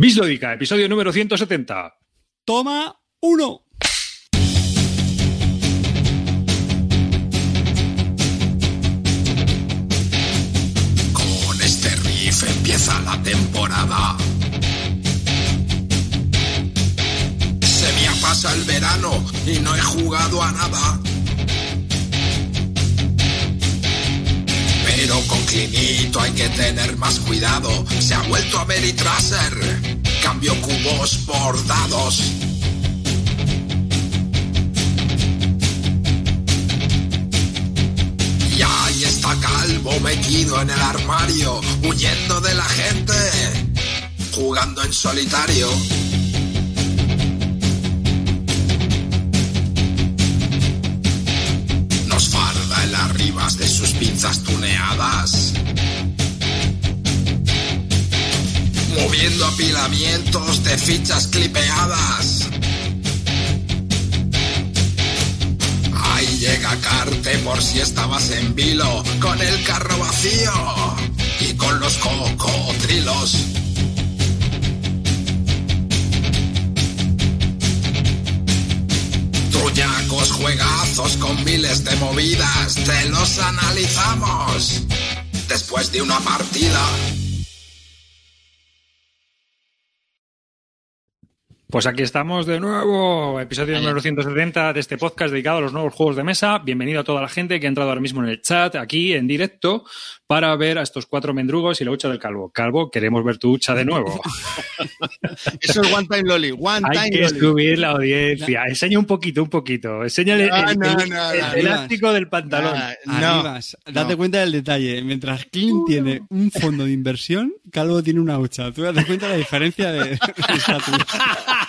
Bislódica, episodio número 170. Toma uno. Con este riff empieza la temporada. Se me ha pasado el verano y no he jugado a nada. Pero con Clinito hay que tener más cuidado. Se ha vuelto a Meritraser. Cambio cubos por dados. Y ahí está Calvo metido en el armario, huyendo de la gente, jugando en solitario. Apilamientos de fichas clipeadas. Ahí llega Carte por si estabas en vilo, con el carro vacío y con los cocodrilos. Truñacos juegazos con miles de movidas, te los analizamos después de una partida. Pues aquí estamos de nuevo, episodio número 170 de este podcast dedicado a los nuevos juegos de mesa. Bienvenido a toda la gente que ha entrado ahora mismo en el chat, aquí en directo, para ver a estos cuatro mendrugos y la hucha del calvo. Calvo, queremos ver tu hucha de nuevo. Eso es One Time Lolly. One Hay Time que Lolly. subir la audiencia. Enseña un poquito, un poquito. Enseña el, No, el- no, el- no, el elástico del pantalón. Ah, no. Arribas, date no. cuenta del detalle. Mientras Clint tiene un fondo de inversión, Calvo tiene una hucha. Tú date cuenta de la diferencia de, de estatus.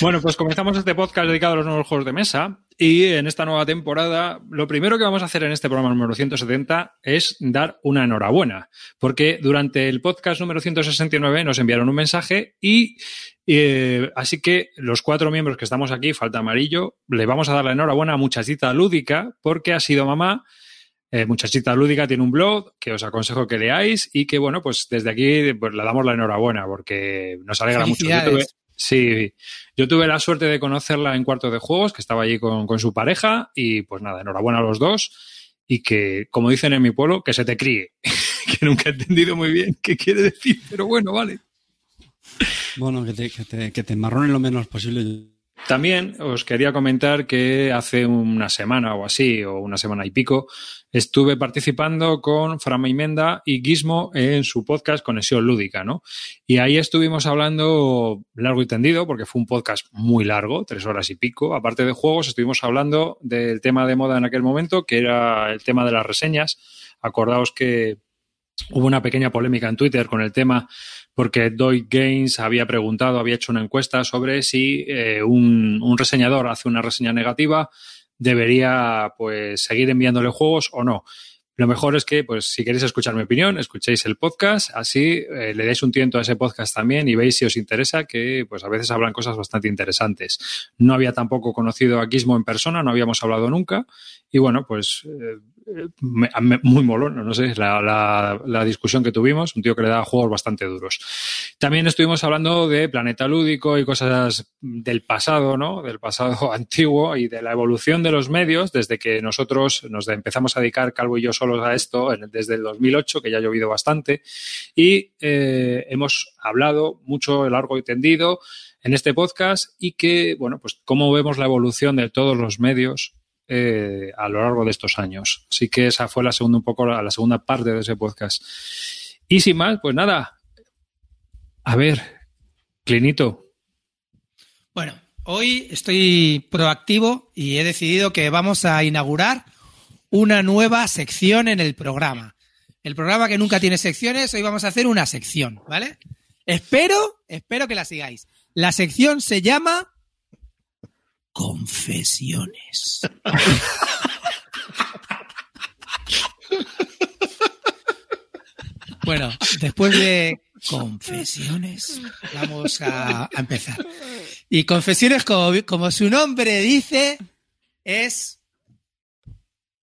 Bueno, pues comenzamos este podcast dedicado a los nuevos juegos de mesa y en esta nueva temporada lo primero que vamos a hacer en este programa número 170 es dar una enhorabuena, porque durante el podcast número 169 nos enviaron un mensaje y eh, así que los cuatro miembros que estamos aquí, falta amarillo, le vamos a dar la enhorabuena a Muchachita Lúdica porque ha sido mamá. Eh, Muchachita Lúdica tiene un blog que os aconsejo que leáis y que, bueno, pues desde aquí pues, le damos la enhorabuena porque nos alegra mucho. Yo tuve-. Sí, yo tuve la suerte de conocerla en cuarto de juegos, que estaba allí con, con su pareja, y pues nada, enhorabuena a los dos, y que, como dicen en mi pueblo, que se te críe, que nunca he entendido muy bien qué quiere decir, pero bueno, vale. Bueno, que te, que te, que te lo menos posible. También os quería comentar que hace una semana o así, o una semana y pico, estuve participando con Fran Menda y Gizmo en su podcast Conexión Lúdica, ¿no? Y ahí estuvimos hablando largo y tendido, porque fue un podcast muy largo, tres horas y pico. Aparte de juegos, estuvimos hablando del tema de moda en aquel momento, que era el tema de las reseñas. Acordaos que hubo una pequeña polémica en Twitter con el tema porque Doig Games había preguntado, había hecho una encuesta sobre si eh, un, un reseñador hace una reseña negativa, debería pues seguir enviándole juegos o no. Lo mejor es que, pues, si queréis escuchar mi opinión, escuchéis el podcast, así eh, le dais un tiento a ese podcast también y veis si os interesa, que pues a veces hablan cosas bastante interesantes. No había tampoco conocido a Gizmo en persona, no habíamos hablado nunca, y bueno, pues eh, me- muy molón, no sé, la- la discusión que tuvimos, un tío que le da juegos bastante duros. También estuvimos hablando de Planeta Lúdico y cosas del pasado, ¿no? Del pasado antiguo y de la evolución de los medios desde que nosotros nos empezamos a dedicar, Calvo y yo solos a esto, desde el 2008, que ya ha llovido bastante, y eh, hemos hablado mucho, largo y tendido en este podcast y que, bueno, pues cómo vemos la evolución de todos los medios eh, a lo largo de estos años. Así que esa fue la segunda, un poco la segunda parte de ese podcast. Y sin más, pues nada. A ver, Clinito. Bueno, hoy estoy proactivo y he decidido que vamos a inaugurar una nueva sección en el programa. El programa que nunca tiene secciones, hoy vamos a hacer una sección, ¿vale? Espero, espero que la sigáis. La sección se llama Confesiones. Bueno, después de confesiones, vamos a, a empezar. Y confesiones, como, como su nombre dice, es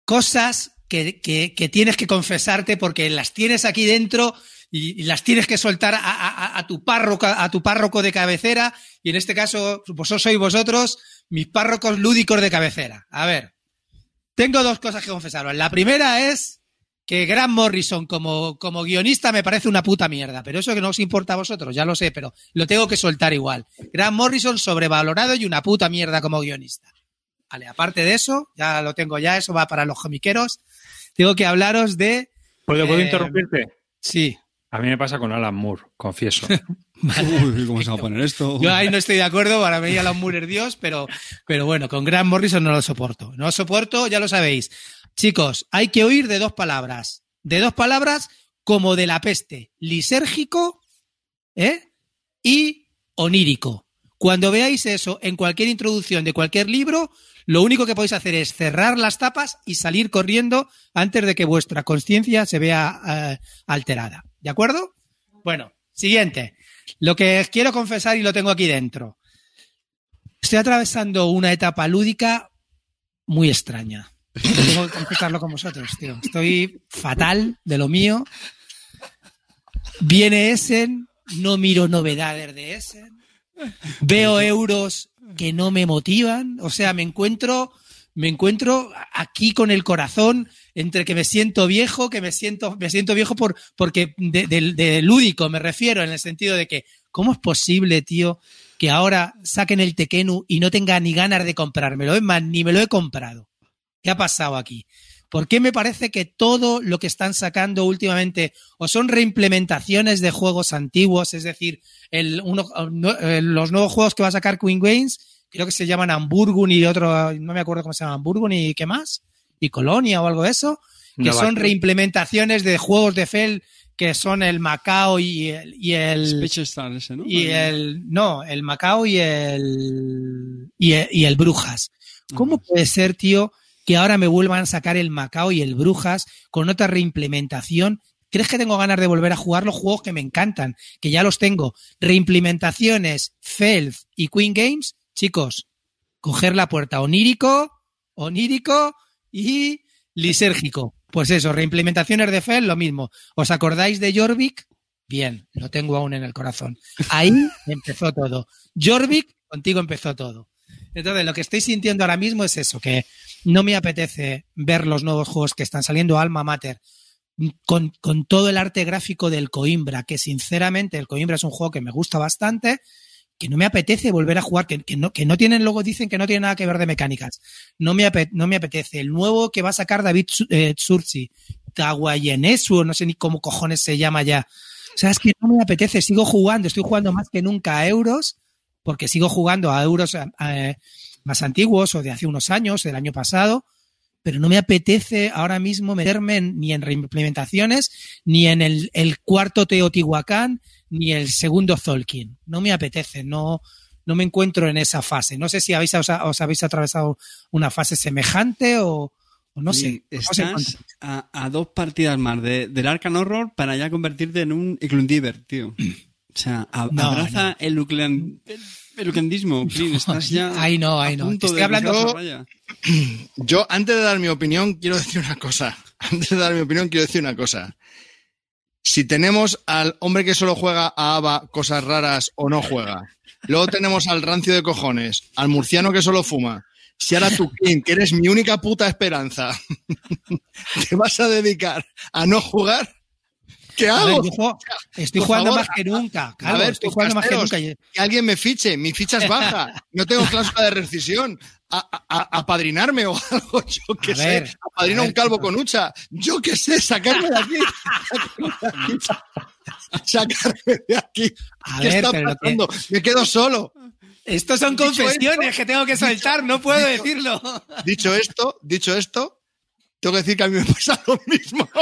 cosas que, que- que tienes que confesarte porque las tienes aquí dentro y, y las tienes que soltar a, a- a- a tu párroco, a tu párroco de cabecera. Y en este caso, vosotros sois vosotros mis párrocos lúdicos de cabecera. A ver, tengo dos cosas que confesaros. La primera es que Grant Morrison como, como guionista me parece una puta mierda, pero eso que no os importa a vosotros, ya lo sé, pero lo tengo que soltar igual. Grant Morrison sobrevalorado y una puta mierda como guionista. Vale, aparte de eso, ya lo tengo ya, eso va para los comiqueros. Tengo que hablaros de... ¿Puedo, ¿puedo Eh, interrumpirte? Sí, A mí me pasa con Alan Moore, confieso. Uy, ¿cómo se va a poner esto? yo ahí no estoy de acuerdo, para mí Alan Moore es Dios, pero, pero bueno, con Grant Morrison no lo soporto. No lo soporto, ya lo sabéis. Chicos, hay que oír de dos palabras. De dos palabras como de la peste. Lisérgico ¿eh? y onírico. Cuando veáis eso en cualquier introducción de cualquier libro, lo único que podéis hacer es cerrar las tapas y salir corriendo antes de que vuestra conciencia se vea eh, alterada. ¿De acuerdo? Bueno, siguiente. Lo que quiero confesar y lo tengo aquí dentro. Estoy atravesando una etapa lúdica muy extraña. Tengo que confesarlo con vosotros, tío. Estoy fatal de lo mío. Viene Essen, no miro novedades de Essen. Veo euros que no me motivan. O sea, me encuentro, me encuentro aquí con el corazón entre que me siento viejo, que me siento, me siento viejo por, porque de, lúdico me refiero, en el sentido de que, ¿cómo es posible, tío, que ahora saquen el Tekenu y no tenga ni ganas de comprármelo? Es más, ni me lo he comprado. ¿Qué ha pasado aquí? ¿Por qué me parece que todo lo que están sacando últimamente o son reimplementaciones de juegos antiguos, es decir, el, uno- no- eh, los nuevos juegos que va a sacar Queen Games, creo que se llaman Hamburgo y otro, no me acuerdo cómo se llama, Hamburgo y qué más, y Colonia o algo de eso, que son reimplementaciones de juegos de Fel que son el Macao y el, y el, ese, ¿no? y el no, el Macao y el y el, y el Brujas. ¿Cómo puede ser, tío, que ahora me vuelvan a sacar el Macao y el Brujas con otra reimplementación? ¿Crees que tengo ganas de volver a jugar los juegos que me encantan? Que ya los tengo. Reimplementaciones, Felth y Queen Games, chicos, coger la puerta onírico, onírico y lisérgico. Pues eso, reimplementaciones de Fel, lo mismo. ¿Os acordáis de Jorvik? Bien, lo tengo aún en el corazón. Ahí empezó todo. Jorvik, contigo empezó todo. Entonces, lo que estoy sintiendo ahora mismo es eso, que no me apetece ver los nuevos juegos que están saliendo Alma Mater con, todo el arte gráfico del Coimbra, que sinceramente el Coimbra es un juego que me gusta bastante, que no me apetece volver a jugar, que, no, que no tienen, luego dicen que no tiene nada que ver de mecánicas. No me, apetece. El nuevo que va a sacar David eh, Tawayenesu, no sé ni cómo cojones se llama ya. O sea, es que no me apetece, sigo jugando, estoy jugando más que nunca a euros, porque sigo jugando a euros eh, más antiguos o de hace unos años, del año pasado, pero no me apetece ahora mismo meterme en- ni en reimplementaciones, ni en el, el cuarto Teotihuacán, ni el segundo Zolkin. No me apetece, no, no me encuentro en esa fase. No sé si habéis, os, os habéis atravesado una fase semejante o, o no sé. Estás a, a dos partidas más de, del Arcan Horror para ya convertirte en un Eclundiver, tío. O sea, a- No, abraza el, euclendismo, Plin, estás ya Ahí no, ahí a no. Estoy hablando- raya. Yo, antes de dar mi opinión, quiero decir una cosa. Antes de dar mi opinión, quiero decir una cosa. Si tenemos al hombre que solo juega a ABA cosas raras o no juega, luego tenemos al rancio de cojones, al murciano que solo fuma, si ahora tú, Kim, que eres mi única puta esperanza, te vas a dedicar a no jugar, ¿qué A ver, hago? yo juego- estoy por jugando favor, más que nunca. a Calvo, ver, estoy jugando más que nunca. Que alguien me fiche, mi ficha es baja, no tengo cláusula de rescisión. A, a- a- apadrinarme o algo, yo qué A sé. ver, Apadrina a ver, un calvo con hucha. Yo qué sé, sacarme de aquí. Sacarme de aquí. A ¿Qué ver, está que- pasando? Me quedo solo. Estos son confesiones que tengo que soltar, no puedo decirlo. Dicho esto, dicho esto, tengo que decir que a mí me pasa lo mismo.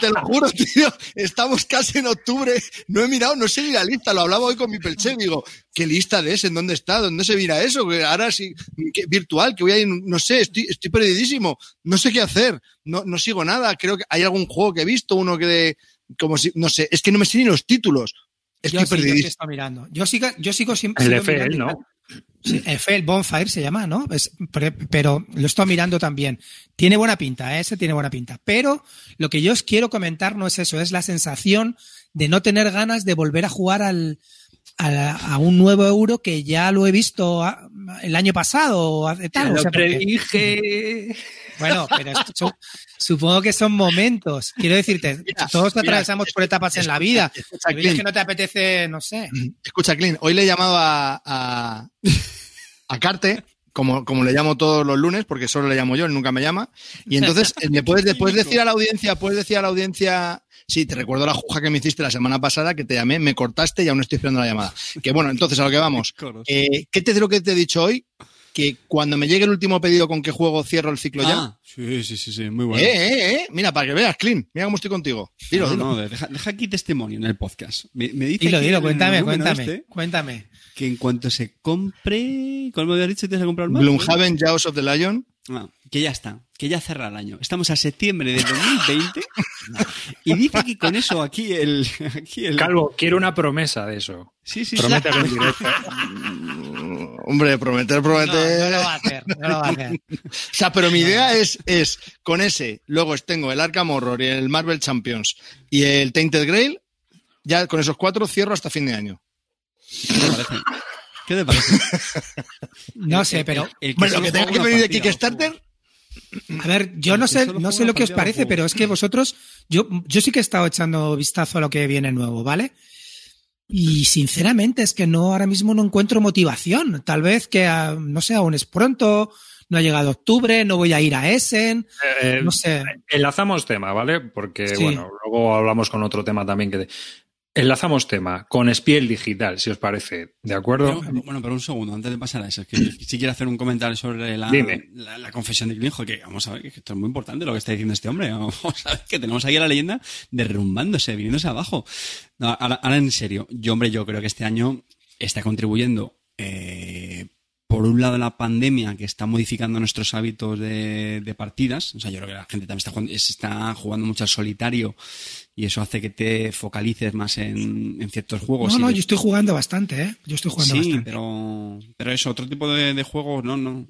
Te lo juro, tío. Estamos casi en octubre. No he mirado, no sé ni la lista. Lo hablaba hoy con mi pelche. Digo, ¿qué lista de ese? ¿En dónde está? ¿Dónde se mira eso? Que ahora sí, que virtual, que voy a ir, no sé, estoy, estoy perdidísimo. No sé qué hacer. No, no sigo nada. Creo que hay algún juego que he visto, uno que de, como si, no sé, es que no me sé ni los títulos. Estoy yo sí, yo sí perdidísimo. estoy mirando. Yo sigo, yo sigo siempre. El sigo FL, mirando. ¿no? Sí, Eiffel Bonfire se llama, ¿no? Es- pero lo estoy mirando también. Tiene buena pinta, ¿eh? ese tiene buena pinta. Pero lo que yo os quiero comentar no es eso, es la sensación de no tener ganas de volver a jugar al, a, a un nuevo euro que ya lo he visto a- el año pasado o hace tal. o sea, porque- predije. Bueno, pero supongo que son momentos. Quiero decirte, Mira, todos mira, atravesamos por etapas en la vida. Escucha, veces que no te apetece, no sé. escucha, Clint, hoy le he llamado a, a, a Carte, como, como le llamo todos los lunes, porque solo le llamo yo, él nunca me llama. Y entonces, eh, ¿le puedes, puedes decir a la audiencia, puedes decir a la audiencia, sí, te recuerdo la juja que me hiciste la semana pasada, que te llamé, me cortaste y aún estoy esperando la llamada. Que bueno, entonces a lo que vamos. Eh, ¿Qué te lo que te he dicho hoy? Que cuando me llegue el último pedido con qué juego cierro el ciclo ya. Ah, sí, sí, sí, sí, muy bueno. Eh, eh, eh. Mira, para que veas, Clint. Mira cómo estoy contigo. Dilo, no, dilo. no, deja, deja aquí testimonio en el podcast. Me, me dice Dilo, dilo, cuéntame, cuéntame, este cuéntame. que en cuanto se compre. ¿Cómo me habías dicho que te has comprado el más? Gloomhaven, Jaws of the Lion. Ah, que ya está, que ya cerra el año. Estamos a septiembre de 2020 y dice que con eso aquí el. Aquí el Calvo, quiero una promesa de eso. Sí, sí, sí. Promételo en directo. Hombre, prometer, prometer. no lo va a hacer, no lo va a hacer. O sea, pero mi idea es, es con ese, luego tengo el Arkham Horror y el Marvel Champions y el Tainted Grail, ya con esos cuatro cierro hasta fin de año. ¿Qué te parece? ¿Qué te parece? No sé, pero El Bueno, lo que tenga que venir de Kickstarter, A ver, yo no sé, no sé lo que os parece, pero es que vosotros, yo, yo sí que he estado echando vistazo a lo que viene nuevo, ¿vale? Y sinceramente es que no, ahora mismo no encuentro motivación. Tal vez que, ah, no sé, aún es pronto, no ha llegado octubre, no voy a ir a Essen, Eh, no sé. Enlazamos tema, ¿vale? Porque, Sí. bueno, luego hablamos con otro tema también que... Enlazamos tema con Spiel Digital, si os parece. ¿De acuerdo? Pero, bueno, pero un segundo, antes de pasar a eso, es que si quiero hacer un comentario sobre la, Dime. la, la confesión de Clinjo, que vamos a ver que esto es muy importante lo que está diciendo este hombre. Vamos a ver que tenemos aquí a la leyenda derrumbándose, viniéndose abajo. No, ahora, ahora en serio, yo, hombre, yo creo que este año está contribuyendo, eh, por un lado, la pandemia que está modificando nuestros hábitos de, de partidas. O sea, yo creo que la gente también está jugando, se está jugando mucho al solitario y eso hace que te focalices más en, en ciertos juegos. No, no, yo estoy jugando bastante, ¿eh? Yo estoy jugando sí, bastante. pero, pero eso, otro tipo de, de juegos, no, no.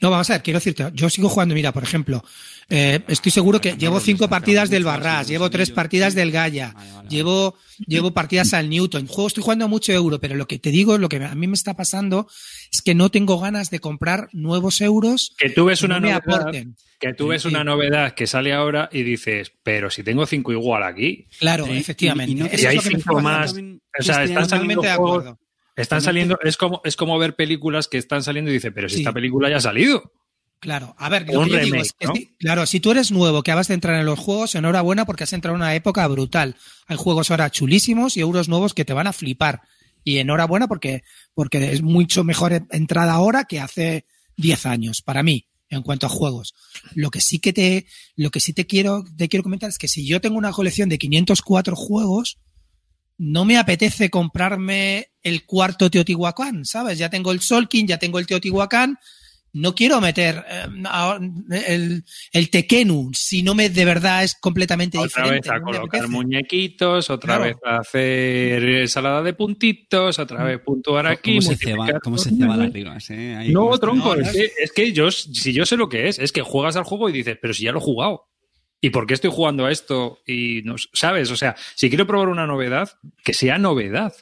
No, vamos a ver, quiero decirte, yo sigo jugando, mira, por ejemplo, eh, estoy seguro que llevo cinco partidas del Barras, llevo tres partidas del Gaia, llevo, llevo partidas al Newton. Juego, estoy jugando mucho euro, pero lo que te digo, lo que a mí me está pasando es que no tengo ganas de comprar nuevos euros Que tú ves que una no me novedad, aporten. que tú ves Sí. una novedad que sale ahora y dices, pero si tengo cinco igual aquí. Claro, efectivamente. y- y no Eso Y es hay cinco está más. pasando. O sea, están saliendo Totalmente de juegos, acuerdo. están saliendo, es como, es como ver películas que están saliendo y dices, pero si Sí. esta película ya ha salido. Claro, a ver, lo que digo remake, es que ¿no? si- claro, si tú eres nuevo, que acabas de entrar en los juegos, enhorabuena porque has entrado en una época brutal. Hay juegos ahora chulísimos y euros nuevos que te van a flipar. Y enhorabuena porque, porque es mucho mejor entrada ahora que hace 10 años, para mí, en cuanto a juegos. Lo que sí que te, lo que sí te quiero, te quiero comentar es que si yo tengo una colección de 504 juegos, no me apetece comprarme el cuarto Teotihuacán, ¿sabes? Ya tengo el Solkin, ya tengo el Teotihuacán, no quiero meter eh, el, el Tekenu si no me de verdad es completamente Otra diferente. vez a no colocar muñequitos, otra Claro. vez a hacer ensalada de puntitos, otra vez puntuar aquí. ¿Cómo se ceba, cómo se ceba las ribas, eh? Ahí No, tronco, No, es, que, es que yo, si yo sé lo que es, es que juegas al juego y dices, pero si ya lo he jugado. ¿Y por qué estoy jugando a esto? Y no, ¿Sabes? O sea, si quiero probar una novedad, que sea novedad.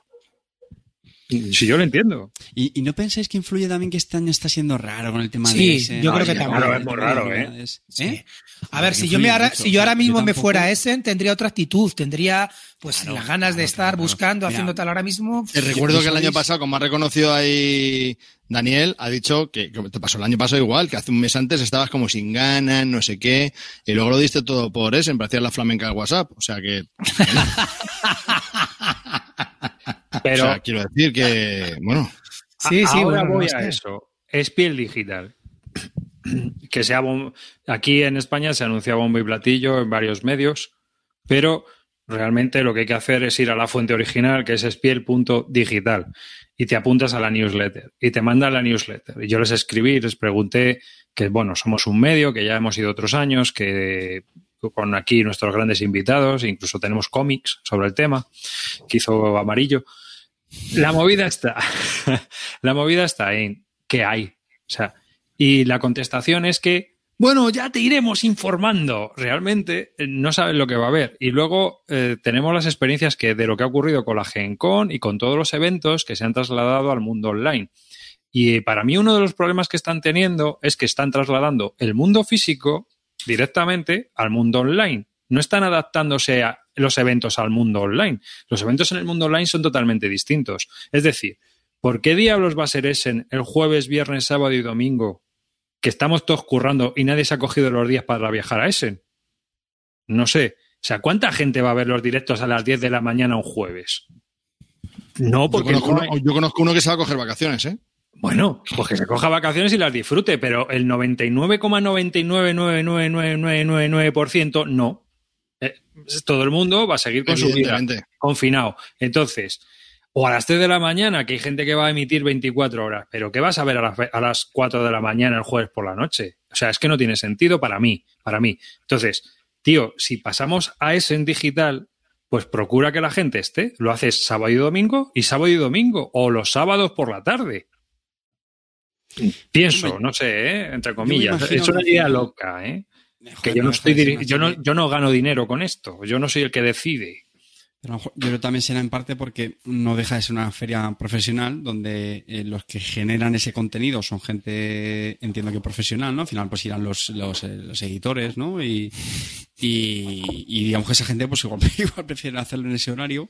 Si yo lo entiendo. ¿Y, y no pensáis que influye también que este año está siendo raro con el tema Sí, de ese? yo creo que también. Claro, es muy raro, ¿eh? Sí. A ver, si yo, me ahora, si yo ahora Yo mismo me fuera a Essen, tendría otra actitud, tendría pues Claro, las ganas de claro, estar claro. buscando, haciendo tal ahora mismo. Te recuerdo que el año pasado, como ha reconocido ahí Daniel, ha dicho que, que te pasó el año pasado igual, que hace un mes antes estabas como sin ganas, no sé qué, y luego lo diste todo por eso, en parecía la flamenca del WhatsApp. O sea que, Pero o sea, quiero decir que, bueno, Sí, sí, ahora bueno, voy no a sé. eso. Es piel digital. Que sea bom- aquí en España se anuncia bombo y platillo en varios medios, pero realmente lo que hay que hacer es ir a la fuente original, que es espiel.digital, y te apuntas a la newsletter y te manda la newsletter. Y yo les escribí les pregunté que, bueno, somos un medio, que ya hemos ido otros años, que con aquí nuestros grandes invitados, incluso tenemos cómics sobre el tema, que hizo Amarillo. La movida está. la movida está en qué hay. O sea, y la contestación es que, bueno, ya te iremos informando. Realmente eh, no sabes lo que va a haber. Y luego eh, tenemos las experiencias que de lo que ha ocurrido con la Gen Con y con todos los eventos que se han trasladado al mundo online. Y para mí uno de los problemas que están teniendo es que están trasladando el mundo físico directamente al mundo online. No están adaptándose a los eventos al mundo online. Los eventos en el mundo online son totalmente distintos. Es decir, ¿por qué diablos va a ser ese el jueves, viernes, sábado y domingo que estamos todos currando y nadie se ha cogido los días para viajar a Essen? No sé. O sea, ¿cuánta gente va a ver los directos a las 10 de la mañana un jueves? No, porque yo conozco, uno, yo conozco uno que se va a coger vacaciones, ¿eh? Bueno, pues que se coja vacaciones y las disfrute, pero el 99,999999% no. Eh, todo el mundo va a seguir con su vida confinado. Entonces, o a las 3 de la mañana, que hay gente que va a emitir 24 horas, pero ¿qué vas a ver a las, a las 4 de la mañana el jueves por la noche? O sea, es que no tiene sentido para mí, para mí. Entonces, tío, si pasamos a ese en digital, pues procura que la gente esté. Lo haces sábado y domingo y sábado y domingo, o los sábados por la tarde. Pienso, no sé, ¿eh? entre comillas. Es una idea loca, ¿eh? Que yo no estoy yo no, yo no gano dinero con esto. Yo no soy el que decide. Pero yo creo que también será en parte porque no deja de ser una feria profesional donde eh, los que generan ese contenido son gente, entiendo que profesional, ¿no? Al final pues irán los, los, eh, los editores, ¿no? Y, y, y digamos que esa gente pues igual, igual prefiere hacerlo en ese horario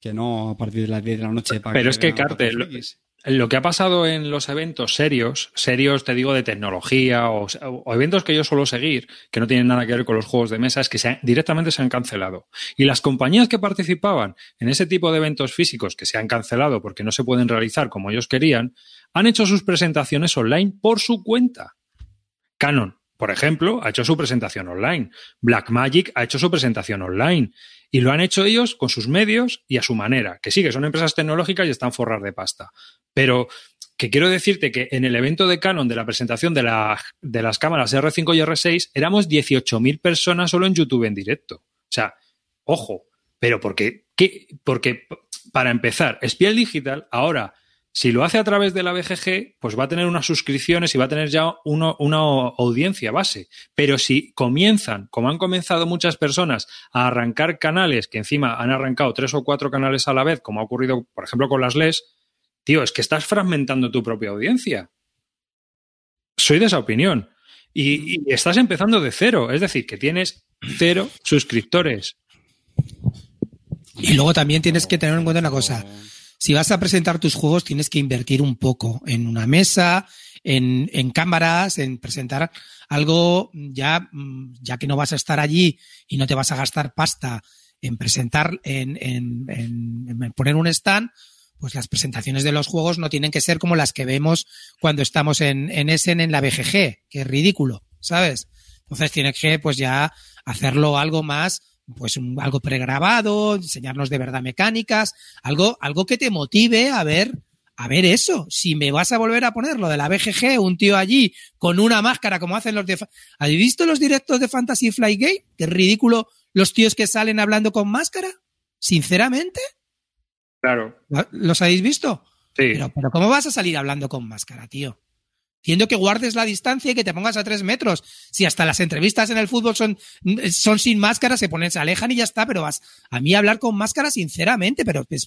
que no a partir de las 10 de la noche para Pero es que, frikis. Lo que ha pasado en los eventos serios, serios te digo de tecnología o, eventos que yo suelo seguir, que no tienen nada que ver con los juegos de mesa, es que se han- directamente se han cancelado. Y las compañías que participaban en ese tipo de eventos físicos que se han cancelado porque no se pueden realizar como ellos querían, han hecho sus presentaciones online por su cuenta. Canon, por ejemplo, ha hecho su presentación online. Blackmagic ha hecho su presentación online. Y lo han hecho ellos con sus medios y a su manera. Que sí, que son empresas tecnológicas y están forrar de pasta. Pero que quiero decirte que en el evento de Canon de la presentación de, la- de las cámaras R5 y R6 éramos 18.000 personas solo en YouTube en directo. O sea, ojo, pero porque, ¿qué? porque para empezar, Spiel Digital ahora, si lo hace a través de la BGG, pues va a tener unas suscripciones y va a tener ya uno- una audiencia base. Pero si comienzan, como han comenzado muchas personas, a arrancar canales, que encima han arrancado tres o cuatro canales a la vez, como ha ocurrido, por ejemplo, con las LES, tío, es que estás fragmentando tu propia audiencia. Soy de esa opinión. Y, y estás empezando de cero, es decir, que tienes cero suscriptores. Y luego también tienes que tener en cuenta una cosa. Si vas a presentar tus juegos, tienes que invertir un poco en una mesa, en, en cámaras, en presentar algo ya, mm, ya que no vas a estar allí y no te vas a gastar pasta en presentar, en, en, en- poner un stand, pues las presentaciones de los juegos no tienen que ser como las que vemos cuando estamos en, en Essen en la BGG, que es ridículo, ¿sabes? Entonces tienes que pues ya hacerlo algo más, pues un- algo pregrabado, enseñarnos de verdad mecánicas, algo, algo que te motive a ver, a ver eso. Si me vas a volver a poner lo de la BGG, un tío allí con una máscara como hacen los de... ¿Habéis visto los directos de Fantasy Flight Game? Qué ridículo los tíos que salen hablando con máscara. Sinceramente, Claro. ¿lo- ¿los habéis visto? Sí. Pero, pero ¿cómo vas a salir hablando con máscara, tío? Entiendo que guardes la distancia y que te pongas a tres metros. Si hasta las entrevistas en el fútbol son, son sin máscara, se ponen, se alejan y ya está, pero vas a mí hablar con máscara sinceramente, pero pues,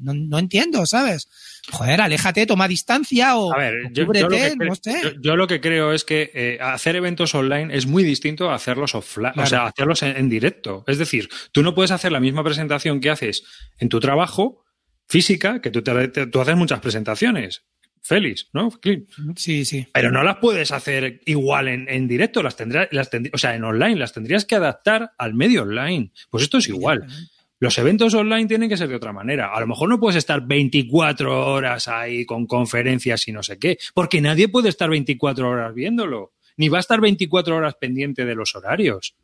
no, no entiendo, ¿sabes? Joder, aléjate, toma distancia o, A ver, yo, yo cúbrete, lo que cre- no sé. yo- yo lo que creo es que eh, hacer eventos online es muy distinto a hacerlos offline, Claro. o sea, hacerlos en, en directo. Es decir, tú no puedes hacer la misma presentación que haces en tu trabajo física, que tú, te- te- tú haces muchas presentaciones, Félix, ¿no? Sí, sí. Pero no las puedes hacer igual en, en directo, las tendrás, las tendrí- o sea, en online, las tendrías que adaptar al medio online. Pues esto es igual. Los eventos online tienen que ser de otra manera. A lo mejor no puedes estar 24 horas ahí con conferencias y no sé qué, porque nadie puede estar 24 horas viéndolo, ni va a estar 24 horas pendiente de los horarios.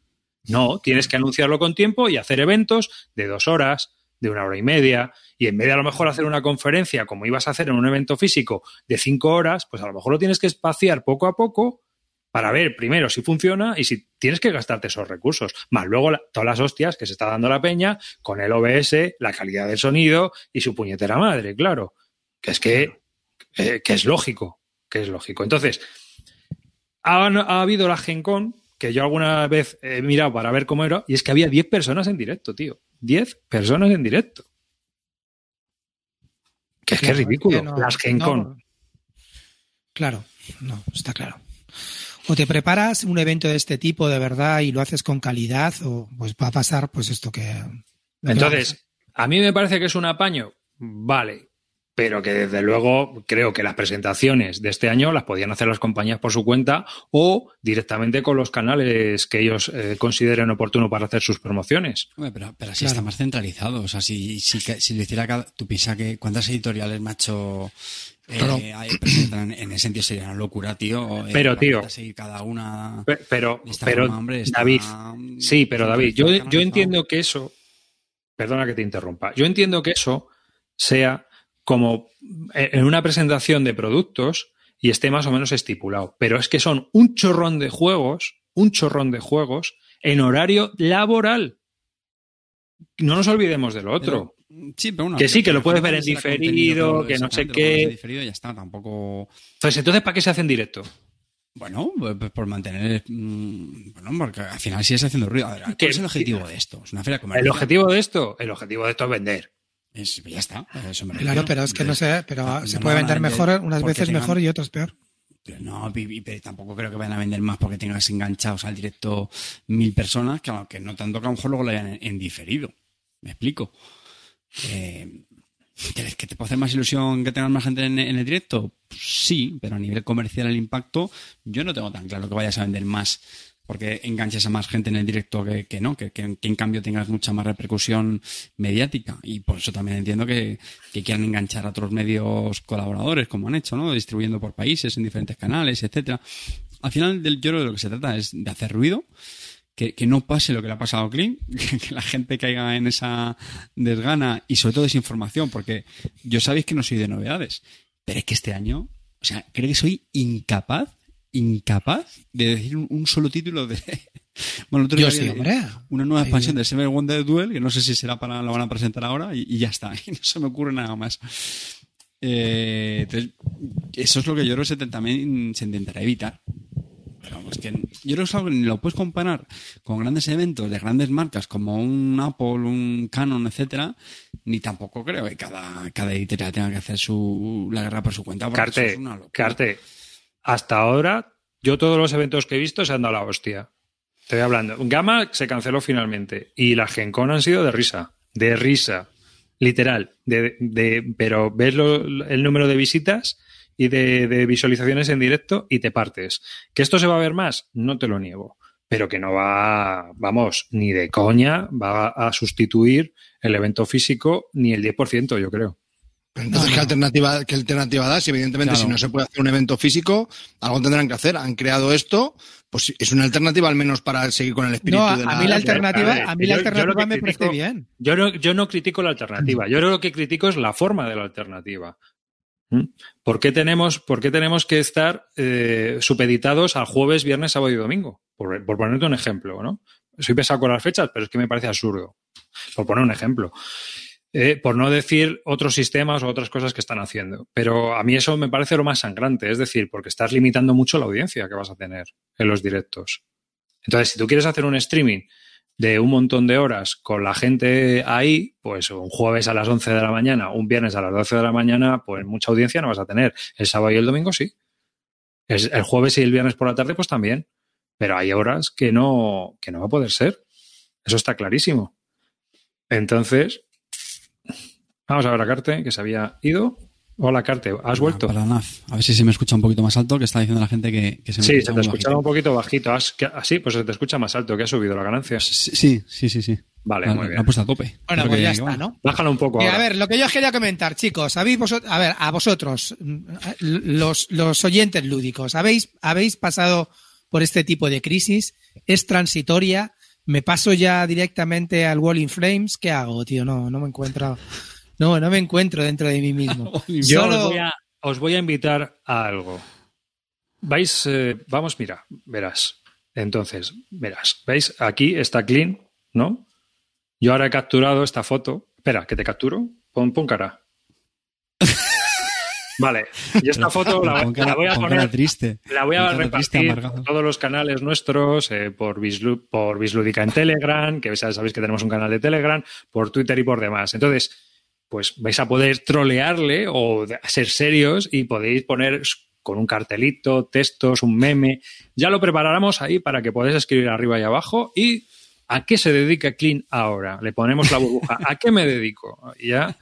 No, tienes que anunciarlo con tiempo y hacer eventos de dos horas, de una hora y media, y en vez de a lo mejor hacer una conferencia como ibas a hacer en un evento físico de cinco horas, pues a lo mejor lo tienes que espaciar poco a poco para ver primero si funciona y si tienes que gastarte esos recursos. Más luego la- todas las hostias que se está dando la peña con el OBS, la calidad del sonido y su puñetera madre, claro. Que es que, eh, que es lógico, que es lógico. Entonces, ha, ha habido la Gen Con, que yo alguna vez he mirado para ver cómo era, y es que había 10 personas en directo, tío. 10 personas en directo. Que es que es ridículo. no- las Gen no- Con. Claro, no, está claro. O te preparas un evento de este tipo de verdad y lo haces con calidad, o pues va a pasar pues esto que Entonces, a mí me parece que es un apaño, vale, pero que desde luego creo que las presentaciones de este año las podían hacer las compañías por su cuenta o directamente con los canales que ellos eh, consideren oportuno para hacer sus promociones. Hombre, pero, pero así Claro. está más centralizado. O sea, si, si, si lo hiciera cada. Tú piensas que cuántas editoriales, macho, eh, Claro. hay- presentan en ese sentido sería una locura, tío. Eh, Pero, la tío, cada una. Pero, pero forma, hombre, está- David, sí, pero David, yo, yo entiendo que eso, perdona que te interrumpa, yo entiendo que eso sea como en una presentación de productos y esté más o menos estipulado, pero es que son un chorrón de juegos, un chorrón de juegos en horario laboral. No nos olvidemos del otro. Pero- sí, pero bueno, Que sí, que lo puedes ver en diferido, que no sé qué. diferido ya está, tampoco. Pues entonces, ¿para qué se hace en directo? Bueno, pues por mantener. mm, Bueno, porque al final sigues haciendo ruido. Ver, ¿cuál Que- es el objetivo de esto? Es una feria comercial. El objetivo de esto, el objetivo de esto es vender. Es- ya está. Eso me Claro, pero es que no sé, pero No, se puede vender mejor, unas veces tengan- mejor y otras peor. Pero No, pero tampoco creo que vayan a vender más porque tengas enganchados al directo mil personas, que aunque no tanto que a lo mejor luego lo hayan en, en diferido. Me explico. Eh, ¿crees ¿Que te puede hacer más ilusión que tengas más gente en, en el directo? Pues sí, pero a nivel comercial el impacto yo no tengo tan claro que vayas a vender más porque enganches a más gente en el directo que, que no, que, que- que en cambio tengas mucha más repercusión mediática. Y por eso también entiendo que, que quieran enganchar a otros medios colaboradores, como han hecho, ¿no? Distribuyendo por países, en diferentes canales, etcétera. Al final, del, yo creo que de lo que se trata es de hacer ruido, que, que no pase lo que le ha pasado a Clint, que la gente caiga en esa desgana y sobre todo desinformación, porque yo sabéis que no soy de novedades, pero es que este año, o sea, creo que soy incapaz, incapaz de decir un, un solo título de... Bueno, otro Yo día sí, había hombre. Una nueva expansión de Seven Wonder Duel, que no sé si será para, la van a presentar ahora, y, y ya está, y no se me ocurre nada más. Eh, entonces, eso es lo que yo creo que se también se intentará evitar. Pero vamos, que yo creo que es algo que ni lo puedes comparar con grandes eventos de grandes marcas como un Apple, un Canon, etcétera, ni tampoco creo que cada, cada editorial tenga que hacer su, la guerra por su cuenta. Carte, es una locura. Carte, hasta ahora, yo todos los eventos que he visto se han dado la hostia. Estoy hablando. Gama se canceló finalmente y la Gen Con han sido de risa. De risa. Literal. Pero ves el número de visitas y de, de visualizaciones en directo y te partes. ¿Que esto se va a ver más? No te lo niego. Pero que no va, vamos, ni de coña va a sustituir el evento físico ni el 10%, yo creo. Entonces, No, ¿qué. Alternativa, ¿qué alternativa das? Evidentemente, Claro. si no se puede hacer un evento físico, algo tendrán que hacer. Han creado esto, pues es una alternativa al menos para seguir con el espíritu No, a, de a mí la alternativa, a mí yo- la yo alternativa me critico- parece bien. Yo no, yo no critico la alternativa. Yo lo que critico es la forma de la alternativa. ¿Mm? ¿Por qué tenemos, por qué tenemos que estar eh, supeditados al jueves, viernes, sábado y domingo? Por, por ponerte un ejemplo, ¿no? Soy pesado con las fechas, pero es que me parece absurdo. Por poner un ejemplo. Eh, por no decir otros sistemas o otras cosas que están haciendo. Pero a mí eso me parece lo más sangrante, es decir, porque estás limitando mucho la audiencia que vas a tener en los directos. Entonces, si tú quieres hacer un streaming de un montón de horas con la gente ahí, pues un jueves a las 11 de la mañana, un viernes a las 12 de la mañana, pues mucha audiencia no vas a tener. El sábado y el domingo sí. Es- el jueves y el viernes por la tarde, pues también. Pero hay horas que no, que no va a poder ser. Eso está clarísimo. Entonces, vamos a ver a Carte, que se había ido. Hola, Carte, ¿has vuelto? Para. A ver si se me escucha un poquito más alto, que está diciendo la gente que, que se me Sí, escucha se te escuchaba un poquito bajito. Así, pues se te escucha más alto, que ha subido la ganancia. Sí, sí, sí, sí. Vale, La- muy la bien. ha puesto a tope. Bueno, Creo pues ya que está. ¿no? Bájalo un poco a ver, lo que yo os quería comentar, chicos, habéis vosotros, a ver, a vosotros, mm, los, los oyentes lúdicos, ¿habéis, habéis pasado por este tipo de crisis? ¿Es transitoria? ¿Me paso ya directamente al Wall in Flames? ¿Qué hago, tío? No, no me encuentro. No, no me encuentro dentro de mí mismo. Yo Solo- os, voy a, os voy a invitar a algo. vais, eh, vamos, mira, verás. Entonces, verás, ¿veis? Aquí está clean, ¿no? Yo ahora he capturado esta foto. Espera, que te capturo. Pon, pon cara. Vale, y esta foto la, Con cara- la voy a poner. triste. La voy a triste, repartir por todos los canales nuestros, eh, por, Bislu- por Bislúdica en Telegram, que ya sabéis que tenemos un canal de Telegram, por Twitter y por demás. Entonces, pues vais a poder trolearle o ser serios y podéis poner con un cartelito, textos, un meme. Ya lo preparáramos ahí para que podáis escribir arriba y abajo. ¿Y a qué se dedica Clean ahora? Le ponemos la burbuja. ¿A qué me dedico? Ya,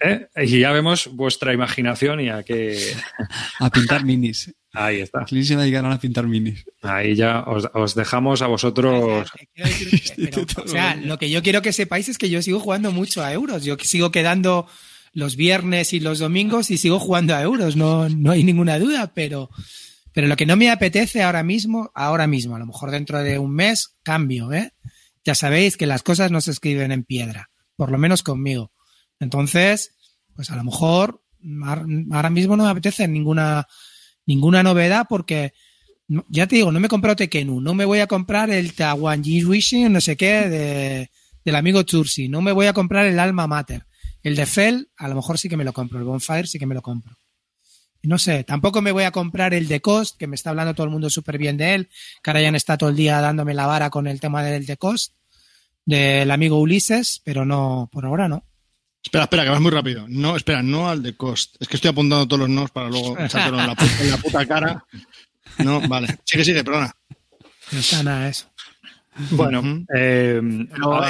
¿eh? y ya vemos vuestra imaginación y a qué... A pintar minis. Ahí está. Clint se va a ahora a pintar minis. Ahí ya os, os dejamos a vosotros. Decir pero, o sea, lo que yo quiero que sepáis es que yo sigo jugando mucho a euros. Yo sigo quedando los viernes y los domingos y sigo jugando a euros. No, no hay ninguna duda, pero, pero lo que no me apetece ahora mismo, ahora mismo, a lo mejor dentro de un mes, cambio, ¿eh? Ya sabéis que las cosas no se escriben en piedra, por lo menos conmigo. Entonces, pues a lo mejor ahora mismo no me apetece ninguna, ninguna novedad porque ya te digo, no me he comprado Tekenu, no me voy a comprar el Tawanji Wishing, no sé qué, de, del amigo Chursi, no me voy a comprar el Alma Mater. El de Fell, a lo mejor sí que me lo compro, el Bonfire sí que me lo compro. No sé, tampoco me voy a comprar el de Cost, que me está hablando todo el mundo súper bien de él, que ahora ya está todo el día dándome la vara con el tema del de Cost, del amigo Ulises, pero no, por ahora no. Espera, espera, que vas muy rápido. No, espera, no al de cost. Es que estoy apuntando todos los nos para luego echártelo en la, puta, en la puta cara. No, vale. Sigue, sigue, perdona. No está nada eso. Bueno, eh,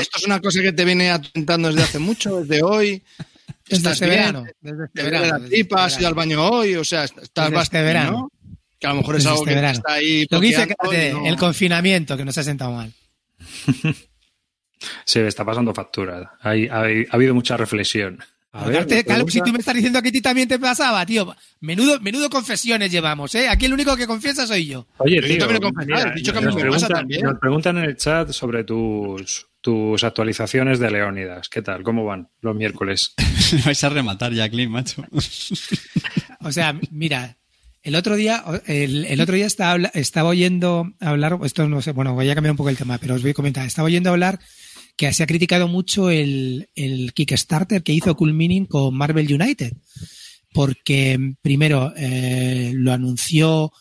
esto es una cosa que te viene atentando desde hace mucho, desde hoy. Desde ¿Estás este bien? verano. Desde este verano. la desde tripa, este has ido al verano. baño hoy, o sea, estás Desde este bastante, verano. ¿no? Que a lo mejor es Desde algo este que verano. está ahí. Lo que dice no- el confinamiento, que nos ha sentado mal. se está pasando factura. Hay- hay- ha habido mucha reflexión. A ver, Aparte, me Calvo, si tú me estás diciendo que a ti también te pasaba, tío. Menudo, menudo confesiones llevamos, ¿eh? Aquí el único que confiesa soy yo. Oye, yo tío, también he confesado, he dicho que a mí nos, me pasa preguntan, también. nos preguntan en el chat sobre tus, tus actualizaciones de Leónidas. ¿Qué tal? ¿Cómo van los miércoles? Me vais a rematar ya, Clint, macho. O sea, mira, el otro día, el, el otro día estaba, estaba oyendo hablar, esto no sé, bueno, voy a cambiar un poco el tema, pero os voy a comentar. Estaba oyendo hablar que se ha criticado mucho el, el Kickstarter que hizo Cool con Marvel United. Porque primero eh, lo anunció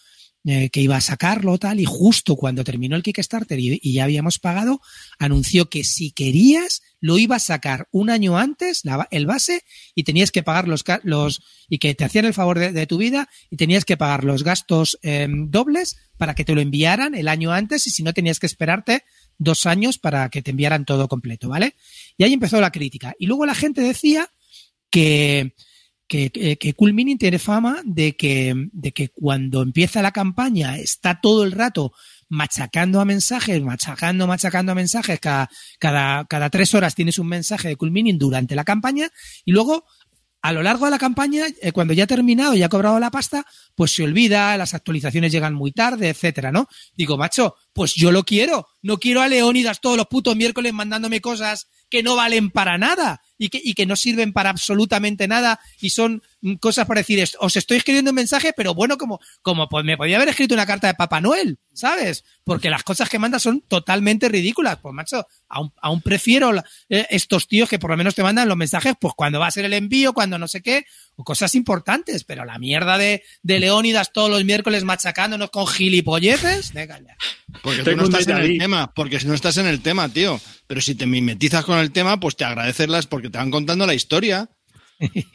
eh, que iba a sacarlo tal y justo cuando terminó el Kickstarter y, ya habíamos pagado, anunció que si querías lo iba a sacar un año antes, el base, y tenías que pagar los, los y que te hacían el favor de, tu vida y tenías que pagar los gastos eh, dobles para que te lo enviaran el año antes y si no tenías que esperarte dos años para que te enviaran todo completo, ¿vale? Y ahí empezó la crítica. Y luego la gente decía que, que, que, Cool tiene fama de que, de que cuando empieza la campaña está todo el rato machacando a mensajes, machacando, machacando a mensajes, cada, cada, cada tres horas tienes un mensaje de Cool durante la campaña y luego a lo largo de la campaña, eh, cuando ya ha terminado y ha cobrado la pasta, pues se olvida, las actualizaciones llegan muy tarde, etcétera, ¿no? Digo, macho, pues yo lo quiero. No quiero a Leónidas todos los putos miércoles mandándome cosas que no valen para nada y que, y que no sirven para absolutamente nada y son cosas para decir, "Es- os estoy escribiendo un mensaje, pero bueno, como, como pues me podía haber escrito una carta de Papá Noel, ¿sabes? Porque las cosas que manda son totalmente ridículas. Pues macho, aún, aún prefiero la- eh, estos tíos que por lo menos te mandan los mensajes, pues cuando va a ser el envío, cuando no sé qué, o cosas importantes, pero la mierda de, de Leónidas todos los miércoles machacándonos con gilipolleces, venga ya. Porque tú no estás en el tema, porque si no estás en el tema, tío. Pero si te mimetizas con el tema, pues te agradecerlas porque te van contando la historia.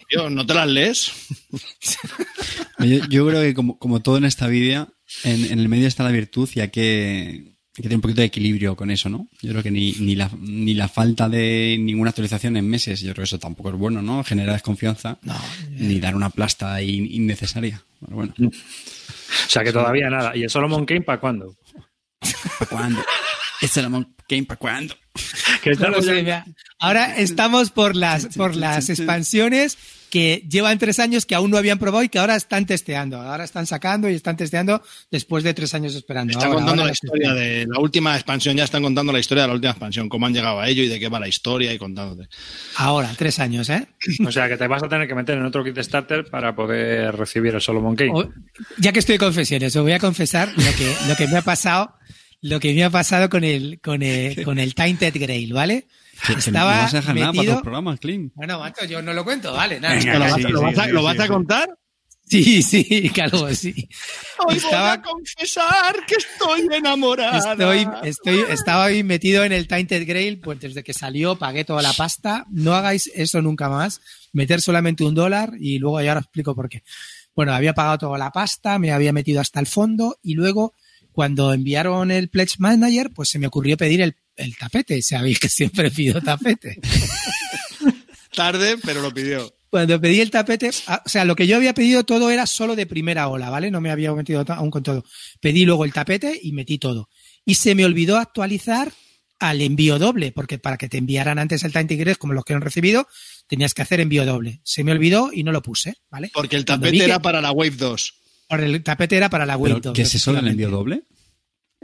Tío, ¿no te las lees? Yo, yo creo que como, como todo en esta vida, en, en el medio está la virtud y hay que, hay que tener un poquito de equilibrio con eso, ¿no? Yo creo que ni, ni, la, ni la falta de ninguna actualización en meses, yo creo que eso tampoco es bueno, ¿no? Genera desconfianza, ni dar una plasta in- innecesaria. Pero bueno, O sea que todavía nada. ¿Y el Solomon Kane para cuándo? ¿para cuándo? ¿Este Solomon Kane para cuándo? Estamos. Ahora estamos por las, por las expansiones que llevan tres años que aún no habían probado y que ahora están testeando. Ahora están sacando y están testeando después de tres años esperando. Están Ahora, contando ahora la historia testean. de la última expansión, ya están contando la historia de la última expansión, cómo han llegado a ello y de qué va la historia y contándote. Ahora, tres años, ¿eh? O sea que te vas a tener que meter en otro Kickstarter para poder recibir el Solomon. O- ya que estoy de confesiones, os voy a confesar lo que, lo que me ha pasado, lo que me ha pasado con el, con el, con el Tainted Grail, ¿vale? Que- que no Estaba vas a dejar nada para los programas, Clean. Bueno, macho, yo no lo cuento, vale. nada, Venga, ¿Lo vas, sí, lo vas a, sí, lo vas a contar? Sí, sí, Calvo, sí. Hoy Estaba- voy a confesar que estoy enamorada. Estoy, estoy, estaba ahí metido en el Tainted Grail, pues desde que salió pagué toda la pasta. No hagáis eso nunca más. Meter solamente un dólar y luego ya os explico por qué. Bueno, había pagado toda la pasta, me había metido hasta el fondo y luego cuando enviaron el Pledge Manager, pues se me ocurrió pedir el, el tapete. Sabéis que siempre pido tapete. Tarde, pero lo pidió. Cuando pedí el tapete, ah, o sea, lo que yo había pedido todo era solo de primera ola, ¿vale? No me había metido aún con todo. Pedí luego el tapete y metí todo. Y se me olvidó actualizar al envío doble, porque para que te enviaran antes el Time Grace, como los que han recibido, tenías que hacer envío doble. Se me olvidó y no lo puse, ¿vale? Porque el tapete era para la Wave 2. Por el tapete era para la Wave Pero, 2. ¿Qué es eso del envío doble?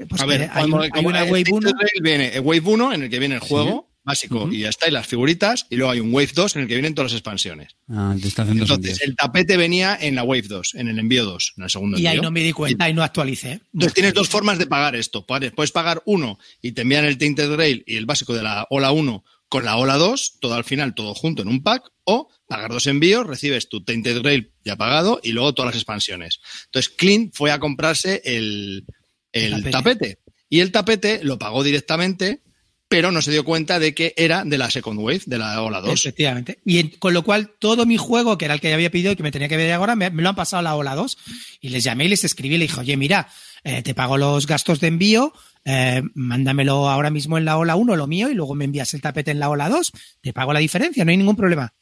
Pues a ver, hay, cuando- hay como una Wave Tinted 1. Grail viene el Wave 1 en el que viene el juego básico Ujú. y ya está, y las figuritas, y luego hay un Wave 2 en el que vienen todas las expansiones. Ah, te está haciendo Entonces, el tapete venía en la Wave 2, en el envío 2, en el segundo Y ahí envío. no me di cuenta y no actualicé. Entonces tienes dos formas de pagar esto. Puedes puedes pagar uno y te envían el Tainted Grail y el básico de la Ola 1 con la Ola 2, todo al final, todo junto en un pack, o pagar dos envíos, recibes tu Tainted Grail ya pagado y luego todas las expansiones. Entonces Clint fue a comprarse el, el El tapete. tapete. y el tapete lo pagó directamente, pero no se dio cuenta de que era de la Second Wave, de la Ola 2. Efectivamente. Y en- con lo cual, todo mi juego, que era el que había pedido y que me tenía que ver ahora, me, me lo han pasado a la ola 2. Y les llamé y les escribí y le dije, oye, mira, eh, te pago los gastos de envío, eh, mándamelo ahora mismo en la ola 1, lo mío, y luego me envías el tapete en la ola 2. Te pago la diferencia, no hay ningún problema.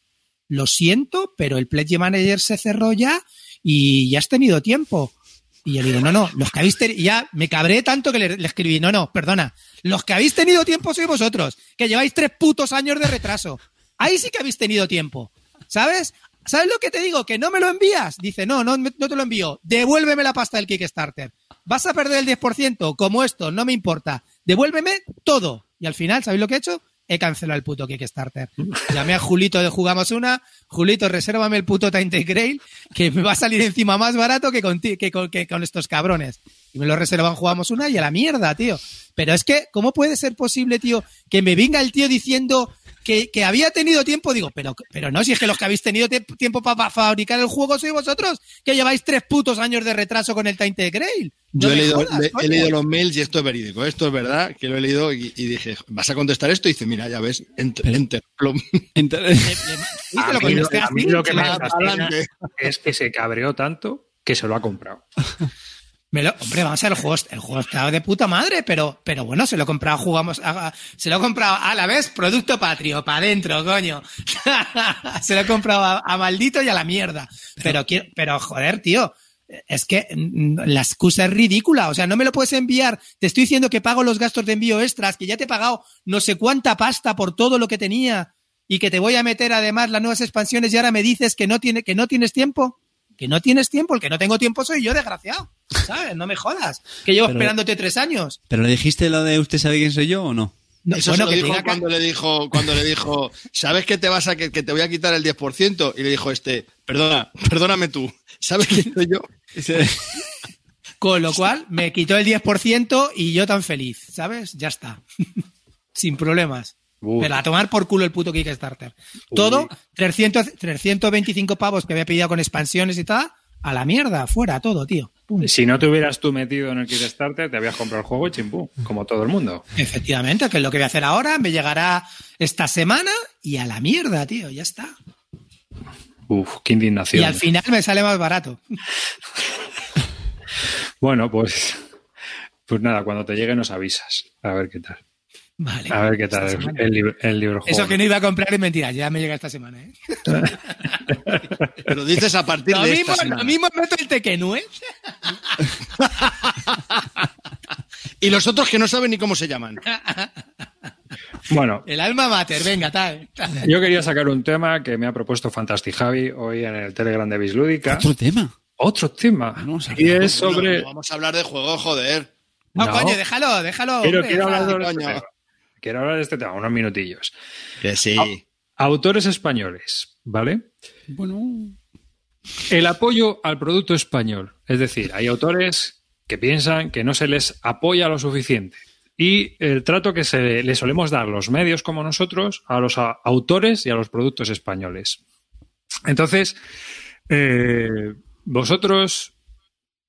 Lo siento, pero el Pledge Manager se cerró ya y ya has tenido tiempo. Y yo digo, no, no, los que habéis tenido, ya me cabré tanto que le, le escribí, no, no, perdona, los que habéis tenido tiempo sois vosotros, que lleváis tres putos años de retraso. Ahí sí que habéis tenido tiempo, ¿sabes? ¿Sabes lo que te digo? Que no me lo envías. Dice, no, no, no te lo envío. Devuélveme la pasta del Kickstarter. Vas a perder el 10%, como esto, no me importa. Devuélveme todo. Y al final, ¿sabéis lo que he hecho? He cancelado el puto Kickstarter. Llamé a Julito de Jugamos Una. Julito, resérvame el puto Tainted Grail, que me va a salir encima más barato que con, ti- que con, que con estos cabrones. Y me lo reservan Jugamos Una y a la mierda, tío. Pero es que, ¿cómo puede ser posible, tío, que me venga el tío diciendo que, que había tenido tiempo? Digo, pero, pero no, si es que los que habéis tenido te- tiempo para fabricar el juego sois vosotros, que lleváis tres putos años de retraso con el Tainted Grail. No Yo he leído, jodas, le- he leído los mails y esto es verídico. Esto es verdad, que lo he leído y, y dije, ¿vas a contestar esto? Y dice, mira, ya ves, enter. Pero- enter. Plum. Enter- Le- le- ¿viste A lo mí, lo, contesté a mí así? lo que me fascina es que se cabreó tanto que se lo ha comprado. Me lo- hombre, vamos a ver, el juego, el juego está de puta madre, pero, pero bueno, se lo he comprado, jugamos, a- se lo he comprado a la vez, producto patrio, para adentro, coño. se lo he comprado a, a maldito y a la mierda. Pero quiero, pero joder, tío, es que mm, la excusa es ridícula, o sea, no me lo puedes enviar, te estoy diciendo que pago los gastos de envío extras, que ya te he pagado no sé cuánta pasta por todo lo que tenía y que te voy a meter además las nuevas expansiones y ahora me dices que no tiene, que no tienes tiempo. Que no tienes tiempo, el que no tengo tiempo soy yo, desgraciado. ¿Sabes? No me jodas. Que llevo Pero- esperándote tres años. ¿Pero le dijiste lo de usted sabe quién soy yo o no? No, Eso bueno, se lo que dijo que- cuando le dijo, cuando le dijo, ¿sabes que te vas a que, que te voy a quitar el 10%? Y le dijo este, perdona, perdóname tú, ¿sabes quién soy yo? Con lo cual, me quitó el 10% y yo tan feliz, ¿sabes? Ya está. Sin problemas. Pero a tomar por culo el puto Kickstarter. Todo, 300, 325 pavos que había pedido con expansiones y tal, a la mierda, fuera todo, tío. Pum. Si no te hubieras tú metido en el Kickstarter, te habías comprado el juego y chimpú, como todo el mundo. Efectivamente, que es lo que voy a hacer ahora, me llegará esta semana y a la mierda, tío, ya está. Uf, qué indignación. Y al final me sale más barato. Bueno, pues, pues nada, cuando te llegue nos avisas. A ver qué tal. Vale. A ver qué tal el, libro, el libro Eso juego. que no iba a comprar es mentira, ya me llega esta semana, ¿eh? Pero dices a partir Lo de mismo, esta lo semana. mismo meto el Tequenu, ¿eh? Y los otros que no saben ni cómo se llaman. Bueno, El alma mater, venga, tal. tal. yo quería sacar un tema que me ha propuesto Fantastic Javi hoy en el Telegram de Bislúdica. Otro tema. Otro tema. Vamos a Y es sobre. No, no vamos a hablar de juegos, joder. No, No. coño, déjalo, déjalo. Quiero, hombre, quiero hablar de coño. tema. Quiero hablar de este tema, unos minutillos. Que sí. Autores españoles, ¿vale? Bueno, El apoyo al producto español. Es decir, hay autores que piensan que no se les apoya lo suficiente. Y el trato que se le solemos dar los medios como nosotros a los a- autores y a los productos españoles. Entonces, eh, vosotros,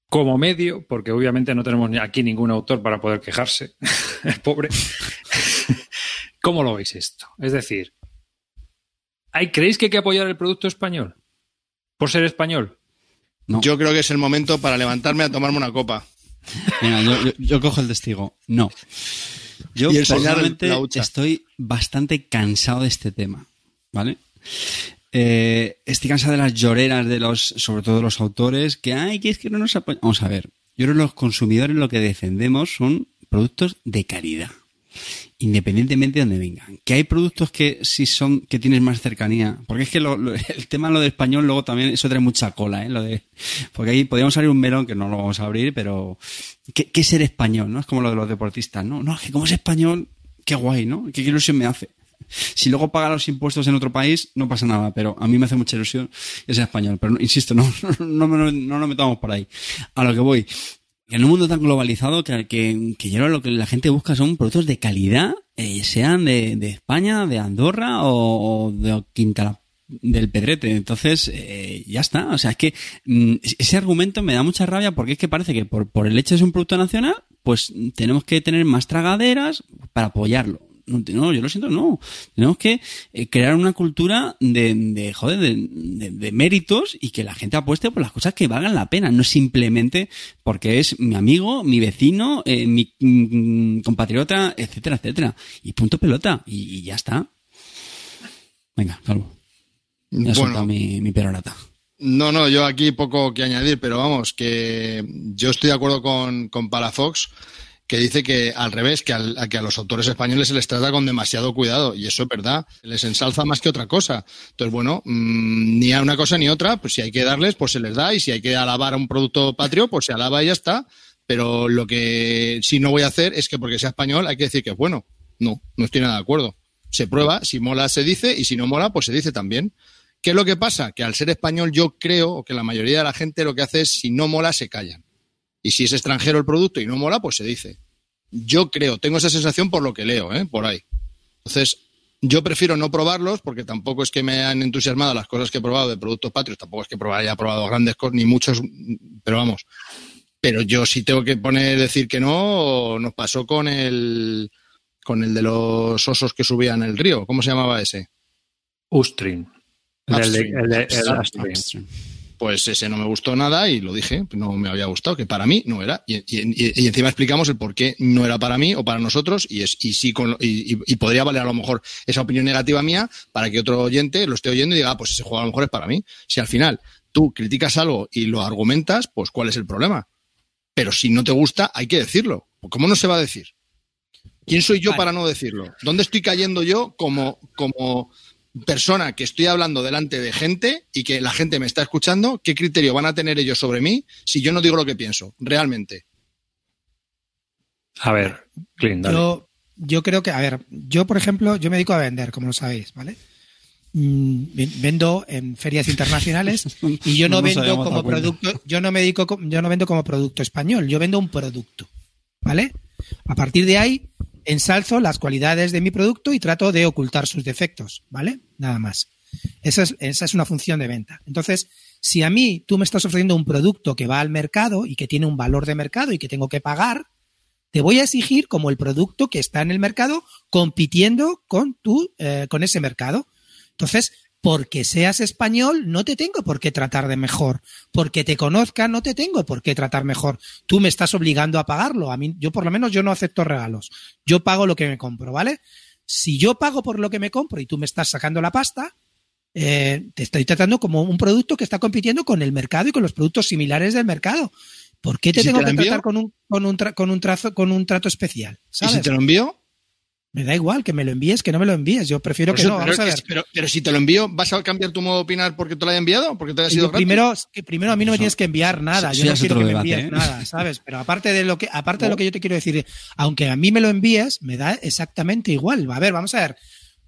como medio, porque obviamente no tenemos ni aquí ningún autor para poder quejarse, pobre, ¿cómo lo veis esto? Es decir, ¿hay- ¿creéis que hay que apoyar el producto español? ¿Por ser español? no. Yo creo que es el momento para levantarme a tomarme una copa. Venga, yo, yo- yo cojo el testigo. No. Yo personalmente estoy bastante cansado de este tema, ¿vale? Eh, estoy cansado de las lloreras de los, sobre todo de los autores, que ay, que es que no nos apoyan. Vamos a ver, yo creo que los consumidores lo que defendemos son productos de calidad, independientemente de donde vengan. Que hay productos que sí son, que tienes más cercanía, porque es que lo- lo- el tema lo de español luego también, eso trae mucha cola, ¿eh? Lo de, porque ahí podríamos abrir un melón que no lo vamos a abrir, pero ¿qué, ser español, no? Es como lo de los deportistas, ¿no? No, es que como es español, qué guay, ¿no? Qué ilusión me hace. Si luego paga los impuestos en otro país, no pasa nada, pero a mí me hace mucha ilusión que sea español. Pero insisto, no, no, no, no nos metamos por ahí. A lo que voy. En un mundo tan globalizado que, que, que ya lo que la gente busca son productos de calidad, eh, sean de, España, de Andorra o, de Quinta del Pedrete. Entonces, eh, ya está. O sea, es que mm, ese argumento me da mucha rabia porque es que parece que por, por el hecho de ser un producto nacional, pues tenemos que tener más tragaderas para apoyarlo. No, no, yo lo siento, no. Tenemos que eh, crear una cultura de, de joder, de, de- de méritos y que la gente apueste por las cosas que valgan la pena, no simplemente porque es mi amigo, mi vecino, eh, mi mm, compatriota, etcétera, etcétera. Y punto pelota. Y, y ya está. Venga, calvo. Ya soltado mi, mi perorata. No, no, yo aquí poco que añadir, pero vamos, que yo estoy de acuerdo con, con Palafox, que dice que al revés, que, al- a que a los autores españoles se les trata con demasiado cuidado, y eso es verdad, les ensalza más que otra cosa. Entonces, bueno, mm, ni a una cosa ni otra, pues si hay que darles, pues se les da, y si hay que alabar a un producto patrio, pues se alaba y ya está. Pero lo que sí no voy a hacer es que porque sea español hay que decir que es bueno. No, no estoy nada de acuerdo. Se prueba, si mola se dice, y si no mola, pues se dice también. ¿Qué es lo que pasa? Que al ser español yo creo, que la mayoría de la gente lo que hace es, si no mola, se callan. Y si es extranjero el producto y no mola, pues se dice. Yo creo, tengo esa sensación por lo que leo, ¿eh? por ahí. Entonces, yo prefiero no probarlos porque tampoco es que me han entusiasmado las cosas que he probado de productos patrios, tampoco es que haya probado grandes cosas, ni muchos, pero vamos. Pero yo sí tengo que poner, decir que no, nos pasó con el, con el de los osos que subían el río. ¿Cómo se llamaba ese? Ustrin. El de- Upstream. el de- el Upstream. Pues ese no me gustó nada y lo dije, no me había gustado, que para mí no era. Y, y- y encima explicamos el por qué no era para mí o para nosotros y, es, y sí con, y, podría valer a lo mejor esa opinión negativa mía para que otro oyente lo esté oyendo y diga, ah, pues ese juego a lo mejor es para mí. Si al final tú criticas algo y lo argumentas, pues ¿cuál es el problema? Pero si no te gusta, hay que decirlo. ¿Cómo no se va a decir? ¿Quién soy yo Vale. para no decirlo? ¿Dónde estoy cayendo yo como, como persona que estoy hablando delante de gente y que la gente me está escuchando? ¿Qué criterio van a tener ellos sobre mí si yo no digo lo que pienso? Realmente. A ver, Clint, dale. Yo, yo creo que, a ver, yo por ejemplo, yo me dedico a vender, como lo sabéis, ¿vale? Mm, ven- Vendo en ferias internacionales y yo no, No vendo como producto, yo no me dedico, co- yo no vendo como producto español, yo vendo un producto, ¿vale? A partir de ahí ensalzo las cualidades de mi producto y trato de ocultar sus defectos, ¿vale? Nada más. Esa es, una función de venta. Entonces, si a mí tú me estás ofreciendo un producto que va al mercado y que tiene un valor de mercado y que tengo que pagar, te voy a exigir como el producto que está en el mercado compitiendo con tu, eh, con ese mercado. Entonces, porque seas español, no te tengo por qué tratar de mejor. Porque te conozca, no te tengo por qué tratar mejor. Tú me estás obligando a pagarlo. A mí, yo por lo menos yo no acepto regalos. Yo pago lo que me compro, ¿vale? Si yo pago por lo que me compro y tú me estás sacando la pasta, eh, te estoy tratando como un producto que está compitiendo con el mercado y con los productos similares del mercado. ¿Por qué te ¿Y si tengo te que envío? tratar con un, con un, tra- con un trazo, con un trato especial? ¿Y si te lo envío? Me da igual que me lo envíes, que no me lo envíes. Yo prefiero que no. pero, Vamos a es ver. que- pero- pero si te lo envío, ¿vas a cambiar tu modo de opinar porque te lo haya enviado? ¿Porque te haya sido primero, que primero a mí no me tienes que enviar nada. Yo ya no es quiero otro que me debate, envíes ¿eh? nada, ¿sabes? Pero aparte de lo que, aparte de lo que yo te quiero decir, aunque a mí me lo envíes, me da exactamente igual. A ver, vamos a ver.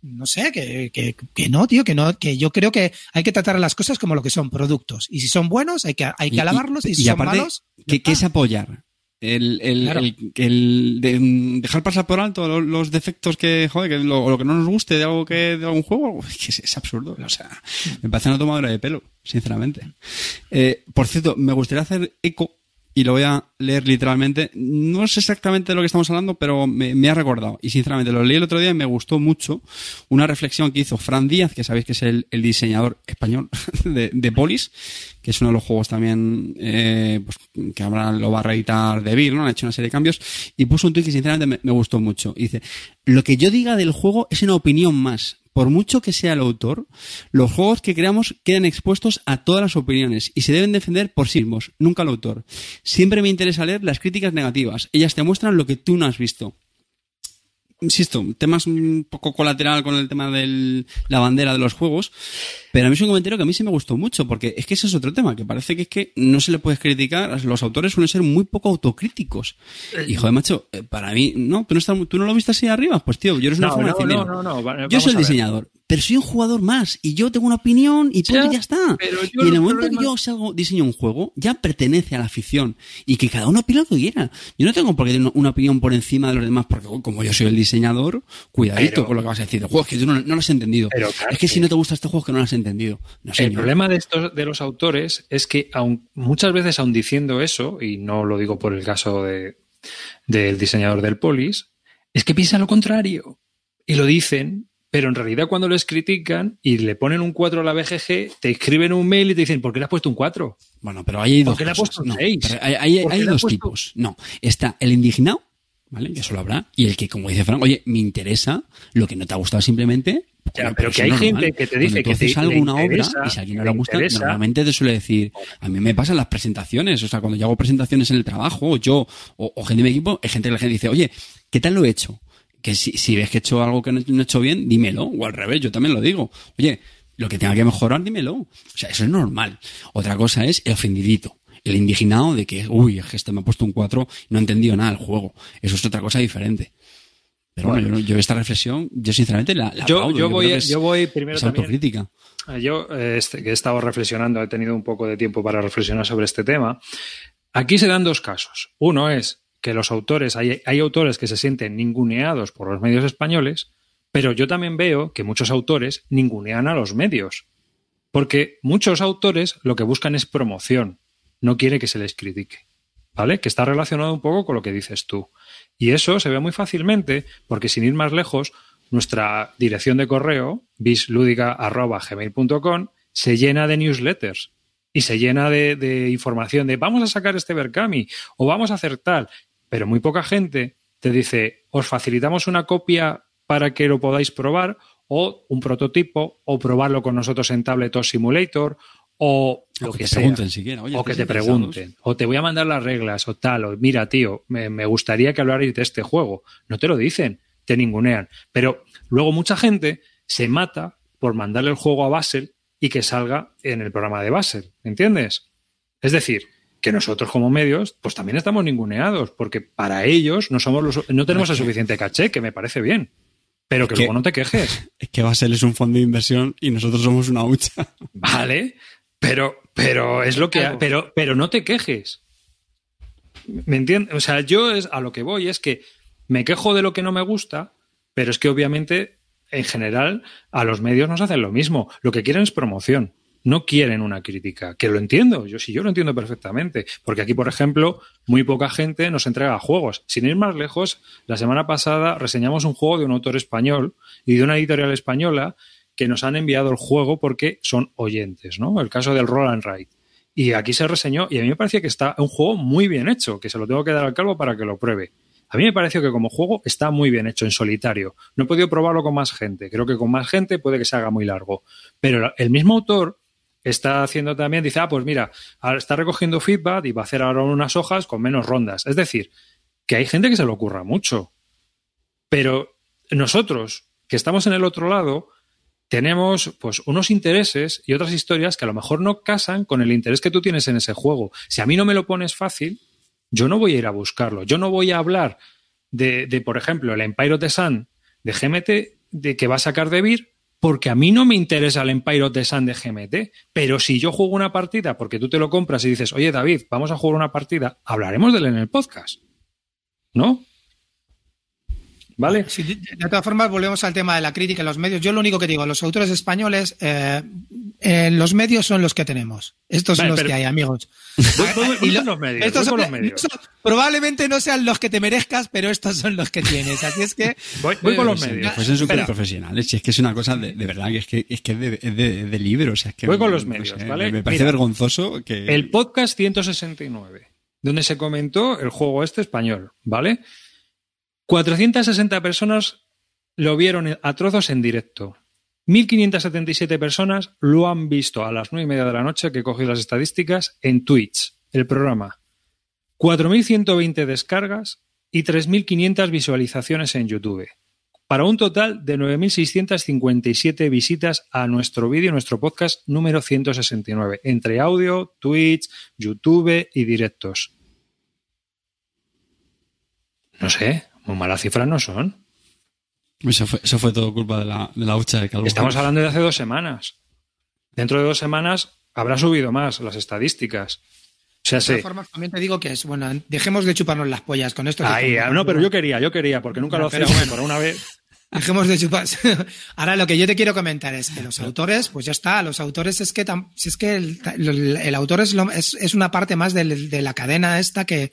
No sé, que, que, que no, tío, que no, que yo creo que hay que tratar las cosas como lo que son productos. Y si son buenos, hay que, hay que alabarlos, y, si son aparte, malos, ¿qué, qué es apoyar? El, el, Claro. el- el de- mm, dejar pasar por alto lo- los, defectos que, joder, que lo, lo que no nos guste de algo que de algún juego, que es, es absurdo. O sea, me parece una tomadura de pelo, sinceramente. Eh, por cierto, me gustaría hacer eco, y lo voy a leer literalmente. No es exactamente de lo que estamos hablando, pero me, ha recordado. Y sinceramente, lo leí el otro día y me gustó mucho una reflexión que hizo Fran Díaz, que sabéis que es el, diseñador español de, Polis, que es uno de los juegos también eh, pues, que ahora lo va a reeditar de Bill, ¿no? Han hecho una serie de cambios y puso un tweet que sinceramente me, gustó mucho. Dice, lo que yo diga del juego es una opinión más. Por mucho que sea el autor, los juegos que creamos quedan expuestos a todas las opiniones y se deben defender por sí mismos, nunca el autor. Siempre me interesa leer las críticas negativas. Ellas te muestran lo que tú no has visto insisto, temas un poco colateral con el tema de la bandera de los juegos, pero a mí es un comentario que a mí sí me gustó mucho, porque es que ese es otro tema, que parece que es que no se le puede criticar, los autores suelen ser muy poco autocríticos. Y joder, macho, eh, para mí, no, tú no, estás, tú no lo viste así arriba, pues tío, yo eres una No, no, no, no, no, yo soy el diseñador, pero soy un jugador más, y yo tengo una opinión, y punto, Ya, ya está. y en el momento que problema- yo salgo, diseño un juego, ya pertenece a la afición, y que cada uno opine lo que quiera. Yo no tengo por qué tener una- opinión por encima de los demás, porque uy, como yo soy el diseñador, cuidadito Pero- con lo que vas a decir. El juego es que tú no, no lo has entendido. Pero claro es que si que- no te gusta este juego es que no lo has entendido. No El problema de estos de los autores es que aun, muchas veces, aun diciendo eso, y no lo digo por el caso de, del diseñador del Polis, es que piensan lo contrario. Y lo dicen, pero en realidad cuando les critican y le ponen un 4 a la BGG, te escriben un mail y te dicen, ¿por qué le has puesto un 4? Bueno, pero ahí hay dos ¿Por qué le ha cosas. puesto un No, seis? pero hay, hay- ¿Por qué hay dos puesto- tipos. No, está el indignado, ¿vale? Que eso lo habrá. Y el que, como dice Frank, oye, me interesa lo que no te ha gustado simplemente. Ya, coño, pero eso que hay normal. gente que te dice Cuando tú que te- haces alguna interesa, obra y si a alguien no le le gusta, interesa. normalmente te suele decir, a mí me pasan las presentaciones, o sea, cuando yo hago presentaciones en el trabajo, o yo, o, o gente de mi equipo, hay gente que la gente dice, oye, ¿qué tal lo he hecho? Que si, si ves que he hecho algo que no, no he hecho bien, dímelo, o al revés, yo también lo digo. Oye, lo que tenga que mejorar, dímelo. O sea, eso es normal. Otra cosa es el ofendidito. El indignado de que, uy, es que este me ha puesto un 4 y no he entendido nada del juego. Eso es otra cosa diferente. Pero bueno, yo, yo esta reflexión, yo sinceramente la, la Yo, aplaudo. yo, voy, es- yo voy primero es también autocrítica. Yo, eh, este, que he estado reflexionando, he tenido un poco de tiempo para reflexionar sobre este tema. Aquí se dan dos casos. Uno es que los autores, hay, hay autores que se sienten ninguneados por los medios españoles, pero yo también veo que muchos autores ningunean a los medios. Porque muchos autores lo que buscan es promoción, no quiere que se les critique. ¿Vale? Que está relacionado un poco con lo que dices tú. Y eso se ve muy fácilmente porque sin ir más lejos, nuestra dirección de correo, bisludica.gmail.com, se llena de newsletters y se llena de, de información de vamos a sacar este Berkami o vamos a hacer tal. Pero muy poca gente te dice, os facilitamos una copia para que lo podáis probar o un prototipo o probarlo con nosotros en Tablet o Simulator o lo O que, que te sea. pregunten siquiera. Oye, o que ¿estáis te pregunten. O te voy a mandar las reglas o tal. O mira, tío, me, me gustaría que hablarais de este juego. No te lo dicen, te ningunean. Pero luego mucha gente se mata por mandarle el juego a Basel y que salga en el programa de Basel. ¿Entiendes? Es decir, que nosotros como medios, pues también estamos ninguneados, porque para ellos no somos los, no tenemos el suficiente caché, que me parece bien. Pero que que- luego no te quejes. Es que Basel es un fondo de inversión y nosotros somos una hucha. Vale, pero, pero es lo que, pero, pero no te quejes. ¿Me entiendes? O sea, yo es a lo que voy es que me quejo de lo que no me gusta, pero es que obviamente, en general, a los medios nos hacen lo mismo. Lo que quieren es promoción. No quieren una crítica, que lo entiendo, yo sí, yo lo entiendo perfectamente, porque aquí, por ejemplo, muy poca gente nos entrega juegos. Sin ir más lejos, la semana pasada reseñamos un juego de un autor español y de una editorial española que nos han enviado el juego porque son oyentes, ¿no? El caso del Roll and. Y aquí se reseñó y a mí me parecía que está un juego muy bien hecho, que se lo tengo que dar al calvo para que lo pruebe. A mí me pareció que como juego está muy bien hecho en solitario. No he podido probarlo con más gente. Creo que con más gente puede que se haga muy largo. Pero el mismo autor está haciendo también, dice, ah, pues mira, está recogiendo feedback y va a hacer ahora unas hojas con menos rondas. Es decir, que hay gente que se lo ocurra mucho. Pero nosotros, que estamos en el otro lado, tenemos pues unos intereses y otras historias que a lo mejor no casan con el interés que tú tienes en ese juego. Si a mí no me lo pones fácil, yo no voy a ir a buscarlo. Yo no voy a hablar de, de por ejemplo, el Empire of the Sun de GMT de que va a sacar de Vir, porque a mí no me interesa el Empire of the Sun de GMT. Pero si yo juego una partida porque tú te lo compras y dices, oye David, vamos a jugar una partida, hablaremos de él en el podcast. ¿No? ¿Vale? Sí, de, de todas formas, volvemos al tema de la crítica en los medios. Yo lo único que digo, los autores españoles, eh, eh, los medios son los que tenemos. Estos son los pero- que hay, amigos. Voy, voy- voy Y lo- con los medios. estos son- los medios. estos probablemente no sean los que te merezcas, pero estos son los que tienes. Así es que Voy, voy con los Pues, medios. Fuesen súper Espera. profesionales. Si es que es una cosa de, de verdad, que es que es, que es de, es de, de libro. O sea, es que Voy con los medios, sé, ¿vale? Me parece Mira, vergonzoso que. El podcast 169, donde se comentó el juego este español, ¿vale? 460 personas lo vieron a trozos en directo. 1.577 personas lo han visto a las 9 y media de la noche, que he cogido las estadísticas, en Twitch, el programa. 4.120 descargas y 3.500 visualizaciones en YouTube. Para un total de 9.657 visitas a nuestro vídeo, nuestro podcast número 169, entre audio, Twitch, YouTube y directos. No sé, muy malas cifras no son. Eso fue, eso fue todo culpa de la, de la hucha de Calvo. Estamos hablando de hace dos semanas. Dentro de dos semanas habrá subido más las estadísticas. O sea, de sí. todas formas, también te digo que es, bueno, dejemos de chuparnos las pollas con esto. Ahí, ah, no, pero yo quería, yo quería, porque nunca lo Pero hacemos bueno. por una vez. Dejemos de chupar. Ahora lo que yo te quiero comentar es que los autores, pues ya está, los autores es que tam- si es que el, el- el autor es, lo- es, es una parte más del- de la cadena esta que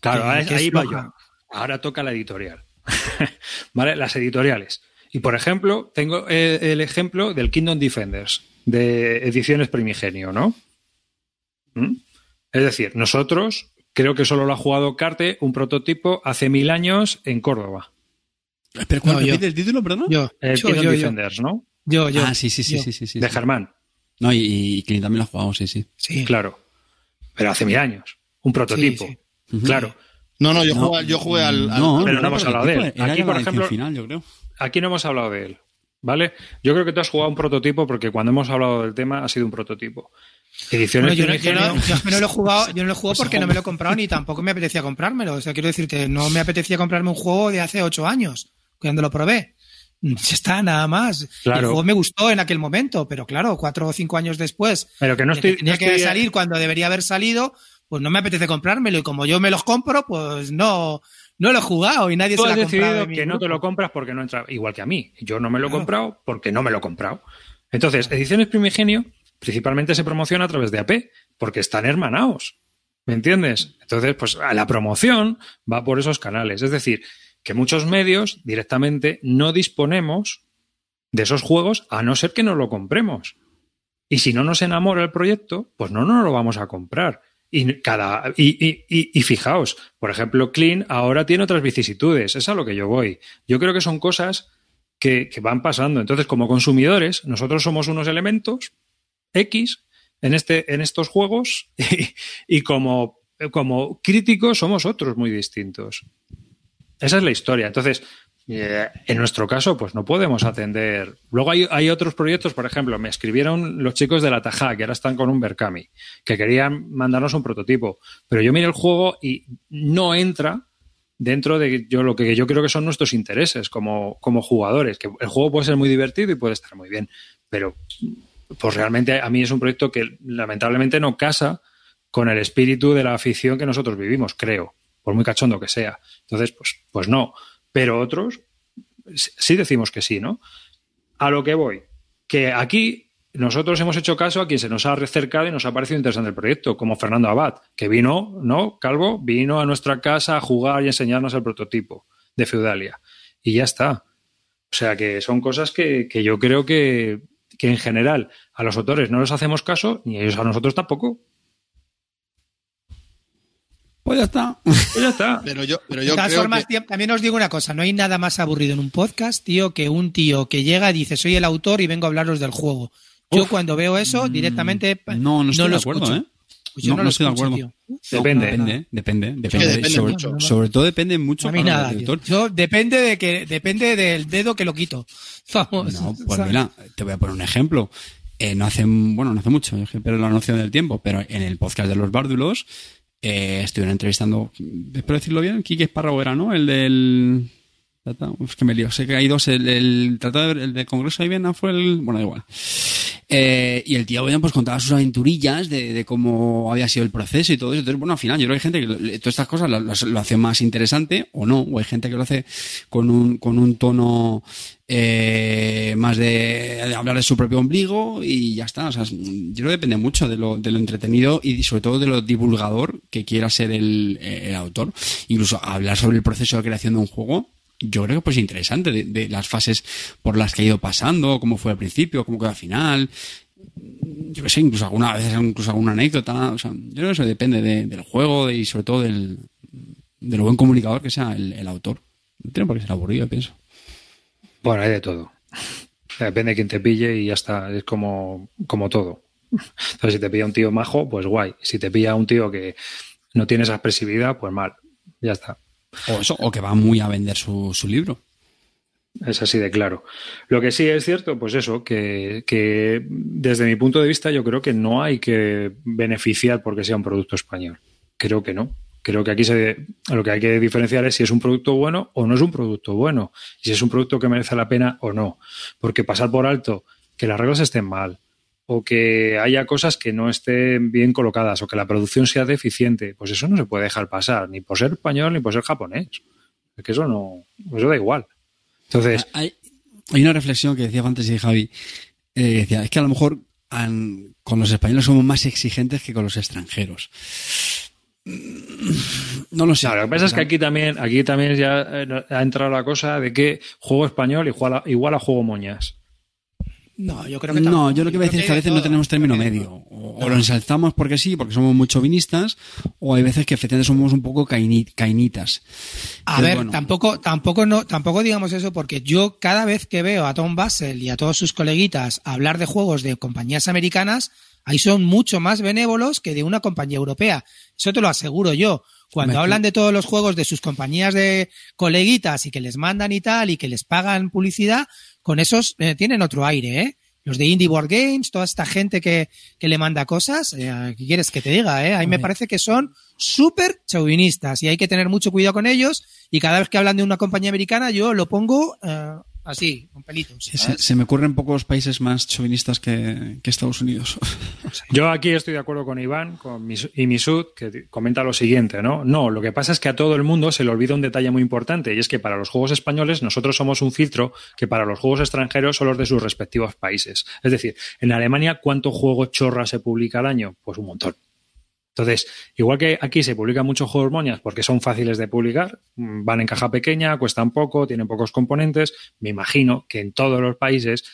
Claro, que- ahí, que es ahí va yo. Ahora toca la editorial. ¿Vale? Las editoriales. Y por ejemplo, tengo eh, el ejemplo del Kingdom Defenders, de Ediciones Primigenio, ¿no? ¿Mm? Es decir, nosotros creo que solo lo ha jugado Carte, un prototipo, hace mil años en Córdoba. ¿Pero cuál No, repite el título, perdón? yo, El yo, Kingdom yo, yo, Defenders, ¿no? yo, yo. ah, sí, sí, sí, sí, sí, sí. De. Germán, No, y, y Clint también lo ha jugado, sí, sí. Sí. claro. Pero hace mil años. Un prototipo. Sí. Claro. No, no, yo No, jugué, yo jugué al, al- no, pero no hemos hablado de él. era Aquí, por ejemplo- final, yo creo. Aquí no hemos hablado de él, ¿vale? Yo creo que tú has jugado un prototipo porque cuando hemos hablado del tema ha sido un prototipo. Ediciones Bueno, yo, no, yo no- Primigenio- yo es que no lo he jugado, yo no lo he jugado porque no me lo he comprado ni tampoco me apetecía comprármelo. O sea, quiero decirte, no me apetecía comprarme un juego de hace ocho años, cuando lo probé. Ya está, nada más. Claro. El juego me gustó en aquel momento, pero claro, cuatro o cinco años después, Pero que no estoy. tenía no que estoy- salir cuando debería haber salido, pues no me apetece comprármelo. Y como yo me los compro, pues no, no lo he jugado y nadie Tú se lo ha comprado. decidido que no te lo compras porque no entra. Igual que a mí. Yo no me lo he Claro. comprado porque no me lo he comprado. Entonces, Ediciones Primigenio principalmente se promociona a través de AP porque están hermanados. ¿Me entiendes? Entonces, pues a la promoción va por esos canales. Es decir, que muchos medios directamente no disponemos de esos juegos a no ser que no lo compremos. Y si no nos enamora el proyecto, pues no nos lo vamos a comprar. Y, cada, y, y- y- fijaos, por ejemplo, Clean ahora tiene otras vicisitudes. Es a lo que yo voy. Yo creo que son cosas que, que van pasando. Entonces, como consumidores, nosotros somos unos elementos X en, este, en estos juegos y, y como, como críticos somos otros muy distintos. Esa es la historia. Entonces, eh, en nuestro caso, pues no podemos atender. Luego hay, hay otros proyectos, por ejemplo, me escribieron los chicos de la Taja, que ahora están con un Berkami, que querían mandarnos un prototipo. Pero yo miré el juego y no entra dentro de yo lo que yo creo que son nuestros intereses como, como jugadores. Que el juego puede ser muy divertido y puede estar muy bien. Pero pues realmente a mí es un proyecto que lamentablemente no casa con el espíritu de la afición que nosotros vivimos, creo, por muy cachondo que sea. Entonces, pues, pues no. Pero otros sí decimos que sí, ¿no? A lo que voy, que aquí nosotros hemos hecho caso a quien se nos ha acercado y nos ha parecido interesante el proyecto, como Fernando Abad, que vino, ¿no? Calvo, vino a nuestra casa a jugar y enseñarnos el prototipo de Feudalia. Y ya está. O sea que son cosas que, que yo creo que, que en general a los autores no les hacemos caso, ni ellos a nosotros tampoco. Pues ya está. Pues ya está. Pero yo, pero De yo todas creo formas, que... tío, también os digo una cosa, no hay nada más aburrido en un podcast, tío, que un tío que llega y dice, soy el autor y vengo a hablaros del juego. Yo Uf. cuando veo eso, directamente No, no estoy lo de acuerdo, escucho. ¿eh? Pues yo No, no, estoy de acuerdo. tío. Depende, Depende. depende, depende. depende depende sobre, mucho. sobre todo depende mucho A mí nada, tío. Yo depende de que depende del dedo que lo quito. Vamos. No, pues ¿sabes? mira, te voy a poner un ejemplo. Eh, no hace, bueno, no hace mucho, pero la noción del tiempo, pero en el podcast de los bárdulos eh, estuvieron entrevistando, espero decirlo bien, Quique Espárrago era, ¿no? El del... Es que me lío, sé que hay dos, el, tratado el de Congreso de Viena fue el... Bueno, igual. Eh, y el tío bueno, pues contaba sus aventurillas de, de cómo había sido el proceso y todo eso. Entonces, bueno, al final yo creo que hay gente que todas estas cosas lo, hace más interesante o no, o hay gente que lo hace con un, con un tono eh, más de, hablar de su propio ombligo y ya está. O sea, yo creo que depende mucho de lo, de lo entretenido y sobre todo de lo divulgador que quiera ser el, el autor. Incluso hablar sobre el proceso de creación de un juego yo creo que pues interesante de, de las fases por las que ha ido pasando, cómo fue al principio, cómo quedó al final. Yo qué sé, incluso alguna vez incluso alguna anécdota. O sea, yo creo que eso depende de- del juego y sobre todo del, de lo buen comunicador que sea el, el autor. No tiene por qué ser aburrido, pienso. Bueno, hay de todo. Depende de quién te pille y ya está. Es como, como todo. Entonces, si te pilla un tío majo, pues guay. Si te pilla un tío que no tiene esa expresividad, pues mal. Ya está. O eso, o que va muy a vender su, su libro. Es así de claro. Lo que sí es cierto, pues eso, que, que desde mi punto de vista yo creo que no hay que beneficiar porque sea un producto español. Creo que no. Creo que aquí se, lo que hay que diferenciar es si es un producto bueno o no es un producto bueno. Y si es un producto que merece la pena o no. Porque pasar por alto que las reglas estén mal o que haya cosas que no estén bien colocadas o que la producción sea deficiente, pues eso no se puede dejar pasar, ni por ser español ni por ser japonés. Es que eso no, eso da igual. Entonces, Hay, hay una reflexión que decía antes y Javi. eh, decía, es que a lo mejor an- con los españoles somos más exigentes que con los extranjeros. Mm, No lo sé. No, lo que pasa es que aquí también, aquí también ya eh, ha entrado la cosa de que juego español igual a, igual a juego moñas. No, yo creo que No, yo lo que voy a decir es que a veces no tenemos término medio. O, o lo ensalzamos porque sí, porque somos muy chauvinistas, o hay veces que efectivamente somos un poco caini- cainitas. A ver, bueno, tampoco, tampoco no, tampoco digamos eso, porque yo cada vez que veo a Tom Basel y a todos sus coleguitas hablar de juegos de compañías americanas, ahí son mucho más benévolos que de una compañía europea. Eso te lo aseguro yo. Cuando hablan de todos los juegos de sus compañías de coleguitas y que les mandan y tal y que les pagan publicidad, con esos eh, tienen otro aire, ¿eh? Los de Indie Board Games, toda esta gente que, que le manda cosas, eh, ¿qué quieres que te diga? Eh? A mí me parece que son súper chauvinistas y hay que tener mucho cuidado con ellos y cada vez que hablan de una compañía americana yo lo pongo eh, así, con pelitos. se, me ocurren pocos países más chauvinistas que, que Estados Unidos. Yo aquí estoy de acuerdo con Iván con Mis- y Misud, que comenta lo siguiente, ¿no? No, lo que pasa es que a todo el mundo se le olvida un detalle muy importante, y es que para los juegos españoles nosotros somos un filtro que para los juegos extranjeros son los de sus respectivos países. Es decir, en Alemania, ¿cuánto juego chorra se publica al año? Pues un montón. Entonces, igual que aquí se publican muchos juegos moñas porque son fáciles de publicar, mm, van en caja pequeña, cuestan poco, tienen pocos componentes, me imagino que en todos los países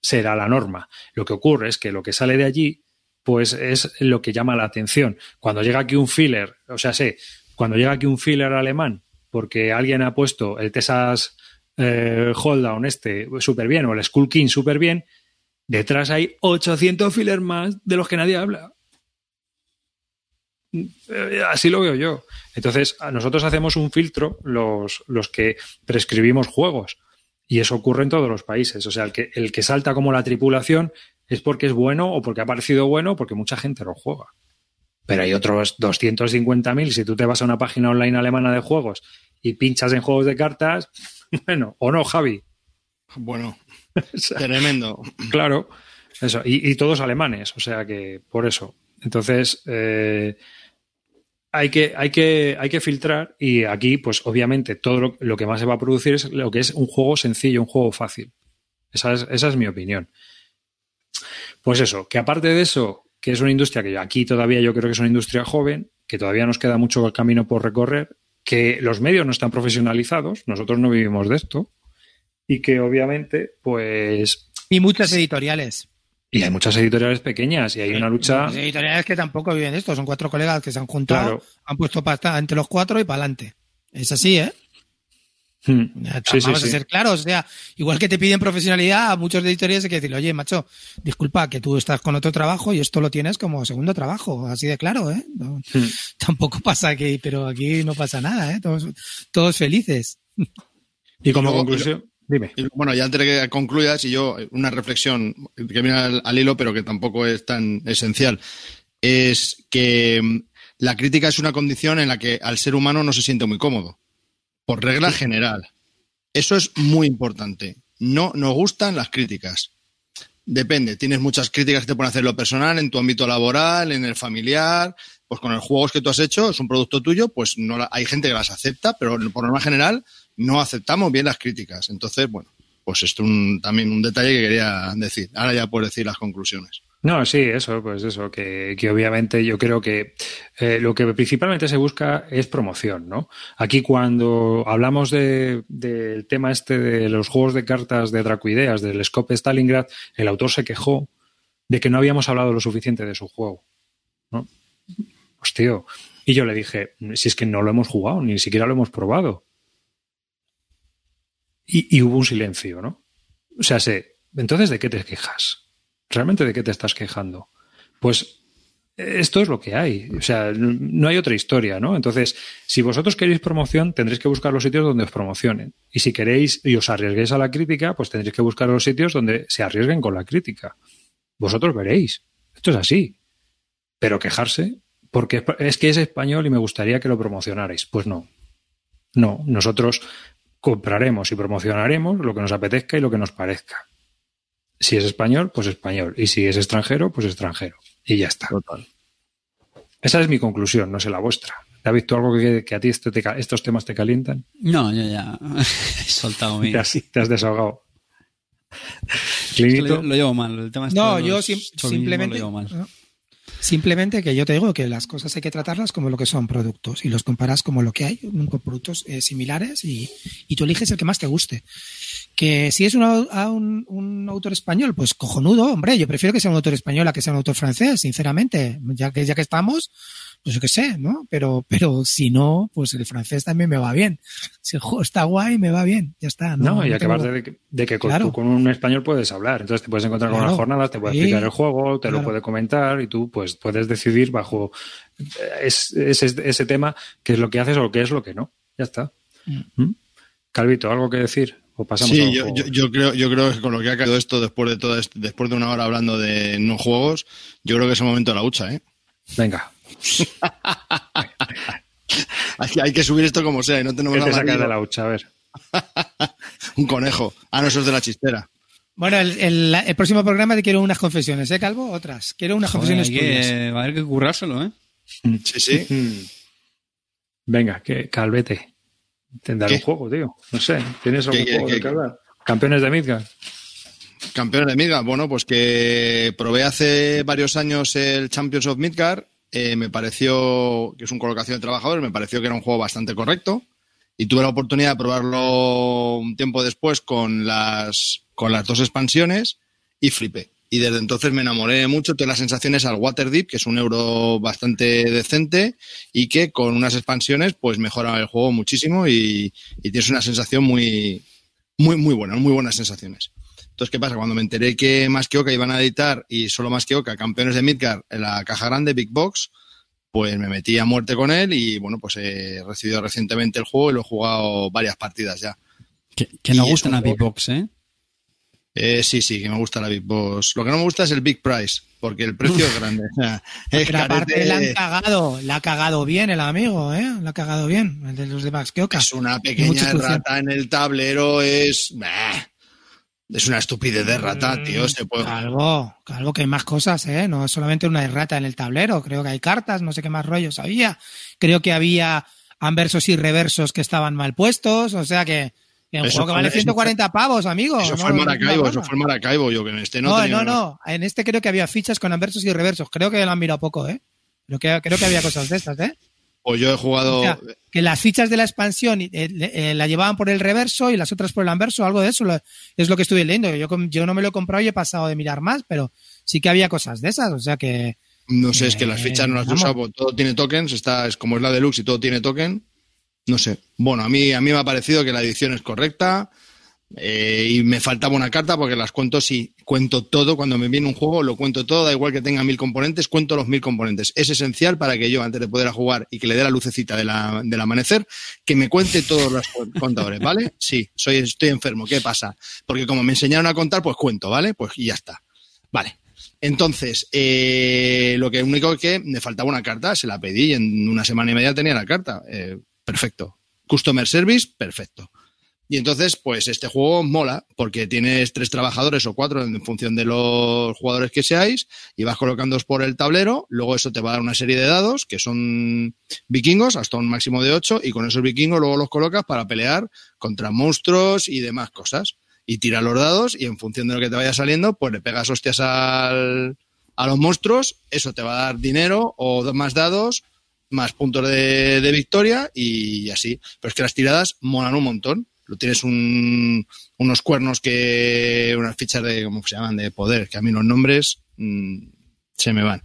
será la norma. Lo que ocurre es que lo que sale de allí, pues es lo que llama la atención. Cuando llega aquí un filler, o sea, sé, cuando llega aquí un filler alemán, porque alguien ha puesto el Texas eh, Holddown este súper bien o el Skull King súper bien, detrás hay 800 fillers más de los que nadie habla. Eh, Así lo veo yo. Entonces, nosotros hacemos un filtro los, los que prescribimos juegos. Y eso ocurre en todos los países. O sea, el que, el que salta como la tripulación es porque es bueno o porque ha parecido bueno o porque mucha gente lo juega. Pero hay otros 250.000. Si tú te vas a una página online alemana de juegos y pinchas en juegos de cartas, bueno, o no, Javi. Bueno, O sea, tremendo. Claro, eso. Y, y todos alemanes, o sea que por eso. Entonces, eh, hay, que, hay, que, hay que filtrar y aquí, pues obviamente, todo lo, que más se va a producir es lo que es un juego sencillo, un juego fácil. Esa es, esa es mi opinión. Pues eso, que aparte de eso, que es una industria que aquí todavía yo creo que es una industria joven, que todavía nos queda mucho camino por recorrer, que los medios no están profesionalizados, nosotros no vivimos de esto, y que obviamente, pues Y muchas editoriales. Y hay muchas editoriales pequeñas y hay una lucha. Muchas editoriales que tampoco viven esto. Son cuatro colegas que se han juntado, Claro. han puesto pasta entre los cuatro y para adelante. Es así, ¿eh? Hmm. Sí, Vamos sí. a ser claros, o sea, igual que te piden profesionalidad, a muchos editoriales hay que decirle, oye, macho, disculpa que tú estás con otro trabajo y esto lo tienes como segundo trabajo, así de claro, ¿eh? No- Hmm. Tampoco pasa aquí, pero aquí no pasa nada, ¿eh? Todos, todos felices. Y como Y luego- conclusión, dime. Y, bueno, ya antes de que concluyas, y yo, una reflexión que viene al, al hilo, pero que tampoco es tan esencial, es que mm, la crítica es una condición en la que al ser humano no se siente muy cómodo, por regla general. Eso es muy importante. No nos gustan las críticas. Depende, tienes muchas críticas que te pueden hacer lo personal, en tu ámbito laboral, en el familiar, pues con los juegos que tú has hecho, es un producto tuyo, pues no la- hay gente que las acepta, pero por norma general no aceptamos bien las críticas. Entonces, bueno, pues esto es un- también un detalle que quería decir. Ahora ya puedo decir las conclusiones. No, sí, eso, pues eso, que, que obviamente yo creo que eh, lo que principalmente se busca es promoción, ¿no? Aquí cuando hablamos de- del tema este de los juegos de cartas de Dracoideas, del Scope Stalingrad, el autor se quejó de que no habíamos hablado lo suficiente de su juego, ¿no? Tío, y yo le dije, si es que no lo hemos jugado, ni siquiera lo hemos probado. Y, hubo un silencio, ¿no? O sea, sé, entonces, ¿de qué te quejas? ¿Realmente de qué te estás quejando? Pues esto es lo que hay. O sea, no hay otra historia, ¿no? Entonces, si vosotros queréis promoción, tendréis que buscar los sitios donde os promocionen. Y si queréis y os arriesguéis a la crítica, pues tendréis que buscar los sitios donde se arriesguen con la crítica. Vosotros veréis. Esto es así. Pero quejarse, porque es que es español y me gustaría que lo promocionarais. Pues no. No, nosotros compraremos y promocionaremos lo que nos apetezca y lo que nos parezca. Si es español, pues español. Y si es extranjero, pues extranjero. Y ya está. Total. Esa es mi conclusión, no sé la vuestra. David, ¿tú algo que, que a ti este te estos temas te calientan? No, yo ya he soltado mi... Te has, te has desahogado. Es que Clinito, Lo, lo llevo mal. El tema No, yo sim- simplemente. Lo llevo mal. Simplemente que yo te digo que las cosas hay que tratarlas como lo que son productos y los comparas como lo que hay, con productos eh, similares y, y tú eliges el que más te guste. Que si es un, un, un autor español, pues cojonudo, hombre, yo prefiero que sea un autor español a que sea un autor francés, sinceramente. Ya que, ya que estamos, pues yo qué sé, ¿no? Pero, pero si no, pues el francés también me va bien. Si el juego está guay, me va bien. Ya está. No, no, y no acabar tengo- de, que- de que con, Claro. tú con un español puedes hablar. Entonces te puedes encontrar con unas jornadas, te puede Sí. explicar el juego, te lo puede comentar y tú pues puedes decidir bajo eh, es- ese, ese tema qué es lo que haces o qué es lo que no. Ya está. ¿Mm? Calvito, ¿algo que decir? ¿O pasamos a Sí, los yo, yo- yo creo, yo creo que con lo que ha caído esto después de todo este- después de una hora hablando de no juegos, yo creo que es el momento de la hucha, ¿eh? Venga, Hay, que- que subir esto como sea y no tenemos ¿qué te nada que de la hucha? A ver. un conejo. Ah, no, eso es de la chistera. Bueno, el, el- el próximo programa te quiero unas confesiones, ¿eh, Calvo? Otras. Quiero unas Joder, confesiones hay tuyas. que, va a haber que currárselo, ¿eh? Sí, sí. Venga, que Calvete. Tendrá un juego, tío. No sé. ¿Tienes algún ¿Qué, qué, juego qué, de que qué? hablar? Campeones de Midgard. Campeones de Midgard. Bueno, pues que probé hace varios años el Champions of Midgard. Eh, me pareció que es un colocación de trabajadores, me pareció que era un juego bastante correcto. Y tuve la oportunidad de probarlo un tiempo después con las, con las dos expansiones y flipé. Y desde entonces me enamoré mucho. Tuve las sensaciones al Waterdeep, que es un euro bastante decente y que con unas expansiones pues mejora el juego muchísimo y, y tienes una sensación muy, muy, muy buena, muy buenas sensaciones. Entonces, ¿qué pasa? Cuando me enteré que Más que Oca iban a editar y solo Más que Oca, campeones de Midgard en la caja grande, Big Box, pues me metí a muerte con él y bueno, pues he recibido recientemente el juego y lo he jugado varias partidas ya. Que, que no gustan a Big Box, ¿eh? Eh, sí, sí, que me gusta la Big Box. Lo que no me gusta es el Big Price, porque el precio es grande. Es Pero aparte la han cagado, la ha cagado bien el amigo, ¿eh? La ha cagado bien, el de los de Max Kioka. es una pequeña rata en el tablero, es... bah, Es una estupidez de rata, Mm, tío. Se puede... Calvo, calvo que hay más cosas, ¿eh? No es solamente una errata en el tablero, creo que hay cartas, no sé qué más rollos había. Creo que había anversos y reversos que estaban mal puestos, o sea que que un Eso juego que vale eso 140 pavos, amigo. Eso no, fue el Maracaibo, no, eso fue el Maracaibo, yo que en este no No, tenía no, no. En este creo que había fichas con anversos y reversos. Creo que lo han mirado poco, ¿eh? Creo que, creo que había cosas de estas, ¿eh? Yo he jugado... O sea, que las fichas de la expansión eh, eh, la llevaban por el reverso y las otras por el anverso, algo de eso lo- es lo que estuve leyendo. Yo, no me lo he comprado y he pasado de mirar más, pero sí que había cosas de esas, o sea que No sé, es que las Eh, fichas no las he usado, todo tiene tokens, está, es como es la deluxe y todo tiene token. No sé. Bueno, a mí, a mí me ha parecido que la edición es correcta. Eh, y me faltaba una carta porque las cuento si cuento todo. Cuando me viene un juego, lo cuento todo. Da igual que tenga mil componentes, cuento los mil componentes. Es esencial para que yo, antes de poder jugar y que le dé la lucecita de la- del amanecer, que me cuente todos los contadores, ¿vale? Sí, soy, estoy enfermo. ¿Qué pasa? Porque como me enseñaron a contar, pues cuento, ¿vale? Pues y ya está. Vale. Entonces, eh, lo que único que me faltaba una carta, se la pedí y en una semana y media tenía la carta. Eh, perfecto. Customer Service, perfecto. Y entonces, pues este juego mola, porque tienes tres trabajadores o cuatro en función de los jugadores que seáis, y vas colocándoos por el tablero, luego eso te va a dar una serie de dados, que son vikingos, hasta un máximo de ocho, y con esos vikingos luego los colocas para pelear contra monstruos y demás cosas. Y tiras los dados, y en función de lo que te vaya saliendo, pues le pegas hostias al, a los monstruos, eso te va a dar dinero o más dados, más puntos de, de victoria y así. Pero es que las tiradas molan un montón. Lo tienes un, unos cuernos que, unas fichas de, ¿cómo se llaman? De poder, que a mí los nombres mm, se me van.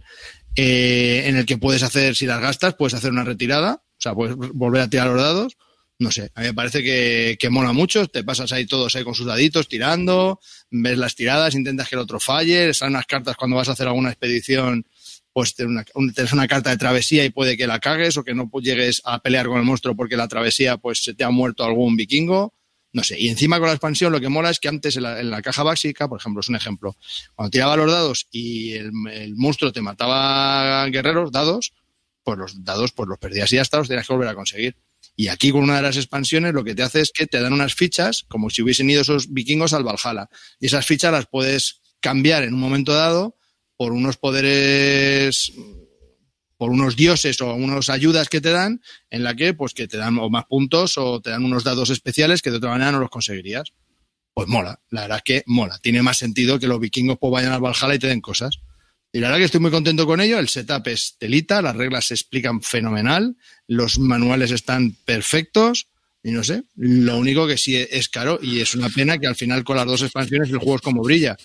Eh, en el que puedes hacer, si las gastas, puedes hacer una retirada, o sea, puedes volver a tirar los dados. No sé, a mí me parece que, que mola mucho, te pasas ahí todos ahí con sus daditos tirando, ves las tiradas, intentas que el otro falle, salen unas cartas cuando vas a hacer alguna expedición, pues tienes una, una carta de travesía y puede que la cagues o que no llegues a pelear con el monstruo porque la travesía pues se te ha muerto algún vikingo, no sé. Y encima con la expansión lo que mola es que antes en la, en la caja básica, por ejemplo, es un ejemplo, cuando tiraba los dados y el, el monstruo te mataba guerreros, dados, pues los dados pues los perdías y ya está, los tenías que volver a conseguir. Y aquí con una de las expansiones lo que te hace es que te dan unas fichas como si hubiesen ido esos vikingos al Valhalla. Y esas fichas las puedes cambiar en un momento dado por unos poderes, por unos dioses o unas ayudas que te dan, en la que pues que te dan o más puntos o te dan unos dados especiales que de otra manera no los conseguirías. Pues mola, la verdad que mola. Tiene más sentido que los vikingos pues vayan al Valhalla y te den cosas. Y la verdad que estoy muy contento con ello. El setup es telita, las reglas se explican fenomenal, los manuales están perfectos. Y no sé, lo único que sí es caro y es una pena que al final con las dos expansiones el juego es como brilla.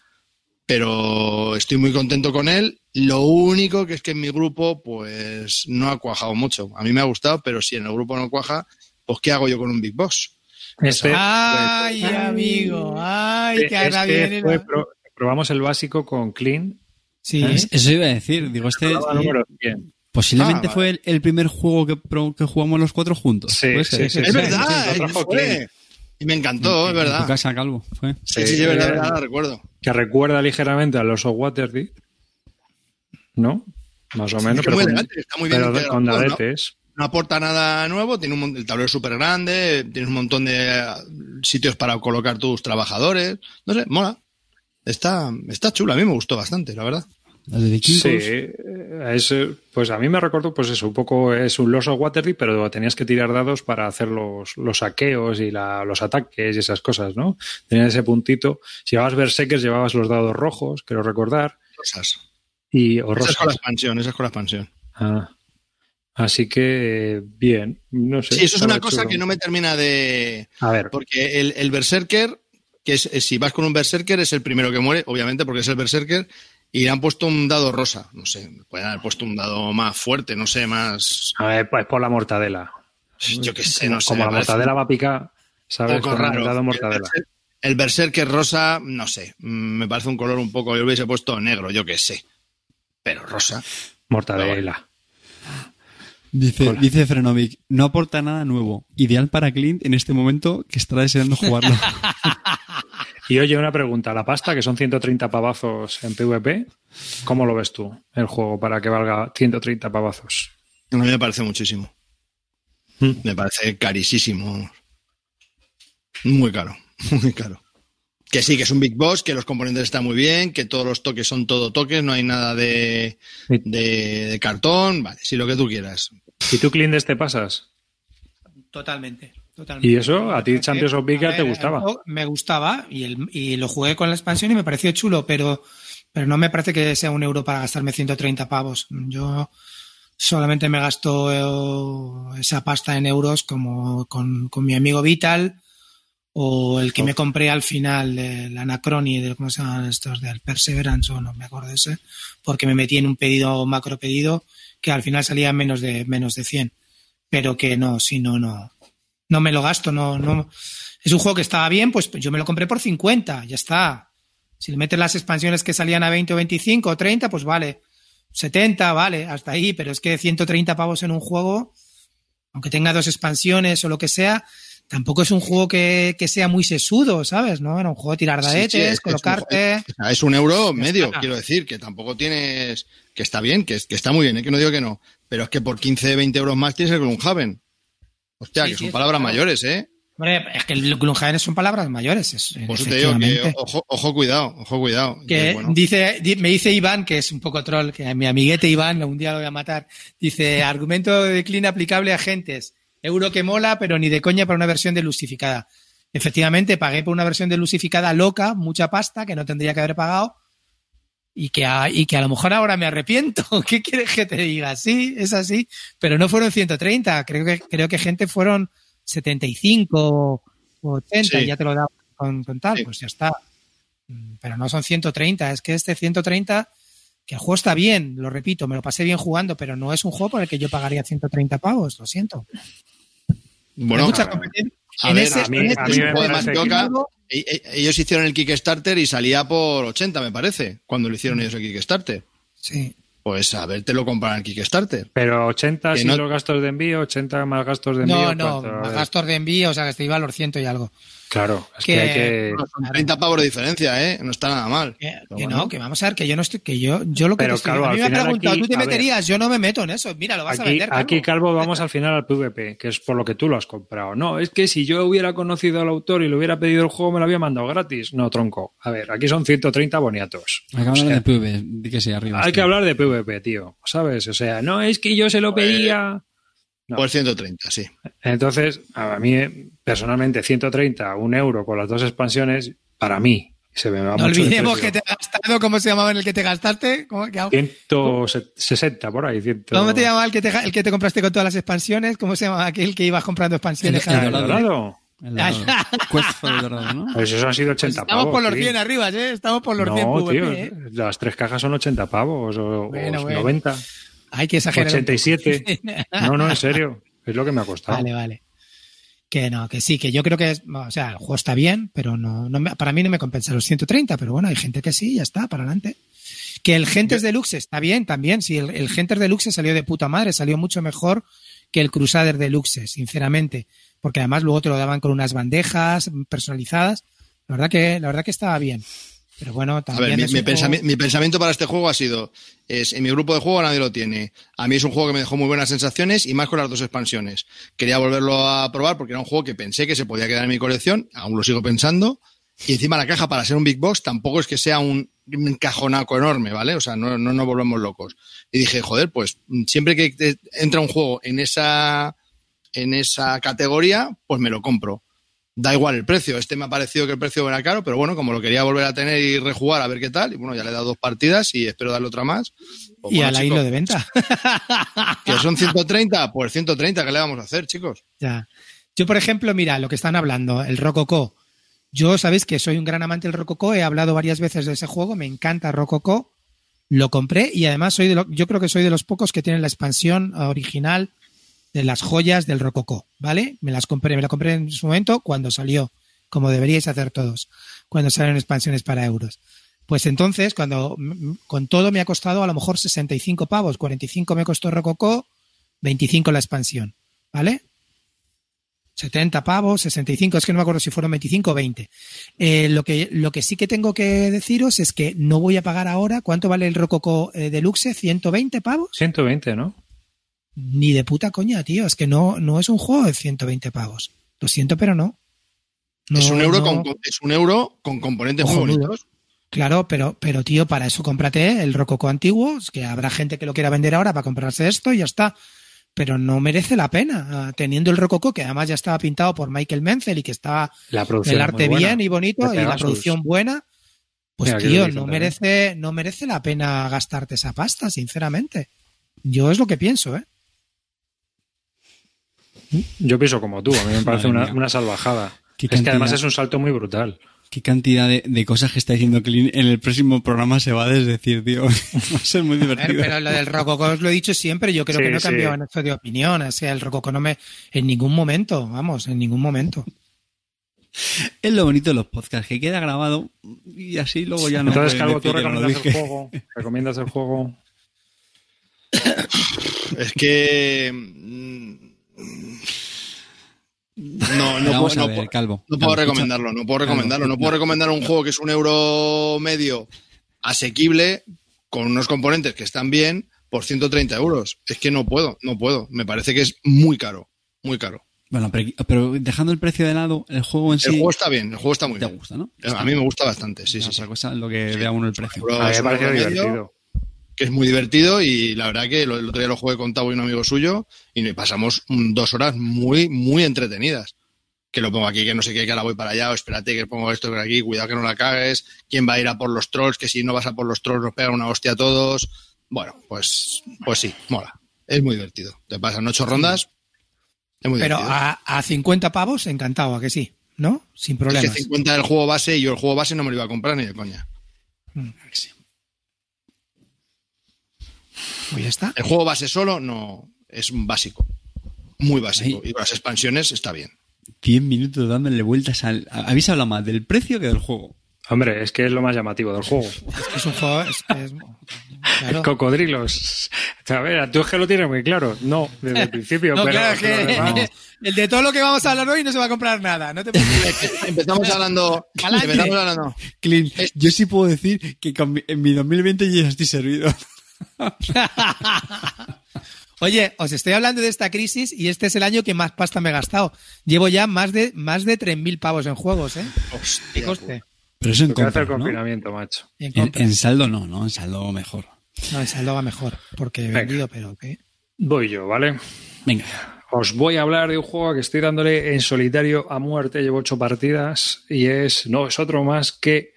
Pero estoy muy contento con él. Lo único que es que en mi grupo pues no ha cuajado mucho. A mí me ha gustado, pero si en el grupo no cuaja, pues ¿qué hago yo con un Big Boss? Este, Ay, amigo, ay, que ahora este fue pro- probamos el básico con Clean. Sí, Es- Eso iba a decir. Digo, este número 100. posiblemente Ah, fue el, el primer juego que, que jugamos los cuatro juntos. Sí, sí, sí, es sí, verdad, sí, Y me encantó, es En tu verdad. casa, Calvo. Fue. Sí, sí, sí, verdad, verdad, la recuerdo. que recuerda ligeramente al oso Waterdeep, ¿no? Más o menos, Es pero, muy con, elegante, está muy bien pero con dadetes. no aporta nada nuevo, tiene un, el tablero es súper grande, tienes un montón de eh, sitios para colocar tus trabajadores, no sé, mola. Está, está chulo, a mí me gustó bastante, la verdad. Las de vikingos. Sí, eh, es, pues a mí me recordó, pues eso, un poco es un loso Waterdeep, pero tenías que tirar dados para hacer los, los saqueos y la- los ataques y esas cosas, ¿no? Tenía ese puntito. Si llevabas Berserkers, llevabas los dados rojos, quiero recordar, Cosas. y o Esa es rosas. con la expansión, esa es con la expansión. Ah. Así que, bien, no sé. Sí, eso es una cosa chulo. que no me termina de... A ver, Porque el, el Berserker, que es- si vas con un Berserker, es el primero que muere, obviamente, porque es el Berserker, y le han puesto un dado rosa. No sé, pueden haber puesto un dado más fuerte, no sé, más... a ver, pues por la mortadela. Yo qué sé, como, no sé. como me la parece mortadela va a picar, ¿sabes? un poco Con el raro. dado El mortadela. El Berserker rosa, no sé, mm, me parece un color un poco, yo lo hubiese puesto negro, yo qué sé. Pero rosa. Mortadela. Dice, Hola. dice Frenovic, no aporta nada nuevo. Ideal para Clint en este momento que está deseando jugarlo. Y oye, una pregunta. La pasta, que son 130 pavazos en PvP, ¿cómo lo ves tú, el juego, para que valga 130 pavazos? A mí me parece muchísimo. Mm. Me parece carísimo. Muy caro, muy caro. Que sí, que es un Big Boss, que los componentes están muy bien, que todos los toques son todo toques, no hay nada de, de, de cartón, vale, sí, lo que tú quieras. ¿Y tú, Clint, te pasas? Totalmente. Totalmente. ¿Y eso? ¿A ti Champions of Big te gustaba? el Me gustaba y, el, y lo jugué con la expansión y me pareció chulo, pero, pero no me parece que sea un euro para gastarme 130 pavos. Yo solamente me gasto eh, esa pasta en euros como con, con mi amigo Vital o el que me compré al final del Anacroni, de, ¿cómo se llaman estos? Del Perseverance o no me acuerdo de ese, porque me metí en un pedido, macro pedido, que al final salía menos de, menos de 100. Pero que no, si no, no, No me lo gasto, no, no. Es un juego que estaba bien, pues yo me lo compré por 50, ya está. Si le metes las expansiones que salían a 20 o 25 o 30, pues vale. 70, vale, hasta ahí, pero es que 130 pavos en un juego, aunque tenga dos expansiones o lo que sea, tampoco es un juego que, que sea muy sesudo, ¿sabes? ¿No? Era un juego de tirar Sí, sí, dadetes, es- es un- colocarte. Es, es un euro medio, está. quiero decir, que tampoco tienes. Que está bien, que, que está muy bien, ¿eh? que no digo que no. Pero es que por 15, 20 euros más tienes el Gloomhaven. Hostia, Sí, que son palabras claro. mayores, ¿eh? Hombre, es que el Gloomhaven son palabras mayores. Es, Por eso te digo que ojo, ojo cuidado, ojo cuidado. Que bueno, dice, di- me dice Iván, que es un poco troll, que mi amiguete Iván, un día lo voy a matar, dice, argumento de decline aplicable a agentes. Euro que mola, pero ni de coña para una versión delusificada. Efectivamente, pagué por una versión delusificada loca, mucha pasta, que no tendría que haber pagado, y que a, y que a lo mejor ahora me arrepiento. ¿Qué quieres que te diga? Sí, es así, pero no fueron 130, creo que, creo que gente fueron 75 o 80, Sí. ya te lo da con, con tal, Sí. pues ya está. Mm, Pero no son 130, es que este 130, que el juego está bien, lo repito, me lo pasé bien jugando, pero no es un juego por el que yo pagaría 130 pavos, lo siento. bueno, Hay mucha competencia. A En ver, ese- a mí, en a mí me tipo de parece que- juego- e- e- ellos hicieron el Kickstarter y salía por 80, me parece, cuando lo hicieron ellos el Kickstarter. Sí. Pues a ver, te lo compran el Kickstarter. Pero 80 Que sin no- los gastos de envío, 80 más gastos de envío. No, no, más gastos de envío, o sea, que te iba a los ciento y algo. Claro, es que, Que- hay que. Son 30 pavos de diferencia, ¿eh? No está nada mal. Que, Pero que bueno. no, que vamos a ver, que yo no estoy, que yo, yo lo que Pero, te estoy claro, a mí al me han final preguntado, aquí- ¿tú te a ver. meterías? Yo no me meto en eso. Mira, lo vas a Aquí, vender, aquí, Carlos. Calvo, vamos al final al PvP, que es por lo que tú lo has comprado. No, es que si yo hubiera conocido al autor y le hubiera pedido el juego, me lo había mandado gratis. No, tronco. A ver, aquí son 130 boniatos. Hay que hablar de PV, di que sí, arriba. Hay que hablar de PvP, tío. ¿Sabes? O sea, no es que yo se lo pedía. No. Pues 130, sí. Entonces, a mí, eh, personalmente, 130, un euro con las dos expansiones, para mí, se me va No mucho de olvidemos que te has gastado, ¿cómo se llamaba en el que te gastaste? ¿Cómo, que- 160 por ahí. 100. ¿Cómo te llamaba el que te, el que te compraste con todas las expansiones? ¿Cómo se llamaba aquel que ibas comprando expansiones? El- el ¿El dorado. dorado? El dorado. ¿no? Pues eso han sido 80 Estamos pavos. por los tío. 100 arriba, ¿eh? Estamos por los 100 No, PvP, tío, ¿eh? las tres cajas son 80 pavos o, o Bueno, bueno. 90, Hay que exagerar. un poco. 87. No, no, en serio, es lo que me ha costado. Vale, vale. Que no, que sí, que yo creo que es, o sea, el juego está bien, pero no, no me- para mí no me compensa los 130, pero bueno, hay gente que sí, ya está, para adelante. Que el Gentes Deluxe está bien también, sí, el, el Gentes Deluxe salió de puta madre, salió mucho mejor que el Crusader Deluxe, sinceramente, porque además luego te lo daban con unas bandejas personalizadas. La verdad que, la verdad que estaba bien. Pero bueno, A también ver, mi, juego- pensamiento para este juego ha sido, es, en mi grupo de juego nadie lo tiene. A mí es un juego que me dejó muy buenas sensaciones y más con las dos expansiones. Quería volverlo a probar porque era un juego que pensé que se podía quedar en mi colección, aún lo sigo pensando. Y encima la caja para ser un Big Box tampoco es que sea un cajonaco enorme, ¿vale? O sea, no, no nos volvemos locos. Y dije, joder, pues siempre que te- entra un juego en esa, en esa categoría, pues me lo compro. Da igual el precio. Este me ha parecido que el precio era caro, pero bueno, como lo quería volver a tener y rejugar a ver qué tal, y bueno, ya le he dado dos partidas y espero darle otra más. Pues y bueno, a la chicos, hilo de venta. Que son 130, pues 130, ¿qué le vamos a hacer, chicos? Ya. Yo, por ejemplo, mira, lo que están hablando, el Rococó. Yo, sabéis que soy un gran amante del Rococó, he hablado varias veces de ese juego, me encanta Rococó. Lo compré y además soy de lo- yo creo que soy de los pocos que tienen la expansión original de las joyas del Rococó, ¿vale? Me las compré, me la compré en su momento cuando salió, como deberíais hacer todos, cuando salen expansiones para euros. Pues entonces, cuando con todo me ha costado a lo mejor 65 pavos, 45 me costó Rococó, 25 la expansión, ¿vale? 70 pavos, 65, es que no me acuerdo si fueron 25 o 20. Eh, lo, que, lo que sí que tengo que deciros es que no voy a pagar ahora, ¿cuánto vale el Rococo eh, Deluxe? ¿120 pavos? 120, ¿no? Ni de puta coña, tío, es que no, no es un juego de 120 pavos. Lo siento, pero no. No, es, un euro no. con, es un euro con componentes muy bonitos. Claro, pero, pero tío, para eso cómprate el Rococo antiguo, es que habrá gente que lo quiera vender ahora para comprarse esto y ya está. Pero no merece la pena, ah, teniendo el Rococo, que además ya estaba pintado por Michael Menzel y que estaba La producción el arte bien y bonito y la producción buena, pues Mira, tío, no merece, no merece la pena gastarte esa pasta, sinceramente. Yo es lo que pienso, ¿eh? Yo pienso como tú, a mí me parece una, una salvajada. Qué Es que además es un salto muy brutal. Qué cantidad de, de cosas que está diciendo Clint en el próximo programa se va a desdecir, tío. Va a ser muy divertido. pero lo del Rococo os lo he dicho siempre, yo creo Sí, que no he sí. cambiado en esto de opinión. O sea, el Rococo no me. En ningún momento, vamos, en ningún momento. Es lo bonito de los podcasts, que queda grabado y así luego ya no. Entonces, Calvo, ¿tú recomiendas el juego? ¿Recomiendas el juego? Es que. No, no, puedo- no ver, puedo- Calvo. no Calvo, puedo escucha. recomendarlo, no puedo Calvo, recomendarlo. No puedo no. recomendar un juego que es un euro medio asequible con unos componentes que están bien por 130 euros. Es que no puedo, no puedo. Me parece que es muy caro, muy caro. Bueno, pero, pero dejando el precio de lado, el juego en sí El juego está bien, el juego está muy te bien. gusta, ¿no? A mí me gusta bastante, sí, sí, sí. Otra cosa es lo que vea uno el precio. A mí me es un pareció euro medio, divertido. Que es muy divertido y la verdad que el otro día lo jugué con Tavo y un amigo suyo y pasamos mm, dos horas muy, muy entretenidas. Que lo pongo aquí, que no sé qué, que ahora voy para allá, o espérate que pongo esto por aquí, cuidado que no la cagues, quién va a ir a por los trolls, que si no vas a por los trolls nos pegan una hostia a todos. Bueno, pues, pues sí, mola. Es muy divertido. Te pasan ocho rondas. Es muy Pero divertido. a, a 50 pavos, encantado, a que sí, ¿no? Sin es problemas. que 50 del juego base y yo el juego base no me lo iba a comprar ni de coña. Pues ya está. El juego base solo no es un básico. Muy básico. Ahí. Y con las expansiones está bien. 10 minutos dándole vueltas al. Habéis hablado más del precio que del juego. Hombre, es que es lo más llamativo del juego. Es que es un juego. es que es- claro. Cocodrilos. A ver, tú es que lo tienes muy claro. No, desde el principio. No, pero, claro, es pero que además- el de todo lo que vamos a hablar hoy no se va a comprar nada. No te preocupes. Empezamos hablando. Empezamos hablando. Clint, yo sí puedo decir que con mi- en mi 2020 yo ya estoy servido. Oye, os estoy hablando de esta crisis y este es el año que más pasta me he gastado. Llevo ya más de más de 3.000 pavos en juegos, ¿eh? ¿Qué coste? Pero eso en confinamiento, macho. En En, compras. en saldo no, ¿no? En saldo mejor. No, en saldo va mejor, porque he Venga. vendido, pero ¿qué? Voy yo, ¿vale? Venga. Os voy a hablar de un juego que estoy dándole en solitario a muerte. Llevo ocho partidas y es, no es otro más que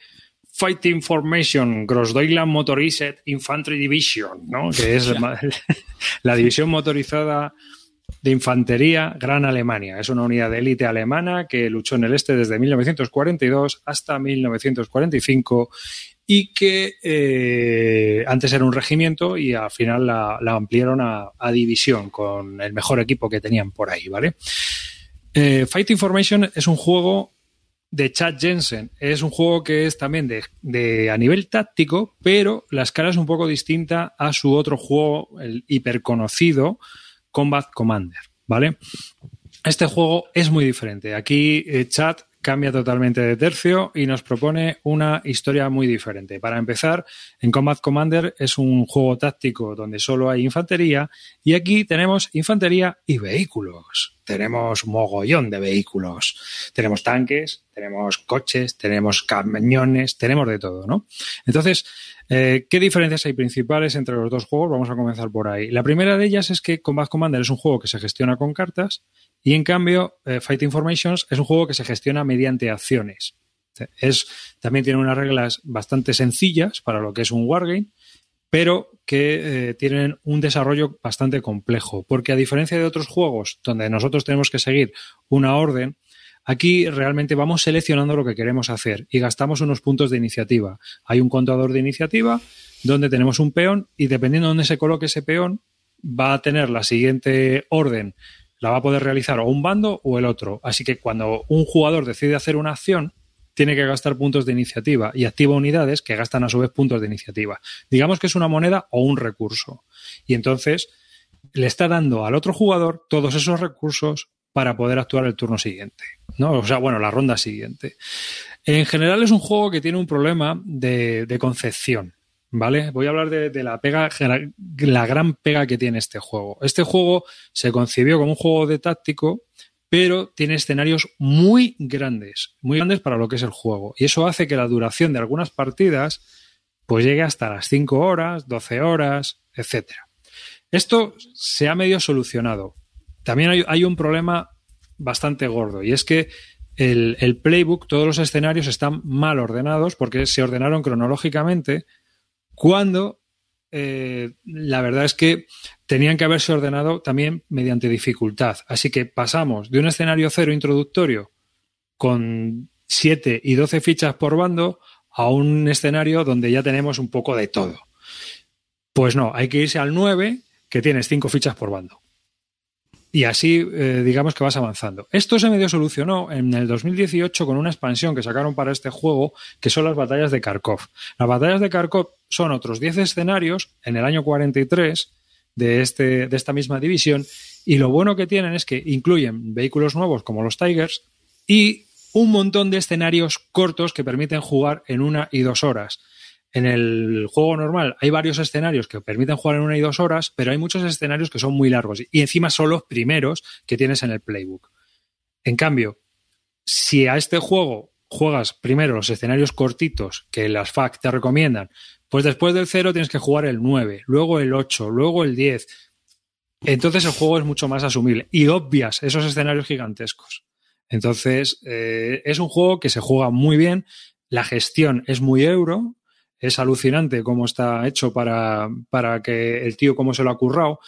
Fighting Formation Grossdoyland Motorized Infantry Division, ¿no? Que es la, la división motorizada de infantería Gran Alemania. Es una unidad de élite alemana que luchó en el este desde 1942 hasta 1945 y que eh, antes era un regimiento y al final la, la ampliaron a, a división con el mejor equipo que tenían por ahí, ¿vale? Eh, Fighting Formation es un juego de Chad Jensen. Es un juego que es también de, a nivel táctico, pero la escala es un poco distinta a su otro juego, el hiperconocido Combat Commander, ¿vale? Este juego es muy diferente. Aquí eh, Chad cambia totalmente de tercio y nos propone una historia muy diferente. Para empezar, en Combat Commander es un juego táctico donde solo hay infantería y aquí tenemos infantería y vehículos. Tenemos mogollón de vehículos. Tenemos tanques, tenemos coches, tenemos camiones, tenemos de todo, ¿no? Entonces, eh, ¿qué diferencias hay principales entre los dos juegos? Vamos a comenzar por ahí. La primera de ellas es que Combat Commander es un juego que se gestiona con cartas y en cambio eh, Fighting Formations es un juego que se gestiona mediante acciones. Es, también tiene unas reglas bastante sencillas para lo que es un wargame, pero que eh, tienen un desarrollo bastante complejo, porque a diferencia de otros juegos donde nosotros tenemos que seguir una orden, Aquí realmente vamos seleccionando lo que queremos hacer y gastamos unos puntos de iniciativa. Hay un contador de iniciativa donde tenemos un peón y dependiendo de dónde se coloque ese peón, va a tener la siguiente orden, la va a poder realizar o un bando o el otro. Así que cuando un jugador decide hacer una acción, tiene que gastar puntos de iniciativa y activa unidades que gastan a su vez puntos de iniciativa. Digamos que es una moneda o un recurso. Y entonces le está dando al otro jugador todos esos recursos para poder actuar el turno siguiente. ¿no? O sea, bueno, la ronda siguiente. En general es un juego que tiene un problema de, de concepción. ¿Vale? Voy a hablar de, la pega, la gran pega que tiene este juego. Este juego se concibió como un juego de táctico, pero tiene escenarios muy grandes, muy grandes para lo que es el juego. Y eso hace que la duración de algunas partidas pues llegue hasta las 5 horas, 12 horas, etcétera. Esto se ha medio solucionado. También hay, un problema bastante gordo y es que el, playbook, todos los escenarios están mal ordenados porque se ordenaron cronológicamente cuando eh, la verdad es que tenían que haberse ordenado también mediante dificultad. Así que pasamos de un escenario cero introductorio con 7 y 12 fichas por bando a un escenario donde ya tenemos un poco de todo. Pues no, hay que irse al 9, que tienes 5 fichas por bando. Y así, eh, digamos que vas avanzando. Esto se medio solucionó en el 2018 con una expansión que sacaron para este juego, que son las batallas de Kharkov. Las batallas de Kharkov son otros 10 escenarios en el año 43 de, este, de esta misma división. Y lo bueno que tienen es que incluyen vehículos nuevos como los Tigers y un montón de escenarios cortos que permiten jugar en una y dos horas. En el juego normal hay varios escenarios que permiten jugar en una y dos horas, pero hay muchos escenarios que son muy largos y encima son los primeros que tienes en el playbook. En cambio, si a este juego juegas primero los escenarios cortitos que las FAC te recomiendan, pues después del 0 tienes que jugar el 9, luego el 8, luego el 10. Entonces el juego es mucho más asumible y obvias esos escenarios gigantescos. Entonces eh, es un juego que se juega muy bien, la gestión es muy euro, es alucinante cómo está hecho para, para que el tío cómo se lo ha currado.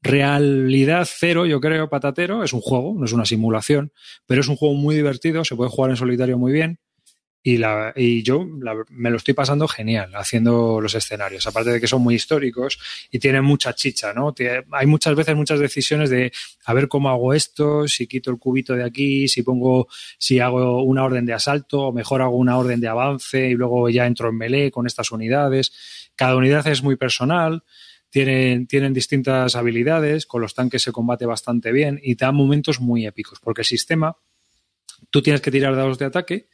Realidad cero, yo creo, patatero, es un juego, no es una simulación, pero es un juego muy divertido, se puede jugar en solitario muy bien y, la, y yo me lo estoy pasando genial haciendo los escenarios, aparte de que son muy históricos y tienen mucha chicha, ¿no? hay muchas veces muchas decisiones de a ver cómo hago esto, si quito el cubito de aquí, si pongo, si hago una orden de asalto o mejor hago una orden de avance y luego ya entro en melee con estas unidades. Cada unidad es muy personal. Tienen, tienen distintas habilidades, con los tanques se combate bastante bien y te dan momentos muy épicos, porque el sistema, tú tienes que tirar dados de ataque,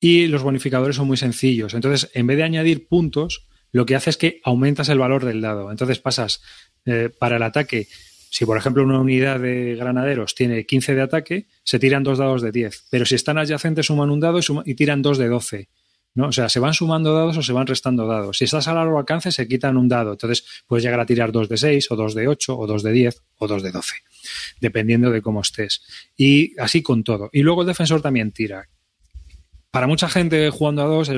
y los bonificadores son muy sencillos. Entonces, en vez de añadir puntos, lo que hace es que aumentas el valor del dado. Entonces pasas eh, para el ataque, si por ejemplo una unidad de granaderos tiene 15 de ataque, se tiran dos dados de 10. Pero si están adyacentes, suman un dado y, tiran dos de 12. ¿no? O sea, se van sumando dados o se van restando dados. Si estás a largo alcance, se quitan un dado. Entonces puedes llegar a tirar dos de 6 o dos de 8 o dos de 10 o dos de 12, dependiendo de cómo estés. Y así con todo. Y luego el defensor también tira para mucha gente jugando a dos,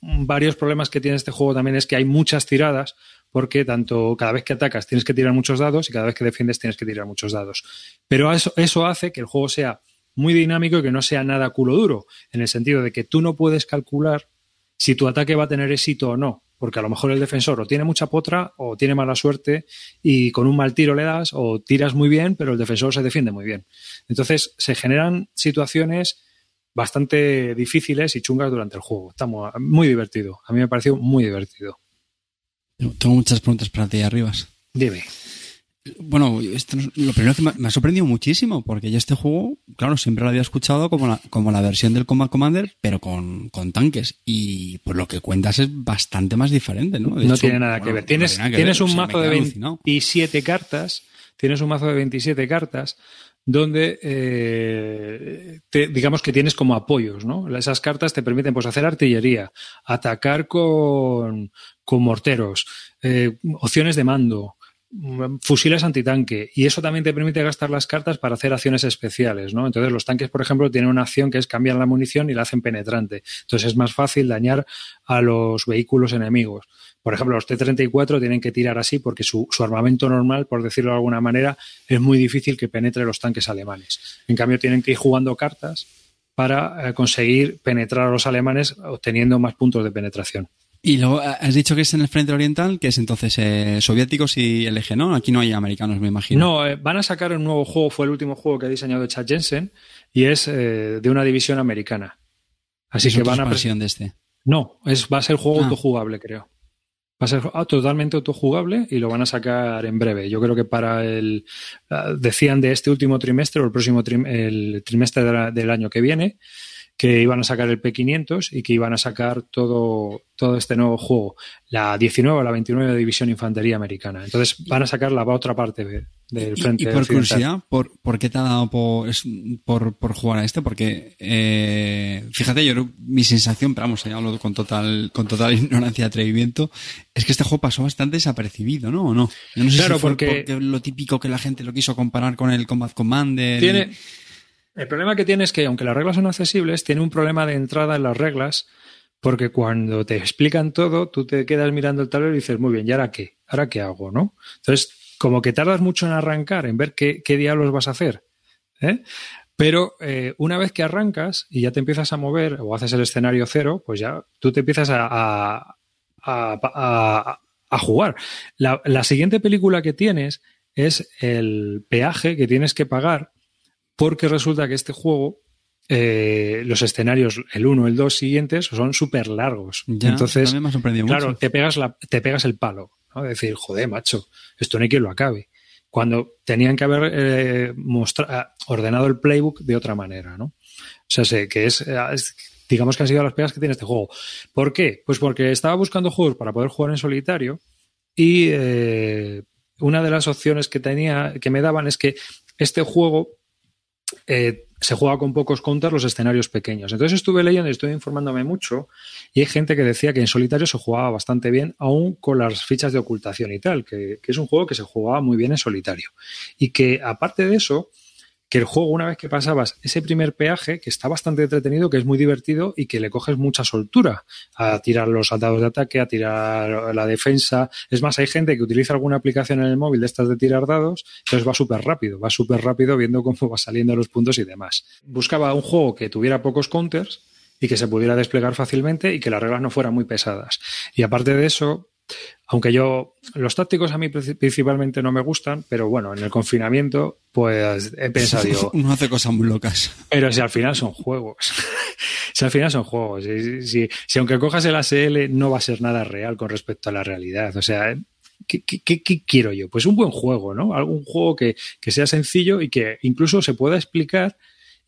varios problemas que tiene este juego también es que hay muchas tiradas, porque tanto cada vez que atacas tienes que tirar muchos dados y cada vez que defiendes tienes que tirar muchos dados. Pero eso, eso hace que el juego sea muy dinámico y que no sea nada culo duro, en el sentido de que tú no puedes calcular si tu ataque va a tener éxito o no, porque a lo mejor el defensor o tiene mucha potra o tiene mala suerte y con un mal tiro le das o tiras muy bien, pero el defensor se defiende muy bien. Entonces se generan situaciones bastante difíciles y chungas durante el juego. Está muy, divertido. A mí me pareció muy divertido. Tengo muchas preguntas para ti, Arribas. Dime. Bueno, esto, lo primero que me, ha sorprendido muchísimo, porque yo este juego, claro, siempre lo había escuchado como la, como la versión del Combat Commander, pero con, con tanques. Y por lo que cuentas es bastante más diferente, ¿no? no tiene nada que ver. Tienes, tienes un mazo de 27 cartas, tienes un mazo de 27 cartas, donde eh, digamos que tienes como apoyos, ¿no? Esas cartas te permiten pues hacer artillería, atacar con, con morteros, eh, opciones de mando, fusiles antitanque y eso también te permite gastar las cartas para hacer acciones especiales, ¿no? Entonces los tanques, por ejemplo, tienen una acción que es cambiar la munición y la hacen penetrante. Entonces es más fácil dañar a los vehículos enemigos. Por ejemplo, los T-34 tienen que tirar así porque su, armamento normal, por decirlo de alguna manera, es muy difícil que penetre los tanques alemanes. En cambio, tienen que ir jugando cartas para eh, conseguir penetrar a los alemanes obteniendo más puntos de penetración. Y luego eh, has dicho que es en el frente oriental, que es entonces eh, soviéticos y el eje, ¿no? Aquí no hay americanos, me imagino. No, van a sacar un nuevo juego, fue el último juego que ha diseñado Chad Jensen, y es de una división americana. Así que van a. de este? No, es, va a ser juego ah. autojugable, creo. Va a ser totalmente autojugable y lo van a sacar en breve. Yo creo que para el. Ah, decían de este último trimestre o el próximo el trimestre del año que viene que iban a sacar el P500 y que iban a sacar todo, todo este nuevo juego, la 19 o la 29 División Infantería Americana. Entonces van a sacar la otra parte del frente. Y, por curiosidad, ¿por, ¿por, qué te ha dado por, por, jugar a este? Porque, eh, fíjate, yo mi sensación, pero vamos, ya hablo con total, con total ignorancia y atrevimiento, es que este juego pasó bastante desapercibido, ¿no? ¿O no? no sé claro, porque... lo típico que la gente lo quiso comparar con el Combat Commander. Tiene... El problema que tiene es que, aunque las reglas son accesibles, tiene un problema de entrada en las reglas, porque cuando te explican todo, tú te quedas mirando el tablero y dices, muy bien, ¿y ahora qué? ¿Ahora qué hago? ¿no? Entonces, como que tardas mucho en arrancar, en ver qué, diablos vas a hacer. ¿eh? Pero eh, una vez que arrancas y ya te empiezas a mover o haces el escenario cero, pues ya tú te empiezas a, a, jugar. La siguiente película que tienes es el peaje que tienes que pagar porque resulta que este juego eh, los escenarios, el 1, el 2 siguientes, son súper largos. Ya, Entonces, me claro, mucho. te pegas, la, te pegas el palo. ¿no? decir, joder, macho, esto no hay quien lo acabe. Cuando tenían que haber eh, mostra- ordenado el playbook de otra manera, ¿no? O sea, sé que es, eh, es- digamos que han sido las pegas que tiene este juego. ¿Por qué? Pues porque estaba buscando juegos para poder jugar en solitario y eh, una de las opciones que tenía, que me daban es que este juego eh, se juega con pocos counters los escenarios pequeños. Entonces estuve leyendo y estuve informándome mucho y hay gente que decía que en solitario se jugaba bastante bien, aún con las fichas de ocultación y tal, que, que es un juego que se jugaba muy bien en solitario. Y que aparte de eso, que el juego, una vez que pasabas ese primer peaje, que está bastante entretenido, que es muy divertido y que le coges mucha soltura a tirar los dados de ataque, a tirar la defensa. Es más, hay gente que utiliza alguna aplicación en el móvil de estas de tirar dados, entonces va súper rápido, va súper rápido viendo cómo va saliendo los puntos y demás. Buscaba un juego que tuviera pocos counters y que se pudiera desplegar fácilmente y que las reglas no fueran muy pesadas. Y aparte de eso, aunque yo, los tácticos a mí princi- principalmente no me gustan, pero bueno, en el confinamiento, pues he pensado, digo, Uno hace cosas muy locas. pero si al final son juegos. si al final son juegos. Si, si- si aunque cojas el ASL no va a ser nada real con respecto a la realidad. O sea, ¿qué, qué- qué- qué quiero yo? Pues un buen juego, ¿no? Algún juego que, que sea sencillo y que incluso se pueda explicar.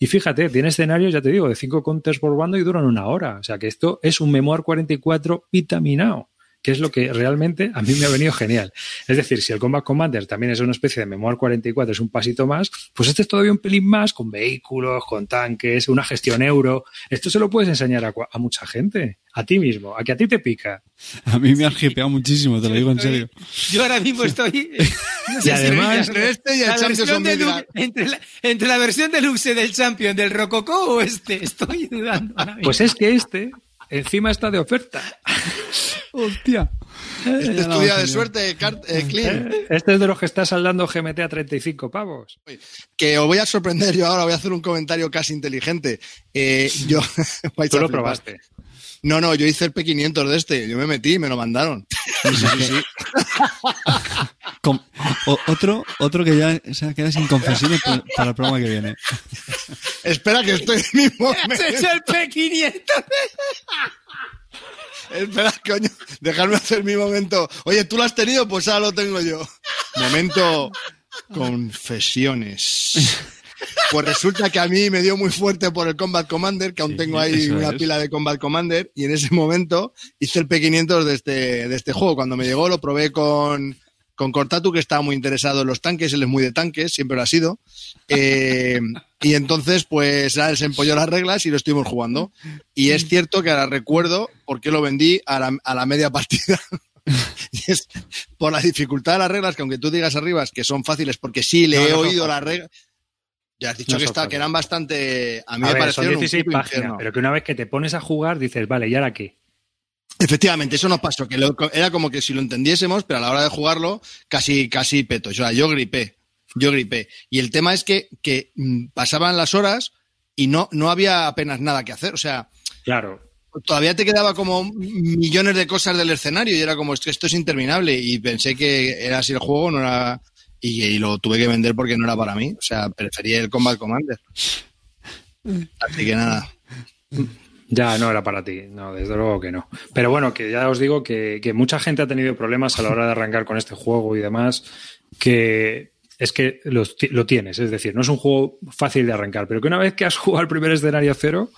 Y fíjate, tiene escenarios, ya te digo, de cinco counters por bando y duran una hora. O sea que esto es un Memoir 44 vitaminado que es lo que realmente a mí me ha venido genial. Es decir, si el Combat Commander también es una especie de Memoir 44, es un pasito más, pues este es todavía un pelín más, con vehículos, con tanques, una gestión euro. Esto se lo puedes enseñar a, mucha gente, a ti mismo, a que a ti te pica. A mí me han hipeado muchísimo, te lo digo en serio. Yo ahora mismo estoy. no sé Y además, si este y el la Champions versión of deluxe- Midgard. entre, la, entre la versión deluxe del Champion del Rococó o este. Estoy dudando. ahora mismo. Pues es que este encima está de oferta. Hostia. Este es tu día de suerte, Cart- eh, Clint. Este es de los que está saldando GMT a 35 pavos. Que os voy a sorprender yo ahora, voy a hacer un comentario casi inteligente. Eh, yo, Tú a lo flipar. probaste. No, no, yo hice el P500 de este, yo me metí y me lo mandaron. Com- o- otro, otro que ya se queda sin confesiones pa- para el programa que viene. Espera que estoy en mi Has momento. hecho el P500. Espera, coño, dejarme hacer mi momento. Oye, ¿tú lo has tenido? Pues ahora lo tengo yo. Momento confesiones. Pues resulta que a mí me dio muy fuerte por el Combat Commander, que aún Sí, tengo ahí una es. pila de Combat Commander, y en ese momento hice el P500 de este, de este juego. Cuando me llegó lo probé con, con Cortatu, que estaba muy interesado en los tanques, él es muy de tanques, siempre lo ha sido. Eh, y entonces, pues, se empolló las reglas y lo estuvimos jugando. Y es cierto que ahora recuerdo por qué lo vendí a la, a la media partida. y es por la dificultad de las reglas, que aunque tú digas arriba que son fáciles, porque sí le No, he no oído las reglas. Ya has dicho No que, está, que eran bastante. A mí A me ver, parecieron son un 16 puto páginas, infierno. pero que una vez que te pones a jugar dices, vale, ¿y ahora qué? Efectivamente, eso nos pasó, que lo- era como que si lo entendiésemos, pero a la hora de jugarlo, casi, casi peto. O sea, yo gripé, yo gripé. Y el tema es que, que mm, pasaban las horas y no, no había apenas nada que hacer. O sea, Claro, todavía te quedaba como millones de cosas del escenario y era como, "Esto- esto es interminable. Y pensé que era así el juego, no era. Y, y lo tuve que vender porque no era para mí. O sea, prefería el Combat Commander. Así que nada. Ya no era para ti, no, desde luego que no. Pero bueno, que ya os digo que, mucha gente ha tenido problemas a la hora de arrancar con este juego y demás, que es que lo tienes, es decir, no es un juego fácil de arrancar, pero que una vez que has jugado el primer escenario cero,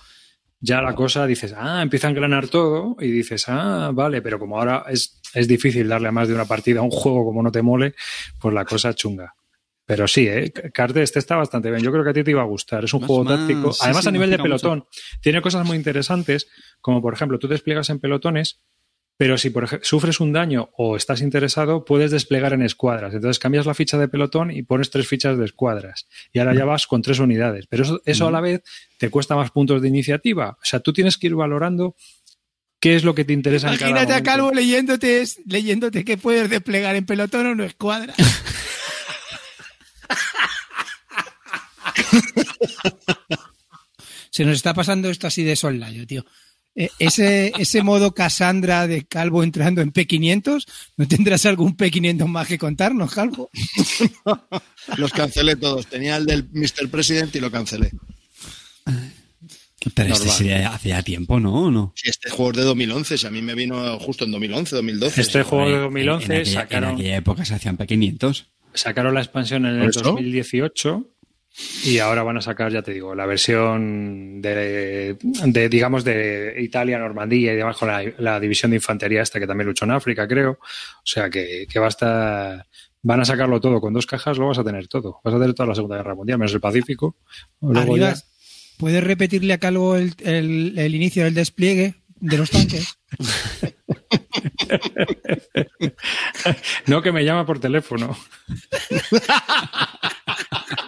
ya la cosa dices, ah, empieza a engranar todo y dices, ah, vale, pero como ahora es, es difícil darle a más de una partida a un juego como no te mole, pues la cosa chunga. Pero sí, ¿eh? Carte, este está bastante bien. Yo creo que a ti te iba a gustar. Es un Más- juego más, táctico. sí, Además, sí, a nivel de pelotón, tiene cosas muy interesantes, como por ejemplo, tú desplegas en pelotones, pero si por ejemplo sufres un daño o estás interesado, puedes desplegar en escuadras. Entonces cambias la ficha de pelotón y pones tres fichas de escuadras. Y ahora ya vas con tres unidades. Pero eso, eso a la vez te cuesta más puntos de iniciativa. O sea, tú tienes que ir valorando qué es lo que te interesa en cada Imagínate a. Calvo leyéndote, leyéndote que puedes desplegar en pelotón o no escuadra. Se nos está pasando esto así de sollayo, tío. Eh, ese, ese modo Cassandra de Calvo entrando en P500, ¿no tendrás algún P500 más que contarnos, Calvo? Los cancelé todos. Tenía el del Mr. President y lo cancelé. Pero este sería hacía tiempo, ¿no? ¿O no? Si este juego es de 2011, si a mí me vino justo en 2011, 2012. Este juego de En- 2011 en, aquella, sacaron, en aquella época se hacían P500. sacaron la expansión en ¿Por el eso? 2018 y ahora van a sacar, ya te digo, la versión de, de, digamos, de Italia, Normandía y demás con la, la división de infantería esta que también luchó en África, creo. O sea que, que va a estar... Van a sacarlo todo con dos cajas, lo vas a tener todo. Vas a tener toda la Segunda Guerra Mundial, menos el Pacífico. Luego ya- ¿puedes repetirle a Calvo el, el- el inicio del despliegue de los tanques? No, que me llama por teléfono.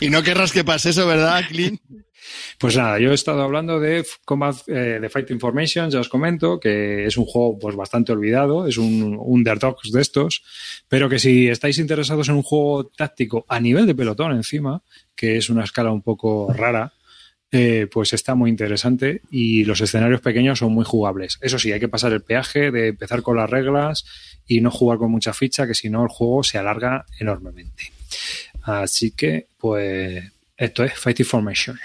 Y no querrás que pase eso, ¿verdad, Clint? Pues nada, yo he estado hablando de Combat, eh, de Fight Information, ya os comento, que es un juego pues bastante olvidado, es un underdogs de estos, pero que si estáis interesados en un juego táctico a nivel de pelotón encima, que es una escala un poco rara, eh, pues está muy interesante y los escenarios pequeños son muy jugables. Eso sí, hay que pasar el peaje de empezar con las reglas y no jugar con mucha ficha, que si no el juego se alarga enormemente. Así que, pues, esto es Fight Informations.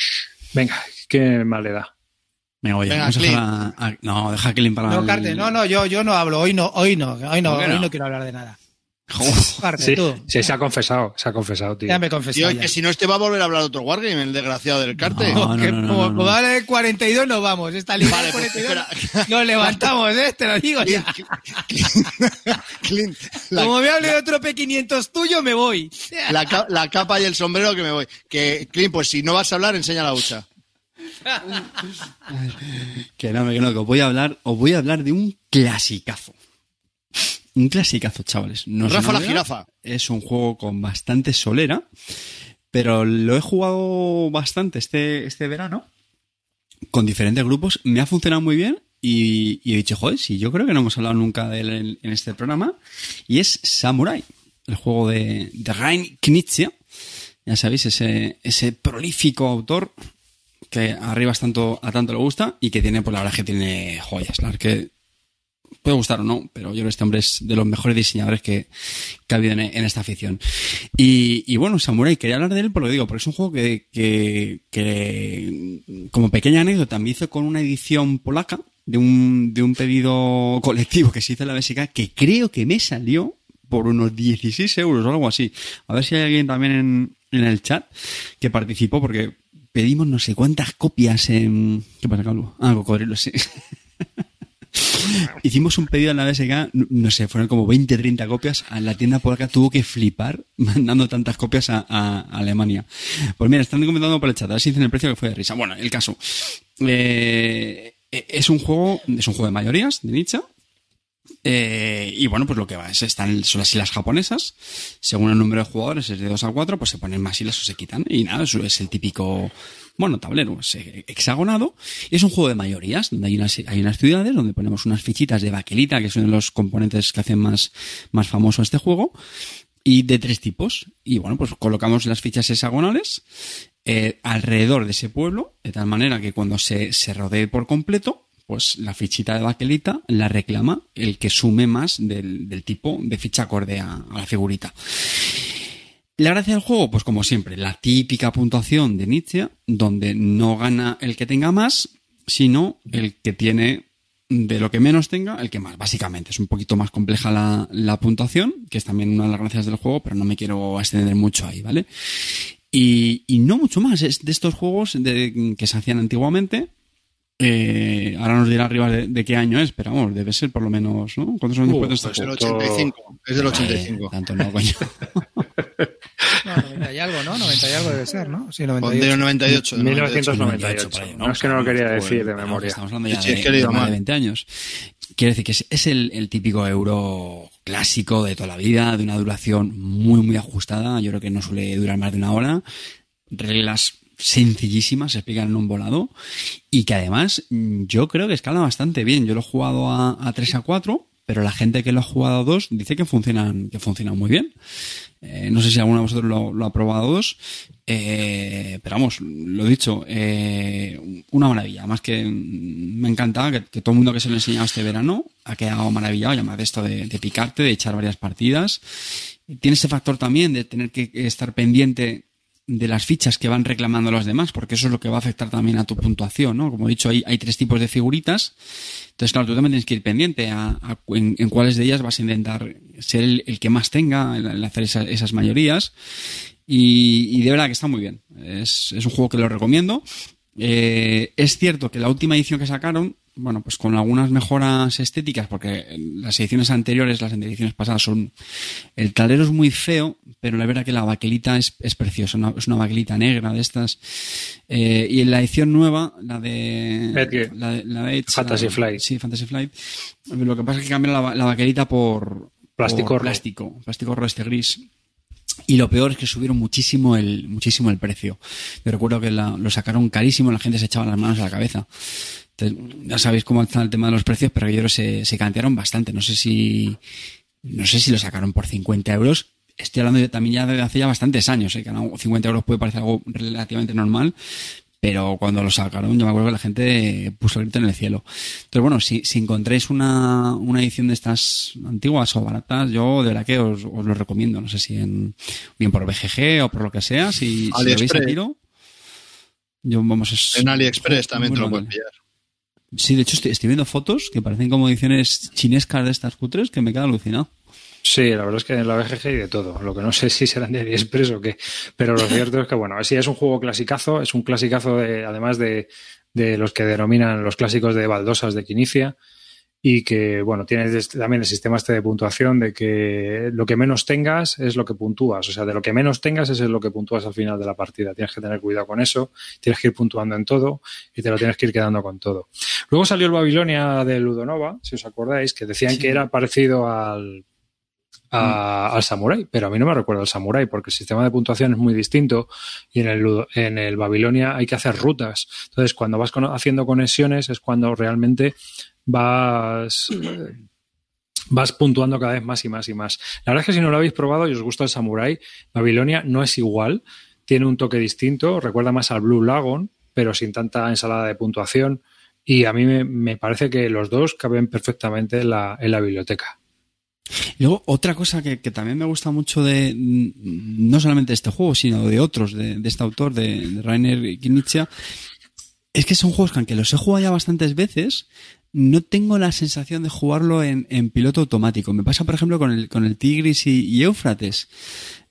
Venga, ¿qué más le da? Venga, oye, Venga, vamos a a- a- No, deja que para No, el- Carte, no, no, yo, yo no hablo, hoy no, hoy no, hoy no, ¿Por qué hoy no? no quiero hablar de nada. Sí, tú. sí, se ha confesado, se ha confesado, tío. Ya me he Tío, confesado. ya. que si no, este va a volver a hablar otro Wargame, el desgraciado del carte. No, no, no, no, como, no. como vale el 42 nos vamos. Esta liga Vale, pues 42 espera. nos levantamos, ¿eh? Te lo digo ya. Clint, la, Como me hable de otro P500 tuyo, me voy. la capa y el sombrero que me voy. Que, Clint, pues si no vas a hablar, enseña la hucha. Que no, que no, que os voy a hablar, os voy a hablar de un clasicazo. Un clasicazo, chavales. No es Rafa una la jirafa. Es un juego con bastante solera, pero lo he jugado bastante este, este verano con diferentes grupos. Me ha funcionado muy bien y, y he dicho, joder, si yo creo que no hemos hablado nunca de él en, en este programa. Y es Samurai, el juego de, de Rein Knizia. Ya sabéis, ese, ese prolífico autor que a Rivas tanto, a tanto le gusta y que tiene, pues la verdad es que tiene joyas. La que puede gustar o no, pero yo creo que este hombre es de los mejores diseñadores que, que ha habido en, en esta afición. Y, y bueno, Samurai, quería hablar de él, por lo digo, porque es un juego que, que, que, como pequeña anécdota, me hizo con una edición polaca de un, de un pedido colectivo que se hizo en la BSK, que creo que me salió por unos 16 euros o algo así. A ver si hay alguien también en, en el chat que participó, porque pedimos no sé cuántas copias en... ¿Qué pasa, Calvo? Ah, cocodrilo, sí. Hicimos un pedido en la BSK, no- sé, fueron como 20, 30 copias. A la tienda polaca tuvo que flipar mandando tantas copias a, Alemania. Pues mira, están comentando por el chat, a ver si dicen el precio que fue de risa. Bueno, el caso. Eh, es un juego, es un juego de mayorías, de Nietzsche. Eh, y bueno, pues lo que va es, están, son las islas japonesas. Según el número de jugadores, es de 2 a 4, pues se ponen más islas o se quitan. Y nada, es el típico, bueno, tablero, eh, hexagonado. Es un juego de mayorías, donde hay unas, hay unas ciudades, donde ponemos unas fichitas de baquelita, que son los componentes que hacen más, más famoso este juego. Y de tres tipos. Y bueno, pues colocamos las fichas hexagonales eh, alrededor de ese pueblo, de tal manera que cuando se, se rodee por completo, pues la fichita de baquelita la reclama el que sume más del, del tipo de ficha acorde a, a la figurita. La gracia del juego, pues como siempre, la típica puntuación de Nietzsche, donde no gana el que tenga más, sino el que tiene de lo que menos tenga, el que más, básicamente. Es un poquito más compleja la, puntuación, que es también una de las gracias del juego, pero no me quiero extender mucho ahí, ¿vale? Y, y no mucho más, es de estos juegos de, que se hacían antiguamente. Eh, ahora nos dirá arriba de, de qué año es, pero vamos, debe ser por lo menos, ¿no? ¿Cuántos años Uh, después de este Es del juego? 85. Es del Eh, 85. tanto no, coño. No, 90 y algo, ¿no? 90 y algo debe ser, ¿no? Sí, Del 98. 98. del 1998. por ahí, No es que no lo quería Joder, decir de memoria. Estamos hablando ya Sí, de, de más de mal. 20 años. Quiero decir que es, es el, el típico euro clásico de toda la vida, de una duración muy, muy ajustada. Yo creo que no suele durar más de una hora. Reglas sencillísimas, se explican en un volado. Y que además, mm, yo creo que escala bastante bien. Yo lo he jugado a, a 3 a 4 pero la gente que lo ha jugado a dos dice que funcionan, que funcionan muy bien. Eh, no sé si alguno de vosotros lo, ha probado a dos, eh, pero vamos, lo dicho, eh, una maravilla. Más que me encanta que, todo el mundo que se lo he enseñado este verano ha quedado maravillado, además de esto de picarte, de echar varias partidas. Tiene ese factor también de tener que estar pendiente de las fichas que van reclamando los demás, porque eso es lo que va a afectar también a tu puntuación, ¿no? Como he dicho, hay, hay tres tipos de figuritas. Entonces, claro, tú también tienes que ir pendiente a, en, cuáles de ellas vas a intentar ser el, que más tenga, el, hacer esas mayorías. Y, y, de verdad que está muy bien. Es, es un juego que lo recomiendo. Eh, es cierto que la última edición que sacaron bueno, pues con algunas mejoras estéticas, porque las ediciones anteriores, las ediciones pasadas son... El tablero es muy feo, pero la verdad que la baquelita es, es preciosa, es una baquelita negra de estas. Eh, y en la edición nueva, la de... La de, la de Fantasy Flight. Sí, Fantasy Flight. Lo que pasa es que cambia la, la baquelita por... Plástico plástico, plástico este gris. Y lo peor es que subieron muchísimo el, muchísimo el precio. Yo recuerdo que lo sacaron carísimo, la gente se echaba las manos a la cabeza ya sabéis cómo está el tema de los precios, pero que se, se cantearon bastante. No sé si, no sé si lo sacaron por 50 euros. Estoy hablando también ya de hace ya bastantes años, ¿eh? que 50 euros puede parecer algo relativamente normal, pero cuando lo sacaron yo me acuerdo que la gente puso el grito en el cielo. Entonces bueno, si, si encontráis una, una edición de estas antiguas o baratas, yo de verdad que os, os lo recomiendo, no sé si en, bien por BGG o por lo que sea, si, si lo veis a tiro. Yo, vamos, en AliExpress también te lo puedes pillar. Sí, de hecho estoy, viendo fotos que parecen como ediciones chinescas de estas cutres que me queda alucinado. Sí, la verdad es que en la BGG hay de todo. Lo que no sé si serán de AliExpress o qué. Pero lo cierto es que, bueno, sí, es un juego clasicazo. Es un clasicazo, de, además de, de los que denominan los clásicos de baldosas de Quinicia y que, bueno, tienes también el sistema este de puntuación de que lo que menos tengas es lo que puntúas. O sea, de lo que menos tengas es lo que puntúas al final de la partida. Tienes que tener cuidado con eso, tienes que ir puntuando en todo y te lo tienes que ir quedando con todo. Luego salió el Babilonia de Ludonova, si os acordáis, que decían que era parecido al, al Samurai, pero a mí no me recuerda al Samurai porque el sistema de puntuación es muy distinto y en el, en el Babilonia hay que hacer rutas. Entonces, cuando vas haciendo conexiones es cuando realmente vas, vas puntuando cada vez más y más y más. La verdad es que si no lo habéis probado y os gusta el Samurai, Babilonia no es igual, tiene un toque distinto, recuerda más al Blue Lagoon, pero sin tanta ensalada de puntuación. Y a mí me, parece que los dos caben perfectamente en la, en la biblioteca. Luego, otra cosa que, también me gusta mucho de, no solamente de este juego, sino de otros, de, este autor, de, de Rainer Knizia, es que son juegos que aunque los he jugado ya bastantes veces, no tengo la sensación de jugarlo en, en, piloto automático. Me pasa, por ejemplo, con el, con el Tigris y, y Éufrates.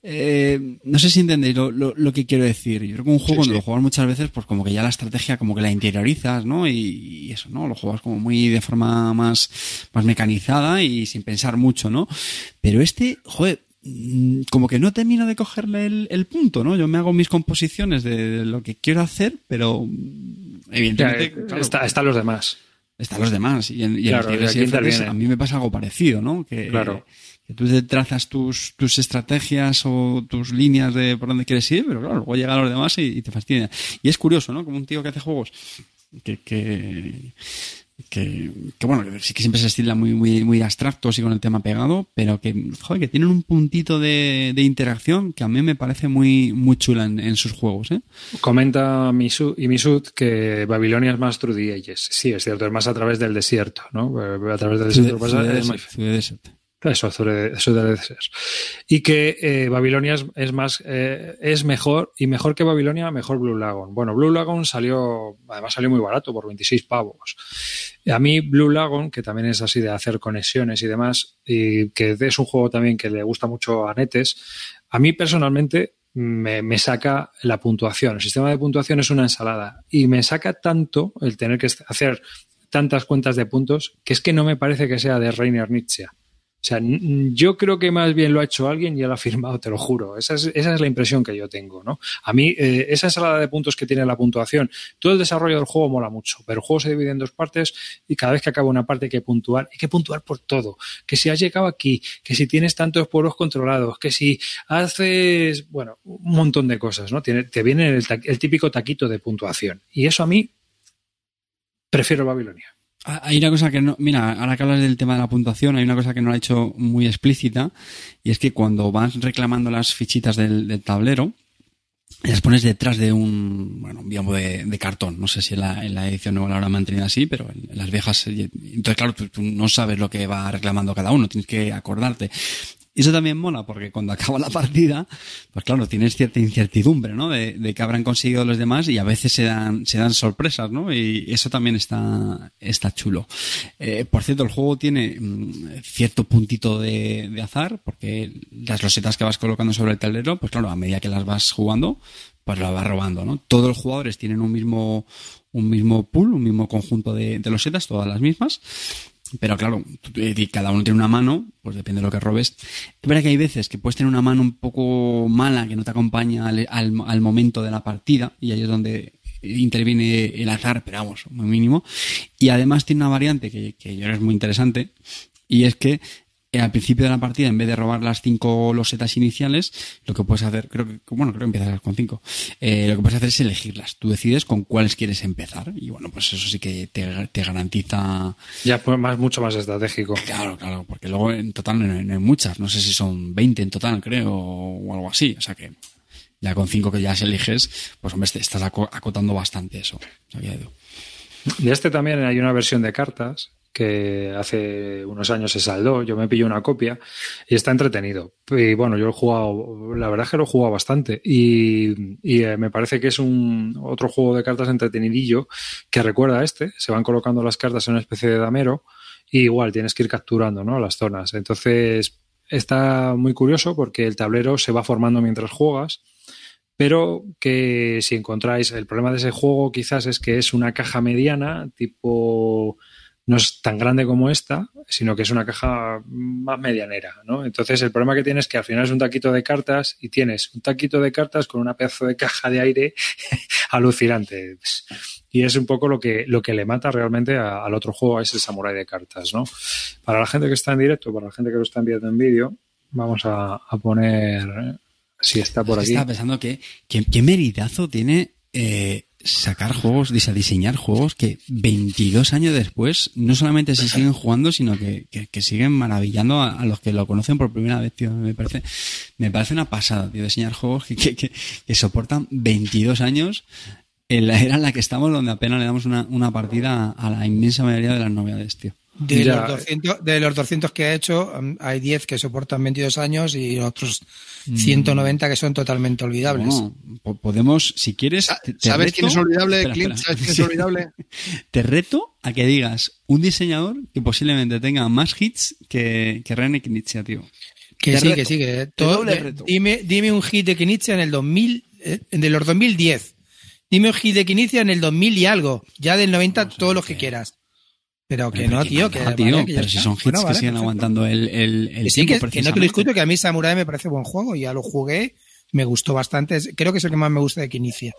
Eh, no sé si entendéis lo, lo, que quiero decir. Yo creo que un juego cuando lo juegas muchas veces, pues como que ya la estrategia como que la interiorizas, ¿no? Y, eso, ¿no? Lo juegas como muy de forma más, más mecanizada y sin pensar mucho, ¿no? Pero este, joder, mm, como que no termino de cogerle el, el punto, ¿no? Yo me hago mis composiciones de, lo que quiero hacer, pero evidentemente... está, están los demás están los demás. Y en, y a mí me pasa algo parecido, ¿no? Que, claro. que tú te trazas tus, tus estrategias o tus líneas de por dónde quieres ir, pero claro, luego llegan los demás y, te fastidia. Y es curioso, ¿no? Como un tío que hace juegos que, que que, que, bueno, sí que siempre se estila muy, muy, muy abstractos y con el tema pegado, pero que, joder, que tienen un puntito de, de interacción que a mí me parece muy, muy chula en, en sus juegos, ¿eh? Comenta Misu, y Misut que Babilonia es más through the ages. Sí, es cierto, es más a través del desierto, ¿no? A través del desierto. es más... Eso, eso debe ser. Y que eh, Babilonia es, más, eh, es mejor, y mejor que Babilonia, mejor Blue Lagoon. Bueno, Blue Lagoon salió, además salió muy barato, por 26 pavos. A mí Blue Lagoon, que también es así de hacer conexiones y demás, y que es un juego también que le gusta mucho a Netes, a mí personalmente me, me, saca la puntuación. El sistema de puntuación es una ensalada y me saca tanto el tener que hacer tantas cuentas de puntos que es que no me parece que sea de Reiner Nietzsche. O sea, yo creo que más bien lo ha hecho alguien y lo ha firmado, te lo juro. Esa es, esa es la impresión que yo tengo, ¿no? A mí, eh, esa ensalada de puntos que tiene la puntuación, todo el desarrollo del juego mola mucho, pero el juego se divide en dos partes y cada vez que acaba una parte hay que puntuar, hay que puntuar por todo. Que si has llegado aquí, que si tienes tantos pueblos controlados, que si haces, bueno, un montón de cosas, ¿no? Tiene, te viene el típico taquito de puntuación. Y eso a mí, prefiero Babilonia. Ah, Hay una cosa que no, mira, ahora que hablas del tema de la puntuación, hay una cosa que no la he hecho muy explícita, y es que cuando vas reclamando las fichitas del, tablero, las pones detrás de un, bueno, un de, de cartón. No sé si en la, en la edición nueva lo habrán mantenido así, pero en, las viejas, entonces claro, tú, tú no sabes lo que va reclamando cada uno, tienes que acordarte. Eso también mola, porque cuando acaba la partida, pues claro, tienes cierta incertidumbre, ¿no? De, de que habrán conseguido los demás y a veces se dan, se dan sorpresas, ¿no? Y eso también está, está chulo. Eh, por cierto, el juego tiene mm, cierto puntito de, de azar, porque las losetas que vas colocando sobre el tablero, pues claro, a medida que las vas jugando, pues las vas robando, ¿no? Todos los jugadores tienen un mismo, un mismo pool, un mismo conjunto de, de losetas, todas las mismas. Pero claro, y cada uno tiene una mano, pues depende de lo que robes. Es verdad que hay veces que puedes tener una mano un poco mala que no te acompaña al, al- momento de la partida y ahí es donde interviene el azar, pero vamos, muy mínimo. Y además tiene una variante que, que yo creo es muy interesante y es que eh, al principio de la partida, en vez de robar las cinco losetas iniciales, lo que puedes hacer, creo que, bueno, creo que empiezas con cinco, eh, lo que puedes hacer es elegirlas. Tú decides con cuáles quieres empezar y bueno, pues eso sí que te, te garantiza Ya pues más, mucho más estratégico. Claro, claro, porque luego en total no hay, no hay muchas, no sé si son 20 en total, creo, o algo así, o sea que ya con 5 que ya se eliges, pues hombre, te estás aco- acotando bastante eso. O sea, que- De este también hay una versión de cartas que hace unos años se saldó. Yo me pillé una copia y está entretenido. Y bueno, yo he jugado, la verdad es que lo he jugado bastante. Y, y, eh, me parece que es un otro juego de cartas entretenidillo que recuerda a este. Se van colocando las cartas en una especie de damero y igual tienes que ir capturando ¿no? las zonas. Entonces está muy curioso porque el tablero se va formando mientras juegas pero que si encontráis el problema de ese juego quizás es que es una caja mediana, tipo no es tan grande como esta, sino que es una caja más medianera, ¿no? Entonces el problema que tienes es que al final es un taquito de cartas y tienes un taquito de cartas con una pedazo de caja de aire alucinante. Y es un poco lo que, lo que le mata realmente a- al otro juego, a ese samurai de cartas, ¿no? Para la gente que está en directo, para la gente que lo está viendo en vídeo, vamos a, a poner, si está por aquí. Estaba pensando que, que- qué meridazo tiene eh, sacar juegos, dise- diseñar juegos que 22 años después no solamente se siguen jugando, sino que, que- siguen maravillando a, los que lo conocen por primera vez, tío. Me parece, me parece una pasada, tío, diseñar juegos que- que soportan 22 años en la era en la que estamos, donde apenas le damos una, una partida a la inmensa mayoría de las novedades, tío. De, Ya. los 200, de los 200 que ha hecho, hay 10 que soportan 22 años y otros 190 que son totalmente olvidables. Po- podemos, si quieres. Te- ¿Sabes reto- quién es olvidable, Espera, Clint? espera. ¿Sabes quién es olvidable? Te reto a que digas un diseñador que posiblemente tenga más hits que, que René Knizia, tío. Que Te sí, reto. que sí, que todo, reto. dime, dime un hit de Kinizia en el 2000, eh, de los 2010. Dime un hit de Kinizia en el 2000 y algo. Ya del 90 Vamos a todos los que quieras. Pero que Pero no, tío, que, maldad, tío, vale, que pero si son hits Bueno, que vale, siguen perfecto. aguantando el, el, el Que sí, tiempo, que, que no te lo discuto, que a mí Samurai me parece buen juego, ya lo jugué, me gustó bastante, es- creo que es el que más me gusta de Kinicia.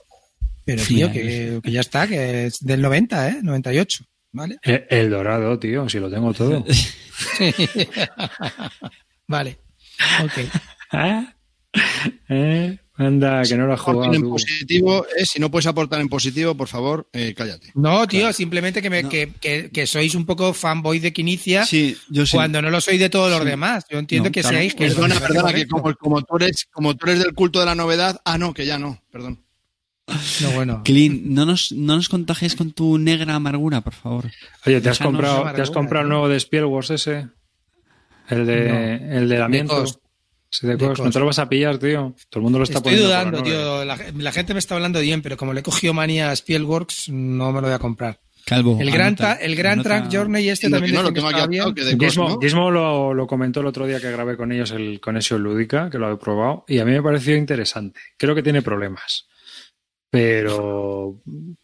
Pero tío, que, que ya está, que es del 90, ¿eh? 98, ¿vale? El, el dorado, tío, si lo tengo todo. vale, ok. ¿Ah? ¿Eh? Anda, que no lo has jugado en positivo, eh, si no puedes aportar en positivo, por favor, eh, cállate. No, tío, simplemente que, me, No. que, que, que sois un poco fanboy de Kinicia Sí, yo sí. cuando no lo sois de todos los Sí. demás. Yo entiendo No, que claro. seáis que Perdona, perdona, que como, como, tú eres, como tú eres del culto de la novedad, ah, no, que ya no, perdón. No, bueno. Clint, no nos, no nos contagies con tu negra amargura, por favor. Oye, ¿te has, comprado, amargura, ¿te has comprado el nuevo de Spielwars ese? El de, No. el de lamiento. De De Cost. No te lo vas a pillar, tío. Todo el mundo lo está Estoy poniendo. la dudando, tío. La, la gente me está hablando bien, pero como le he cogido manía a Spielworks, no me lo voy a comprar. Calvo. El anota, Tra- el anota- Track Journey este también que no, lo que tengo apuntado, bien. que de Cost, Gizmo, ¿no? Gizmo lo, lo comentó el otro día que grabé con ellos el Conexión Lúdica, que lo he probado, y a mí me pareció interesante. Creo que tiene problemas. Pero,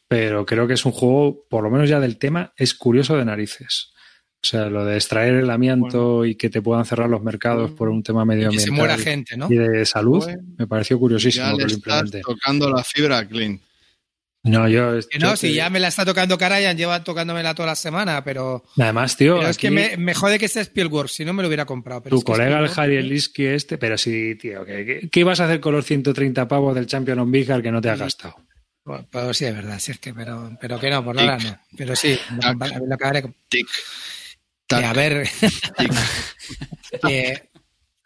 pero creo que es un juego, por lo menos ya del tema, es curioso de narices. O sea, lo de extraer el amianto y que te puedan cerrar los mercados por un tema Y que medioambiental se muera gente, ¿no? y de salud, Bueno, me pareció curiosísimo Ya que le lo estás tocando la fibra, Clint. No, yo, Que no, yo si te- ya me la está tocando Karayan, lleva tocándomela toda la semana, pero, Además, tío, pero es que me, me jode que sea Spielworks, si no me lo hubiera comprado. Pero Tu es que colega el Harry Eliski este, pero sí, tío, ¿qué, qué, qué ibas a hacer con los 130 pavos del Champion on Vicar que no te has gastado? Pues, pues sí, es verdad, sí es que, pero, pero que no, por ahora no. Pero sí, lo, lo acabaré con- Tic. Que Tac. a ver, que,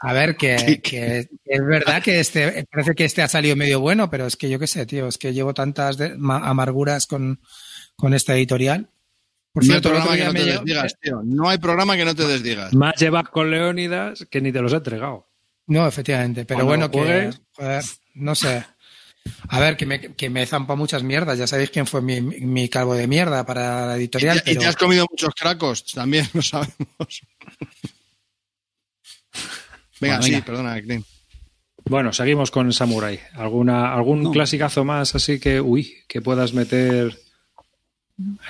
a ver, que, que es verdad que este, parece que este ha salido medio bueno, pero es que yo qué sé, tío, es que llevo tantas de- ma- amarguras con, con esta editorial. Por no hay cierto, programa que no te desdigas, tío. No hay programa que no te desdigas. Más llevas con Leónidas que ni te los he entregado. No, efectivamente, pero Cuando bueno, que, joder, no sé. A ver, que me, que me zampa muchas mierdas. Ya sabéis quién fue mi, mi calvo de mierda para la Y editorial. y pero- te has comido muchos cracos, también lo sabemos. Venga, Bueno, sí, venga. perdona, Clint. Bueno, seguimos con el Samurai. ¿Alguna, ¿Algún No. clasicazo más así que, uy, que puedas meter?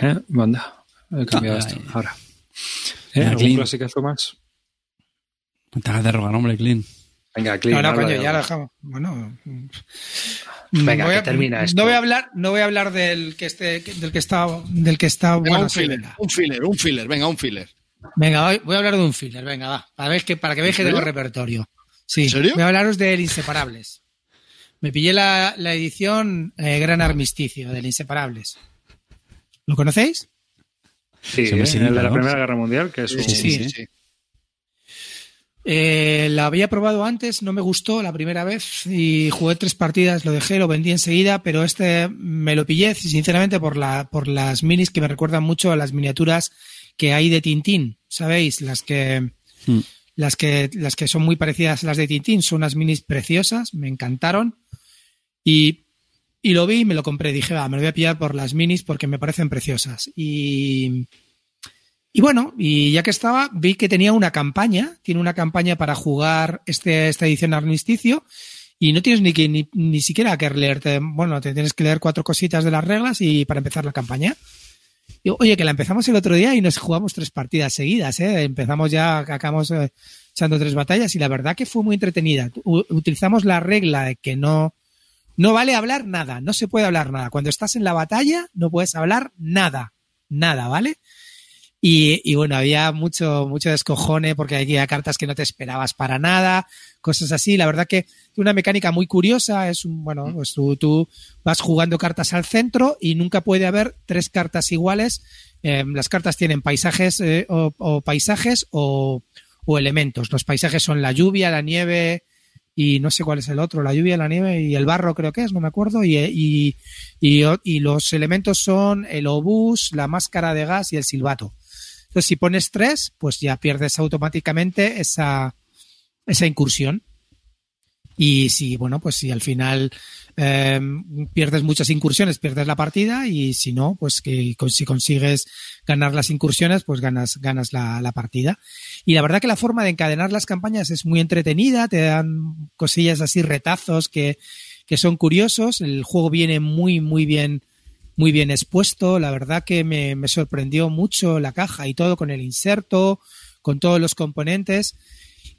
¿Eh? Manda. He cambiado Ay. esto. Ahora. ¿Eh? Venga, ¿Algún Clint. clasicazo más? No te hagas de rogar, hombre, Clean. Venga, Clint. No, no, coño, ya lo dejamos. Bueno. Mm, Venga, voy que termina esto. No voy a hablar, no voy a hablar del que esté, del que está, del que está Venga, bueno. un filler, venga. un filler, un filler, venga, un filler. Venga, voy, voy a hablar de un filler, venga, va. Para, ver que, para que veáis que ¿En tengo repertorio. Sí, ¿En serio? voy a hablaros del Inseparables. Me pillé la, la edición eh, Gran Armisticio del Inseparables. ¿Lo conocéis? Sí, Sí, ¿eh? sí, el de la. Primera Guerra Mundial, que es un... sí, sí. sí. Eh, la había probado antes, no me gustó la primera vez y jugué tres partidas, lo dejé, lo vendí enseguida, pero este me lo pillé sinceramente por, la, por las minis que me recuerdan mucho a las miniaturas que hay de Tintín, ¿sabéis? Las que, Mm. las que, las que son muy parecidas a las de Tintín, son unas minis preciosas, me encantaron y, y lo vi y me lo compré, dije, va, me lo voy a pillar por las minis porque me parecen preciosas y... Y bueno, y ya que estaba, vi que tenía una campaña, tiene una campaña para jugar este, esta edición armisticio, y no tienes ni que ni, ni siquiera que leerte, bueno, te tienes que leer cuatro cositas de las reglas y para empezar la campaña. Oye, que la empezamos el otro día y nos jugamos tres partidas seguidas, ¿eh? Empezamos ya, acabamos eh, echando tres batallas y la verdad que fue muy entretenida. U- utilizamos la regla de que no, no vale hablar nada, no se puede hablar nada. Cuando estás en la batalla no puedes hablar nada, nada, ¿vale? Y, y bueno, había mucho, mucho descojone porque había cartas que no te esperabas para nada, cosas así. La verdad que una mecánica muy curiosa es un, bueno, pues tú, tú vas jugando cartas al centro y nunca puede haber tres cartas iguales. Eh, las cartas tienen paisajes eh, o, o paisajes o, o elementos. Los paisajes son la lluvia, la nieve y no sé cuál es el otro, la lluvia, la nieve y el barro creo que es, no me acuerdo. Y, y, y, y los elementos son el obús, la máscara de gas y el silbato. Entonces, si pones tres, pues ya pierdes automáticamente esa, incursión. Y si, bueno, pues si al final eh, pierdes muchas incursiones, pierdes la partida y si no, pues que si consigues ganar las incursiones, pues ganas, ganas la, la partida. Y la verdad que la forma de encadenar las campañas es muy entretenida, te dan cosillas así, retazos que, que son curiosos. El juego viene muy, muy bien, muy bien expuesto. La verdad que me, me sorprendió mucho la caja y todo con el inserto, con todos los componentes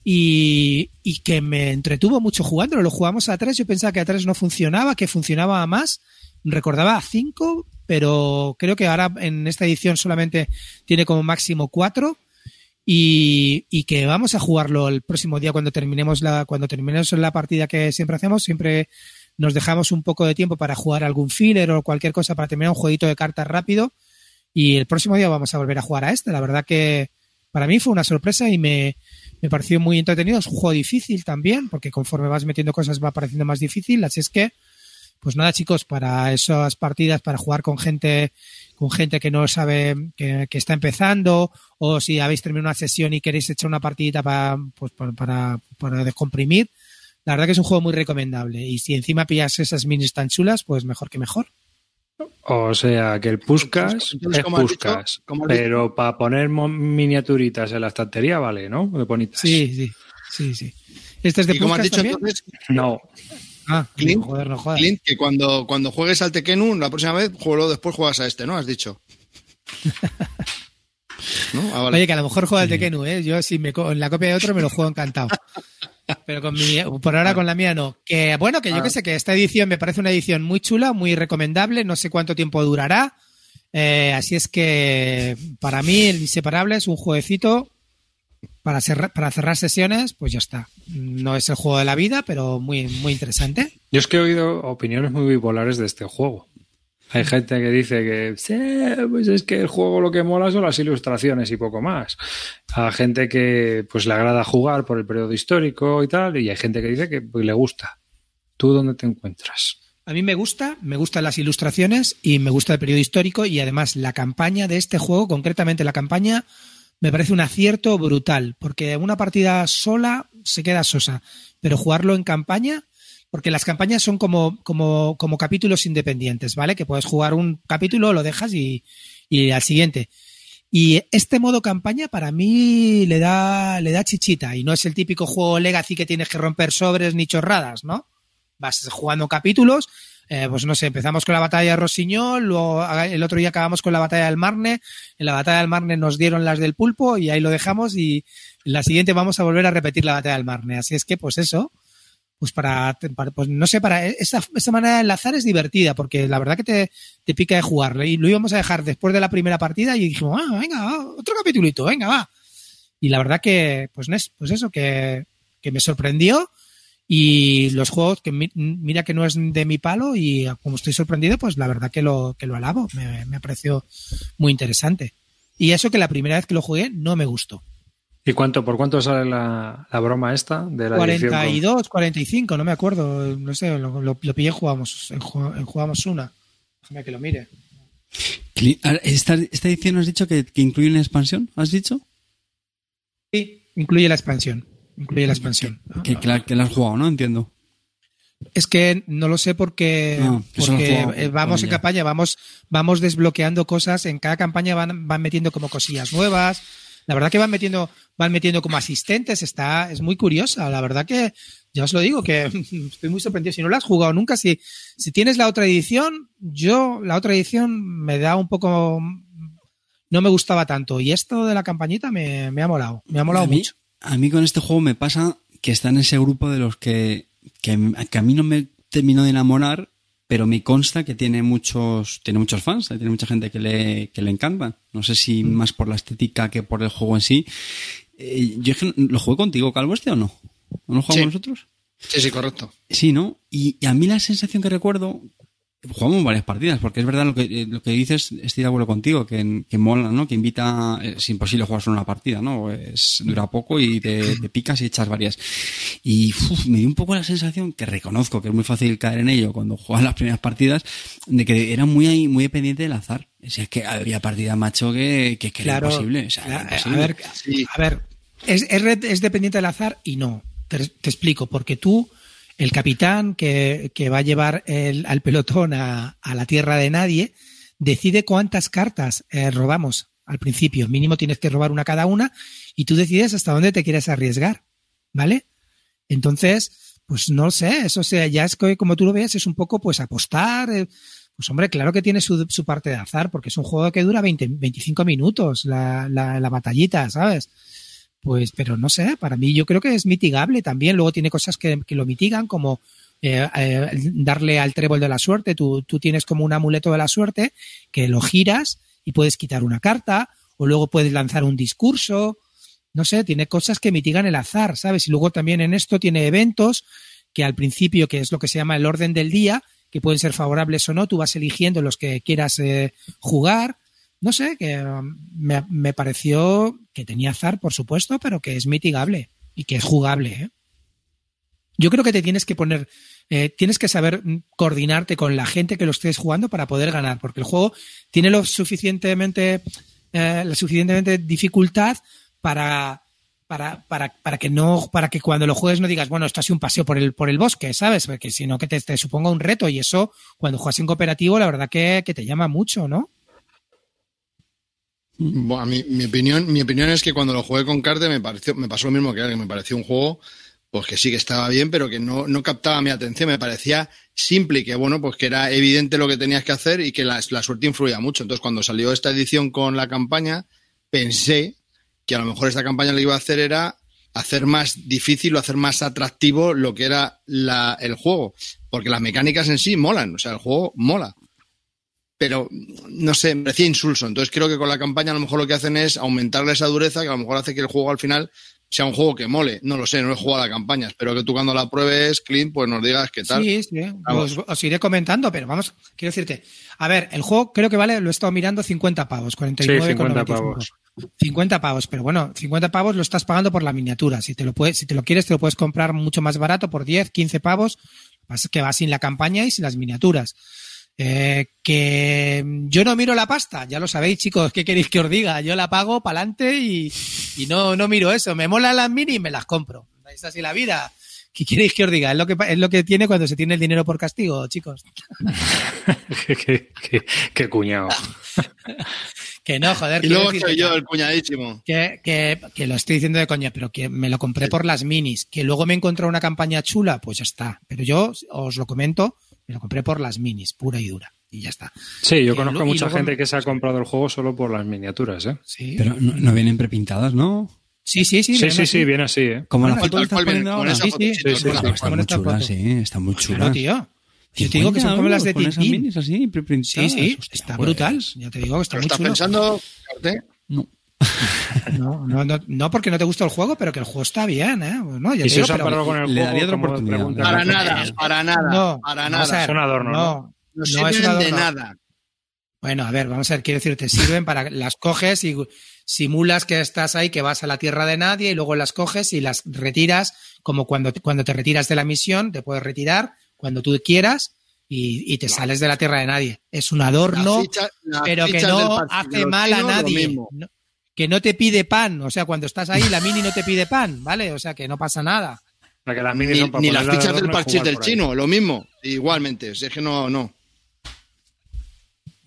y, y que me entretuvo mucho jugándolo. Lo jugamos a tres, yo pensaba que a tres no funcionaba, que funcionaba a más. Recordaba a cinco, pero creo que ahora en esta edición solamente tiene como máximo cuatro. Y, y que vamos a jugarlo el próximo día cuando terminemos la, cuando terminemos la partida que siempre hacemos, siempre nos dejamos un poco de tiempo para jugar algún filler o cualquier cosa para terminar un jueguito de cartas rápido. Y el próximo día vamos a volver a jugar a este. La verdad que para mí fue una sorpresa y me, me pareció muy entretenido. Es un juego difícil también, porque conforme vas metiendo cosas va pareciendo más difícil. Así es que, pues nada, chicos, para esas partidas, para jugar con gente, con gente que no sabe, que, que está empezando, o si habéis terminado una sesión y queréis echar una partidita para, pues, para, para, para descomprimir, la verdad que es un juego muy recomendable. Y si encima pillas esas minis tan chulas, pues mejor que mejor. O sea, que el Puskas Entonces, es. Puskas, pero para poner miniaturitas en la estantería vale, ¿no? De bonitas. Sí, sí, sí, sí. Este es de Y como has Puskas dicho también. entonces, No, Ah, Clint, joder, no jodas. Clint, que cuando, cuando juegues al Tekkenu, la próxima vez, juego después juegas a este, ¿no? Has dicho. ¿No? Ah, vale. Oye, que a lo mejor juega el Tekkenu, ¿eh? Yo si me co- en la copia de otro me lo juego encantado. Pero con mi, por ahora con la mía no. Que bueno, que yo Ah. que sé que esta edición me parece una edición muy chula, muy recomendable, no sé cuánto tiempo durará. Eh, así es que para mí el Inseparable es un jueguecito para, cerrar- para cerrar sesiones, pues ya está. No es el juego de la vida, pero muy, muy interesante. yo es que he oído opiniones muy bipolares de este juego. Hay gente que dice que "Sí, pues es que el juego lo que mola son las ilustraciones y poco más. A gente que pues le agrada jugar por el periodo histórico y tal, y hay gente que dice que pues, le gusta. ¿Tú dónde te encuentras? A mí me gusta, me gustan las ilustraciones y me gusta el periodo histórico y además la campaña de este juego, concretamente la campaña, me parece un acierto brutal, porque una partida sola se queda sosa, pero jugarlo en campaña, porque las campañas son como, como, como capítulos independientes, ¿vale? Que puedes jugar un capítulo, lo dejas y, y al siguiente. Y este modo campaña para mí le da, le da chichita y no es el típico juego Legacy que tienes que romper sobres ni chorradas, ¿no? Vas jugando capítulos, eh, pues no sé, empezamos con la batalla de Rossiñol, luego el otro día acabamos con la batalla del Marne, en la batalla del Marne nos dieron las del pulpo y ahí lo dejamos y en la siguiente vamos a volver a repetir la batalla del Marne. Así es que, pues eso, pues para, pues no sé, para esta, esta manera de enlazar es divertida, porque la verdad que te, te pica de jugar. Y lo íbamos a dejar después de la primera partida y dijimos, ah, venga, otro capitulito, venga, va. Y la verdad que, pues, pues eso, que, que me sorprendió. Y los juegos, que mi- mira que no es de mi palo, y como estoy sorprendido, pues la verdad que lo, que lo alabo. Me, me pareció muy interesante. Y eso que la primera vez que lo jugué no me gustó. ¿Y cuánto, por cuánto sale la, la broma esta de la edición con- 42, 45, no me acuerdo. No sé, lo, lo, lo pillé jugamos, en, jugamos una. Déjame que lo mire. ¿Esta, esta edición has dicho que, que incluye una expansión? ¿Has dicho? Sí, incluye la expansión. Incluye la expansión. Que, que, la, que la has jugado, ¿no? Entiendo. Es que no lo sé porque, Ah, porque juego eh, vamos en campaña, vamos, vamos desbloqueando cosas. En cada campaña van, van metiendo como cosillas nuevas. La verdad que van metiendo, van metiendo como asistentes. Está, es muy curiosa. La verdad que ya os lo digo que estoy muy sorprendido. Si no la has jugado nunca, si, si tienes la otra edición, yo la otra edición me da un poco, no me gustaba tanto. Y esto de la campañita me, me ha molado, me ha molado a mí, mucho. A mí con este juego me pasa que está en ese grupo de los que, que, que a mí no me terminó de enamorar, pero me consta que tiene muchos, tiene muchos fans, tiene mucha gente que le, que le encanta. No sé si Mm. más por la estética que por el juego en sí. Eh, yo es que lo jugué contigo, Calvo, este o no? ¿No lo jugamos Sí. nosotros? Sí, sí, correcto. Sí, ¿no? Y, y a mí la sensación que recuerdo, jugamos varias partidas, porque es verdad lo que, eh, lo que dices, estoy de acuerdo contigo, que, que mola, ¿no? Que invita, es imposible jugar solo una partida, ¿no? Es, dura poco y te, te picas y echas varias. Y uf, me dio un poco la sensación, que reconozco que es muy fácil caer en ello cuando juegas las primeras partidas, de que era muy, muy dependiente del azar. O sea, es que había partidas, macho, que, que, que era imposible. O sea, era a- imposible. A ver, Sí. a ver es, es, dependiente del azar y no. Te, te explico, porque tú, el capitán que, que va a llevar el- al pelotón a, a la tierra de nadie, decide cuántas cartas eh, robamos al principio. Mínimo tienes que robar una cada una y tú decides hasta dónde te quieres arriesgar. ¿Vale? Entonces, pues no sé, eso sea, ya es que como tú lo ves, es un poco pues apostar. eh, pues hombre, claro que tiene su, su parte de azar, porque es un juego que dura 20, 25 minutos la, la, la batallita, ¿sabes? Pues, pero no sé, para mí yo creo que es mitigable también. Luego tiene cosas que, que lo mitigan, como eh, eh, darle al trébol de la suerte. Tú, tú tienes como un amuleto de la suerte que lo giras y puedes quitar una carta, o luego puedes lanzar un discurso. No sé, tiene cosas que mitigan el azar, ¿sabes? Y luego también en esto tiene eventos que al principio, que es lo que se llama el orden del día, que pueden ser favorables o no, tú vas eligiendo los que quieras eh, jugar. No sé, que um, me, me pareció que tenía azar, por supuesto, pero que es mitigable y que es jugable. ¿eh? Yo creo que te tienes que poner, eh, tienes que saber mm, coordinarte con la gente que lo estés jugando para poder ganar, porque el juego tiene lo suficientemente, eh, la suficientemente dificultad para, para, para, para que no, para que cuando lo juegues no digas, bueno, esto ha sido un paseo por el, por el bosque, ¿sabes? Porque sino que te, te suponga un reto y eso, cuando juegas en cooperativo, la verdad que, que te llama mucho, ¿no? Bueno, mí- mi opinión, mi opinión es que cuando lo jugué con Carte me pareció, me pasó lo mismo que a él, que me pareció un juego, pues que sí que estaba bien, pero que no, no captaba mi atención, me parecía simple y que bueno, pues que era evidente lo que tenías que hacer y que la, la suerte influía mucho. Entonces, cuando salió esta edición con la campaña, pensé que a lo mejor esta campaña lo que iba a hacer era hacer más difícil o hacer más atractivo lo que era la, el juego. Porque las mecánicas en sí molan, o sea, el juego mola pero no sé, me parecía insulso. Entonces creo que con la campaña a lo mejor lo que hacen es aumentarle esa dureza que a lo mejor hace que el juego al final sea un juego que mole. No lo sé, no he jugado a la campaña. Espero que tú cuando la pruebes, Clint, pues nos digas qué tal. Sí, sí. Os, os, iré comentando, pero vamos, quiero decirte. A ver, el juego creo que vale, lo he estado mirando 50 pavos, 49,95. Sí, 50 pavos. 50 pavos, pero bueno, 50 pavos lo estás pagando por la miniatura. Si te lo puedes, si te lo quieres, te lo puedes comprar mucho más barato por 10, 15 pavos, que va sin la campaña y sin las miniaturas. Eh, que yo no miro la pasta, ya lo sabéis, chicos, ¿qué queréis que os diga? Yo la pago para adelante y, y, no, no miro eso. Me molan las mini y me las compro. Es así la vida. ¿Qué queréis que os diga? Es lo que, es lo que tiene cuando se tiene el dinero por castigo, chicos. qué, qué, qué, qué, cuñado. que no, joder. Y luego soy yo, el cuñadísimo. Que, que, que, lo estoy diciendo de coña, pero que me lo compré por las minis. Que luego me encontré una campaña chula, pues ya está. Pero yo os lo comento, me lo compré por las minis, pura y dura. Y ya está. Sí, yo conozco a mucha gente que se ha comprado el juego solo por las miniaturas, ¿eh? Sí. Pero no, no vienen prepintadas, ¿no? Sí, sí, sí. Sí, sí, sí, viene así, ¿eh? Como la foto que estás poniendo ahora. Sí, sí, sí, muy esta chula, foto. sí, está muy chula. Claro, tío. Yo te digo que son como las de Tintín. minis así. Sí, sí, está pues. brutal. Ya te digo que está ¿Pero muy estás pensando? No. No, no, no, no porque no te gusta el juego, pero que el juego está bien, ¿eh? No, ya Y digo, pero- parado con el le juego, daría otra oportunidad. Para ¿no? nada, para nada, No, para nada. ver, Es un adorno, ¿no? No, No no es sirven un de adorno. nada. Bueno, a ver, vamos a ver, quiero decir, te sirven para las coges y simulas que estás ahí, que vas a la tierra de nadie y luego las coges y las retiras, como cuando, cuando te retiras de la misión, te puedes retirar cuando tú quieras y, y te sales de la tierra de nadie. Es un adorno, Las fichas- las pero que no hace mal a nadie. No- que no te pide pan, o sea, cuando estás ahí, la mini no te pide pan, ¿vale? O sea, que no pasa nada. Para que las minis Ni, son para ni las fichas del parchís del chino, lo mismo. Igualmente, si es que no, no.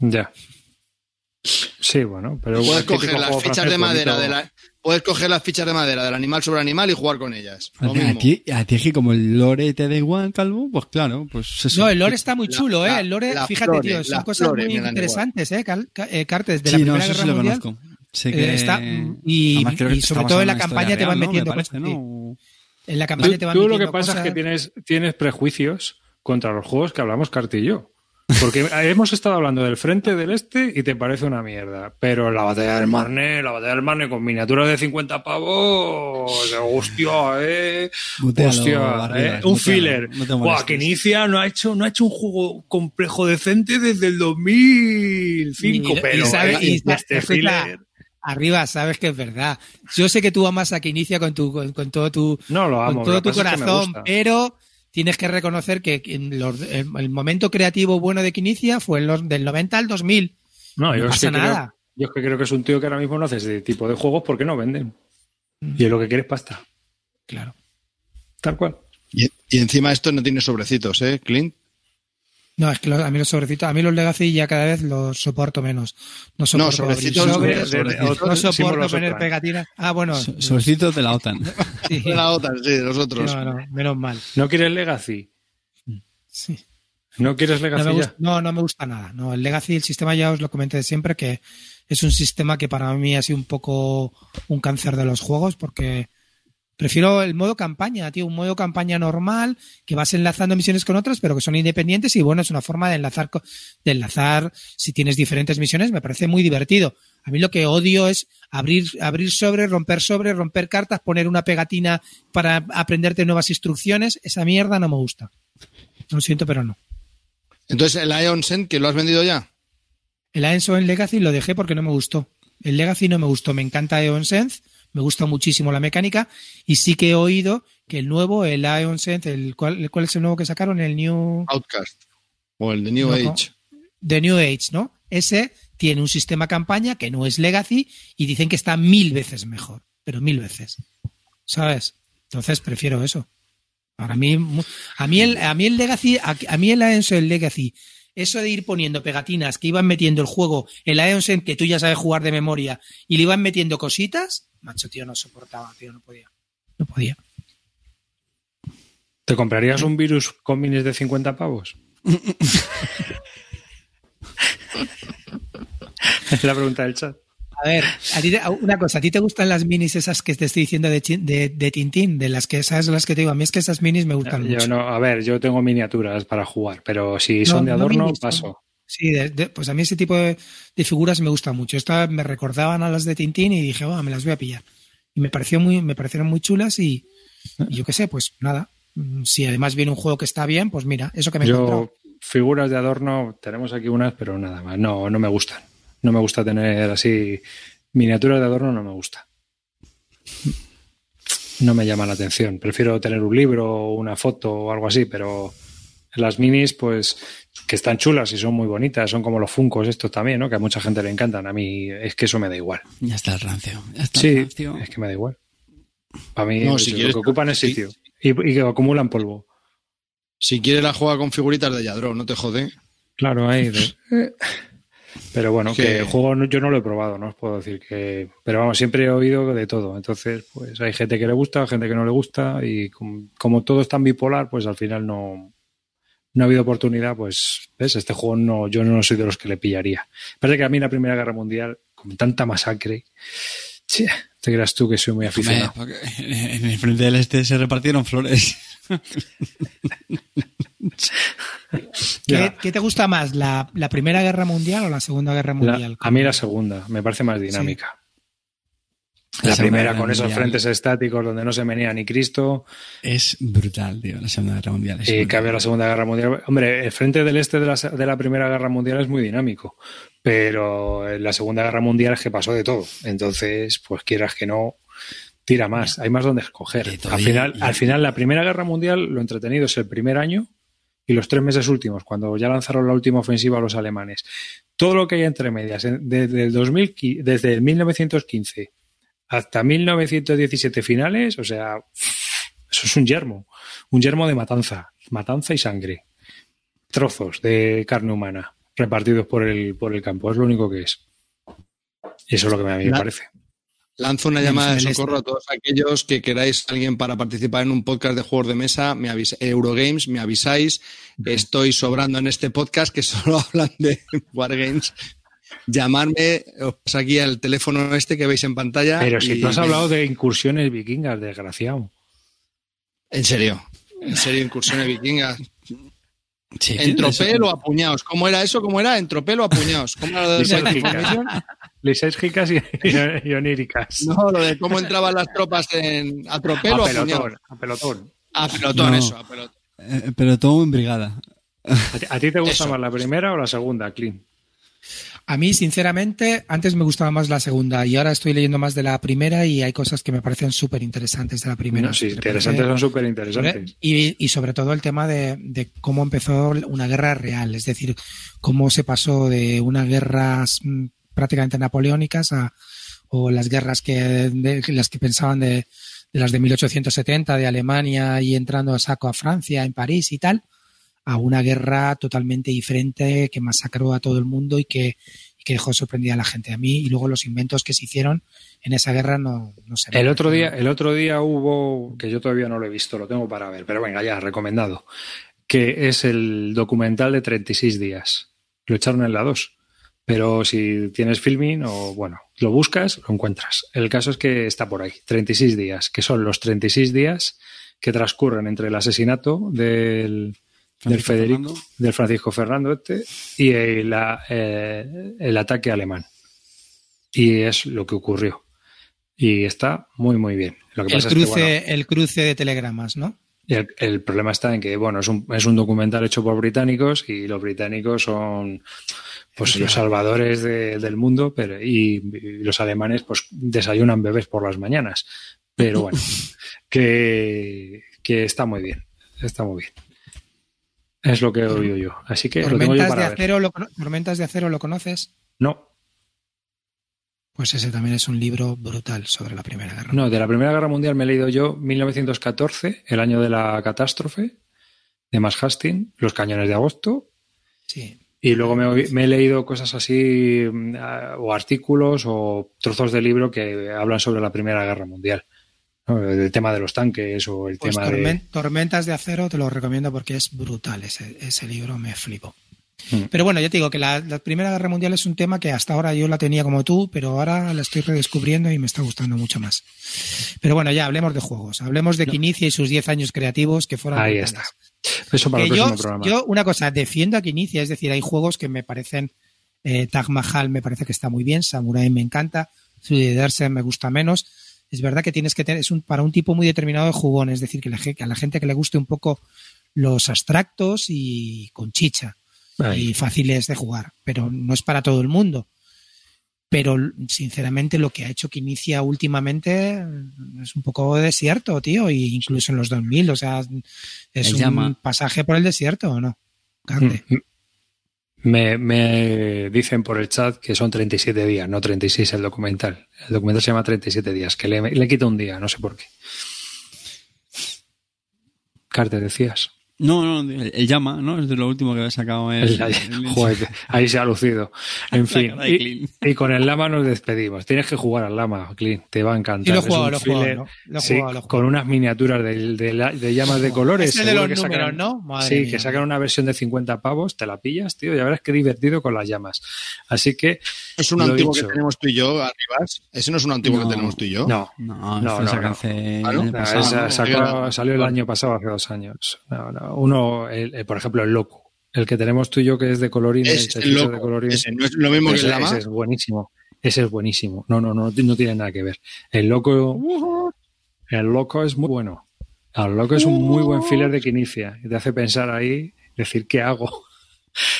Ya. Sí, bueno, pero Puedes coger las fichas francés de madera bonito. de la, puedes coger las fichas de madera del animal sobre animal y jugar con ellas. Lo A ti, a ti es que como el lore te da igual, Calvo, pues claro, pues eso. No, el lore está muy La- chulo, ¿eh? la- El lore, fíjate, tío, son cosas muy interesantes, ¿eh? Eh, Cartes de la sí, no, Primera eso Guerra sí lo Mundial. conozco. Eh, que... está- y- Además, creo que y está sobre todo en la campaña te van metiendo. En la campaña Tú, te van tú lo que pasa es que tienes, tienes prejuicios contra los juegos que hablamos Carti y yo. Porque hemos estado hablando del frente del este y te parece una mierda. Pero la batalla del Marne, la batalla del Marne con miniaturas de 50 pavos. Hostia, eh. Mutealo, Hostia, eh, un filler. no Buah, que inicia no ha hecho, no ha hecho un juego complejo decente desde el 2005, Y- y pero sabe- eh, y sa- este escucha, filler. Arriba, sabes que es verdad. Yo sé que tú amas a Inicia con, tu, con, con todo tu, No lo amo, con todo tu es que corazón, pero tienes que reconocer que en los- el, el momento creativo bueno de Inicia fue en los, del 90 al 2000. No, No yo, es pasa que creo, nada. yo es que creo que es un tío que ahora mismo no hace ese tipo de juegos porque no venden. Mm. Y es lo que quiere es pasta. Claro. Tal cual. Y, y encima esto no tiene sobrecitos, ¿eh, Clint? No, es que los- a mí los sobrecitos, a mí los Legacy ya cada vez los soporto menos. No soporto abrir sobrecitos, de- de- no soporto poner pegatinas. Ah, bueno. So- Solcito de la OTAN. sí. De la otra, sí, de los otros. No, no, menos mal. ¿No quieres Legacy? Sí. ¿No quieres No, Legacy ya? gusta, no, no me gusta nada. No, el Legacy, el sistema ya os lo comenté siempre, que es un sistema que para mí ha sido un poco un cáncer de los juegos, porque prefiero el modo campaña, tío, un modo campaña normal, que vas enlazando misiones con otras, pero que son independientes y bueno, es una forma de enlazar, de enlazar si tienes diferentes misiones, me parece muy divertido. A mí lo que odio es abrir, abrir sobre, romper sobre, romper cartas, poner una pegatina para aprenderte nuevas instrucciones. Esa mierda no me gusta. Lo siento, pero no. Entonces, el Ion Send, que lo has vendido ya. El Aenso en Legacy lo dejé porque no me gustó. El Legacy no me gustó. Me encanta Aeon Sense, me gusta muchísimo la mecánica y sí que he oído que el nuevo, el Aeon Sense, el cual, el cual es el nuevo que sacaron, el New Outcast. O el de New No. Age. The New Age, ¿no? Ese tiene un sistema campaña que no es Legacy y dicen que está mil veces mejor, pero mil veces. ¿Sabes? Entonces prefiero eso. Para mí, a mí el, a mí el Legacy, a, a mí el Aeonsen el Legacy, eso de ir poniendo pegatinas que iban metiendo el juego, el Aeonsen que tú ya sabes jugar de memoria, y le iban metiendo cositas, macho, tío, no soportaba, tío, no podía. No podía. ¿Te comprarías un virus con minis de 50 pavos? es la pregunta del chat. A ver, a ti te- una cosa, ¿a ti te gustan las minis esas que te estoy diciendo de, de, de Tintín? De las que esas las que te digo, a mí es que esas minis me gustan Yo mucho. no, a ver, yo tengo miniaturas para jugar, pero si No, son de no adorno, minis, paso. Sí, de- de- pues a mí ese tipo de, de figuras me gusta mucho. Estas me recordaban a las de Tintín y dije, oh, me las voy a pillar. y me pareció muy, me parecieron muy chulas y, y yo qué sé, pues nada. mm, Si además viene un juego que está bien, pues mira, eso que me he. Yo, figuras de adorno, tenemos aquí unas, pero nada más. No, no me gustan. No me gusta tener así. Miniaturas de adorno no me gusta. No me llama la atención. Prefiero tener un libro, una foto o algo así, pero las minis, pues, que están chulas y son muy bonitas, son como los funcos estos también, ¿no? Que a mucha gente le encantan. A mí es que eso me da igual. Ya está el rancio. Ya está el Sí, rancio. es que me da igual. Para mí, No, si lo quieres- que ocupan es sí. sitio. Y, y que acumulan polvo. Si quieres la juega con figuritas de Yadro, no te jode. Claro, ahí. Pero bueno, Que- que el juego no- yo no lo he probado, no os puedo decir que. Pero vamos, siempre he oído de todo. Entonces, pues hay gente que le gusta, gente que no le gusta. Y como, como todo es tan bipolar, pues al final no, no ha habido oportunidad. Pues, ¿ves? Este juego no, yo no soy de los que le pillaría. Parece que a mí la Primera Guerra Mundial, con tanta masacre, che, te creas tú que soy muy aficionado. en el frente del este se repartieron flores. ¿Qué, te gusta más, la, la Primera Guerra Mundial o la Segunda Guerra La- Mundial? a mí la segunda, me parece más dinámica. La primera Guerra con esos frentes estáticos donde no se menea ni Cristo. Es brutal, tío, la Segunda Guerra Mundial. Es Y brutal. cambia la Segunda Guerra Mundial. Hombre, el frente del este de la, de la Primera Guerra Mundial es muy dinámico, pero en la Segunda Guerra Mundial es que pasó de todo. Entonces, pues quieras que no, tira más. Hay más donde escoger. Al final, al final, la Primera Guerra Mundial, lo entretenido es el primer año y los tres meses últimos, cuando ya lanzaron la última ofensiva a los alemanes. Todo lo que hay entre medias, desde el 2000, qui- desde el 1915 hasta 1917 finales, o sea, eso es un yermo, un yermo de matanza, matanza y sangre, trozos de carne humana repartidos por el, por el campo, es lo único que es. Eso es lo que a mí me parece. Lanzo una llamada de socorro a todos aquellos que queráis alguien para participar en un podcast de juegos de mesa, me avisa, Eurogames, me avisáis. Estoy sobrando en este podcast que solo hablan de Wargames. Llamarme, os paso aquí el teléfono este que veis en pantalla. Pero si y- tú has hablado de incursiones vikingas, desgraciado. En serio, en serio, incursiones vikingas. Sí, En tropel o apuñados. ¿Cómo era eso? ¿Cómo era? ¿En tropel o apuñados? ¿Cómo era lo de Lisérgicas. Y, y oníricas. No, lo de cómo entraban las tropas en, a tropel o a pelotón, a pelotón. A pelotón, No. eso, a pelotón. Eh, pero todo en brigada. ¿A ti, te gusta Eso. más la primera o la segunda, Clint? A mí, sinceramente, antes me gustaba más la segunda y ahora estoy leyendo más de la primera y hay cosas que me parecen súper interesantes de la primera. No, sí, Me interesantes son súper interesantes. Y, y sobre todo el tema de, de cómo empezó una guerra real, es decir, cómo se pasó de unas guerras mm, prácticamente napoleónicas a o las guerras que de- las que pensaban de, de las de 1870 de Alemania y entrando a saco a Francia en París y tal a una guerra totalmente diferente que masacró a todo el mundo y que, y que dejó sorprendida a la gente. A mí y luego los inventos que se hicieron en esa guerra no, no sé. El otro día, el otro día hubo, que yo todavía no lo he visto, lo tengo para ver, pero venga, ya, recomendado, que es el documental de 36 días. Lo echaron en la 2. Pero si tienes filming o, bueno, lo buscas, lo encuentras. El caso es que está por ahí, 36 días, que son los 36 días que transcurren entre el asesinato del, del Federico, Fernando. del Francisco Fernando este y el, la- eh, el ataque alemán. Y es lo que ocurrió. Y está muy, muy bien. Lo que el pasa cruce, es que, bueno, el cruce de telegramas, ¿no? El, el problema está en que, bueno, es un, es un documental hecho por británicos y los británicos son pues los salvadores de- del mundo pero, y, y los alemanes pues desayunan bebés por las mañanas. Pero bueno, que, que está muy bien. Está muy bien. Es lo que he oído yo. Así que lo tengo yo de, ver. lo, Tormentas de acero, ¿lo conoces? No, Pues ese también es un libro brutal sobre la Primera Guerra. No, de la Primera Guerra Mundial me he leído yo 1914, el año de la catástrofe, de Max Hastings, Los cañones de agosto, Sí. y luego me, me he leído cosas así, mm, ah, o artículos o trozos de libro que hablan sobre la Primera Guerra Mundial. ¿no? El tema de los tanques o el Pues tema Tormen- de... Tormentas de acero te lo recomiendo porque es brutal ese, ese libro, me flipo. Mm. Pero bueno, ya te digo que la, la Primera Guerra Mundial es un tema que hasta ahora yo la tenía como tú, pero ahora la estoy redescubriendo y me está gustando mucho más. Pero bueno, ya hablemos de juegos. Hablemos de Quinicia y sus 10 años creativos que fueron Ahí brutales. está. Eso para el yo, programa. yo, una cosa, defiendo a Quinicia, es decir, hay juegos que me parecen, eh, Tag Mahal me parece que está muy bien, Samurai me encanta, Dersen me gusta menos, es verdad que tienes que tener, es un, para un tipo muy determinado de jugón, es decir, que, la, que a la gente que le guste un poco los abstractos y con chicha Ahí. y fáciles de jugar, pero no es para todo el mundo. Pero sinceramente lo que ha hecho que inicia últimamente es un poco desierto, tío, y incluso en los 2000, o sea, es un llama. pasaje por el desierto, ¿o no? Grande. Mm. Me, me dicen por el chat que son 37 días, no 36 el documental. El documental se llama 37 días, que le, le quito un día, no sé por qué. Carter, decías. No, no, el, el llama, ¿no? Es de lo último que había sacado el, El- el- joder, ahí se ha lucido. En fin, y, y con el lama nos despedimos. Tienes que jugar al lama, Clint, te va a encantar. Sí, lo he jugado, lo he jugado, thriller, ¿no? Lo he sí, jugado, lo he jugado. con unas miniaturas de, de la- de llamas de colores. Es el de los que números, sacan- ¿no? Madre sí, mía. que sacan una versión de 50 pavos, te la pillas, tío, ya verás qué divertido con las llamas. Así que, Es un antiguo dicho. que tenemos tú y yo, Arribas. Ese no es un antiguo No. que tenemos tú y yo. no, No, No, no, no. No, pasado, esa ¿no? sacó- salió el año pasado, hace dos años. No, no, Uno, el- el- por ejemplo, el loco. El que tenemos tú y yo, que es de colorín, Es el el de loco. colorín. Ese no es lo mismo que ese, el lama. ese es buenísimo. Ese es buenísimo. No, no, no, no tiene nada que ver. El loco, el loco es muy bueno. El loco es un muy buen filler de que inicia y te hace pensar ahí, decir, ¿qué hago?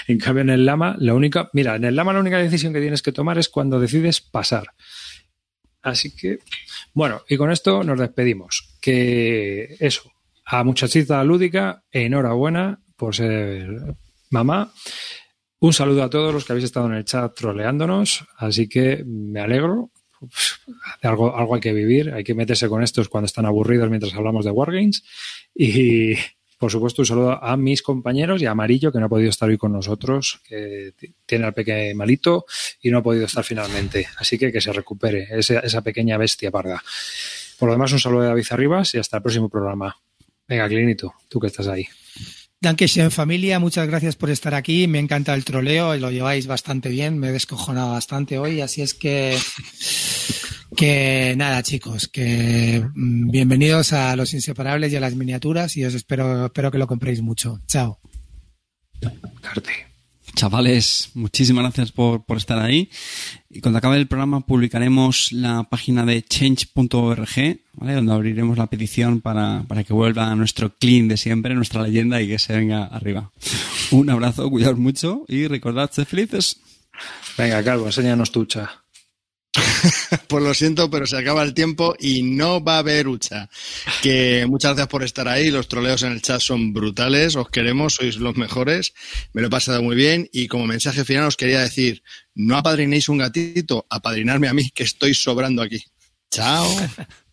En cambio, en el lama, la única, mira, en el lama la única decisión que tienes que tomar es cuando decides pasar. Así que, bueno, y con esto nos despedimos. Que eso, a muchachita lúdica, enhorabuena por ser mamá. Un saludo a todos los que habéis estado en el chat troleándonos, así que me alegro. Uf, Algo, algo hay que vivir, hay que meterse con estos cuando están aburridos mientras hablamos de Wargames. Y por supuesto, un saludo a mis compañeros y a Amarillo, que no ha podido estar hoy con nosotros, que tiene al pequeño malito y no ha podido estar finalmente. Así que que se recupere esa, esa pequeña bestia parda. Por lo demás, un saludo de David Arribas y hasta el próximo programa. Venga, Clinito, tú que estás ahí. Dankeschön familia, muchas gracias por estar aquí. Me encanta el troleo, lo lleváis bastante bien, me he descojonado bastante hoy, así es que que nada chicos, que mm, bienvenidos a los inseparables y a las miniaturas y os espero espero que lo compréis mucho. Chao. Carte. Chavales, muchísimas gracias por, por estar ahí. Y cuando acabe el programa publicaremos la página de change.org, ¿vale? donde abriremos la petición para, para que vuelva nuestro clean de siempre, nuestra leyenda y que se venga arriba. Un abrazo, cuidaos mucho y recordad ser felices. Venga, Calvo, enséñanos tu cha. Pues lo siento, pero se acaba el tiempo y no va a haber hucha. Que muchas gracias por estar ahí. Los troleos en el chat son brutales. Os queremos, sois los mejores. Me lo he pasado muy bien. Y como mensaje final os quería decir, no apadrinéis un gatito, apadrinarme a mí, que estoy sobrando aquí. Chao.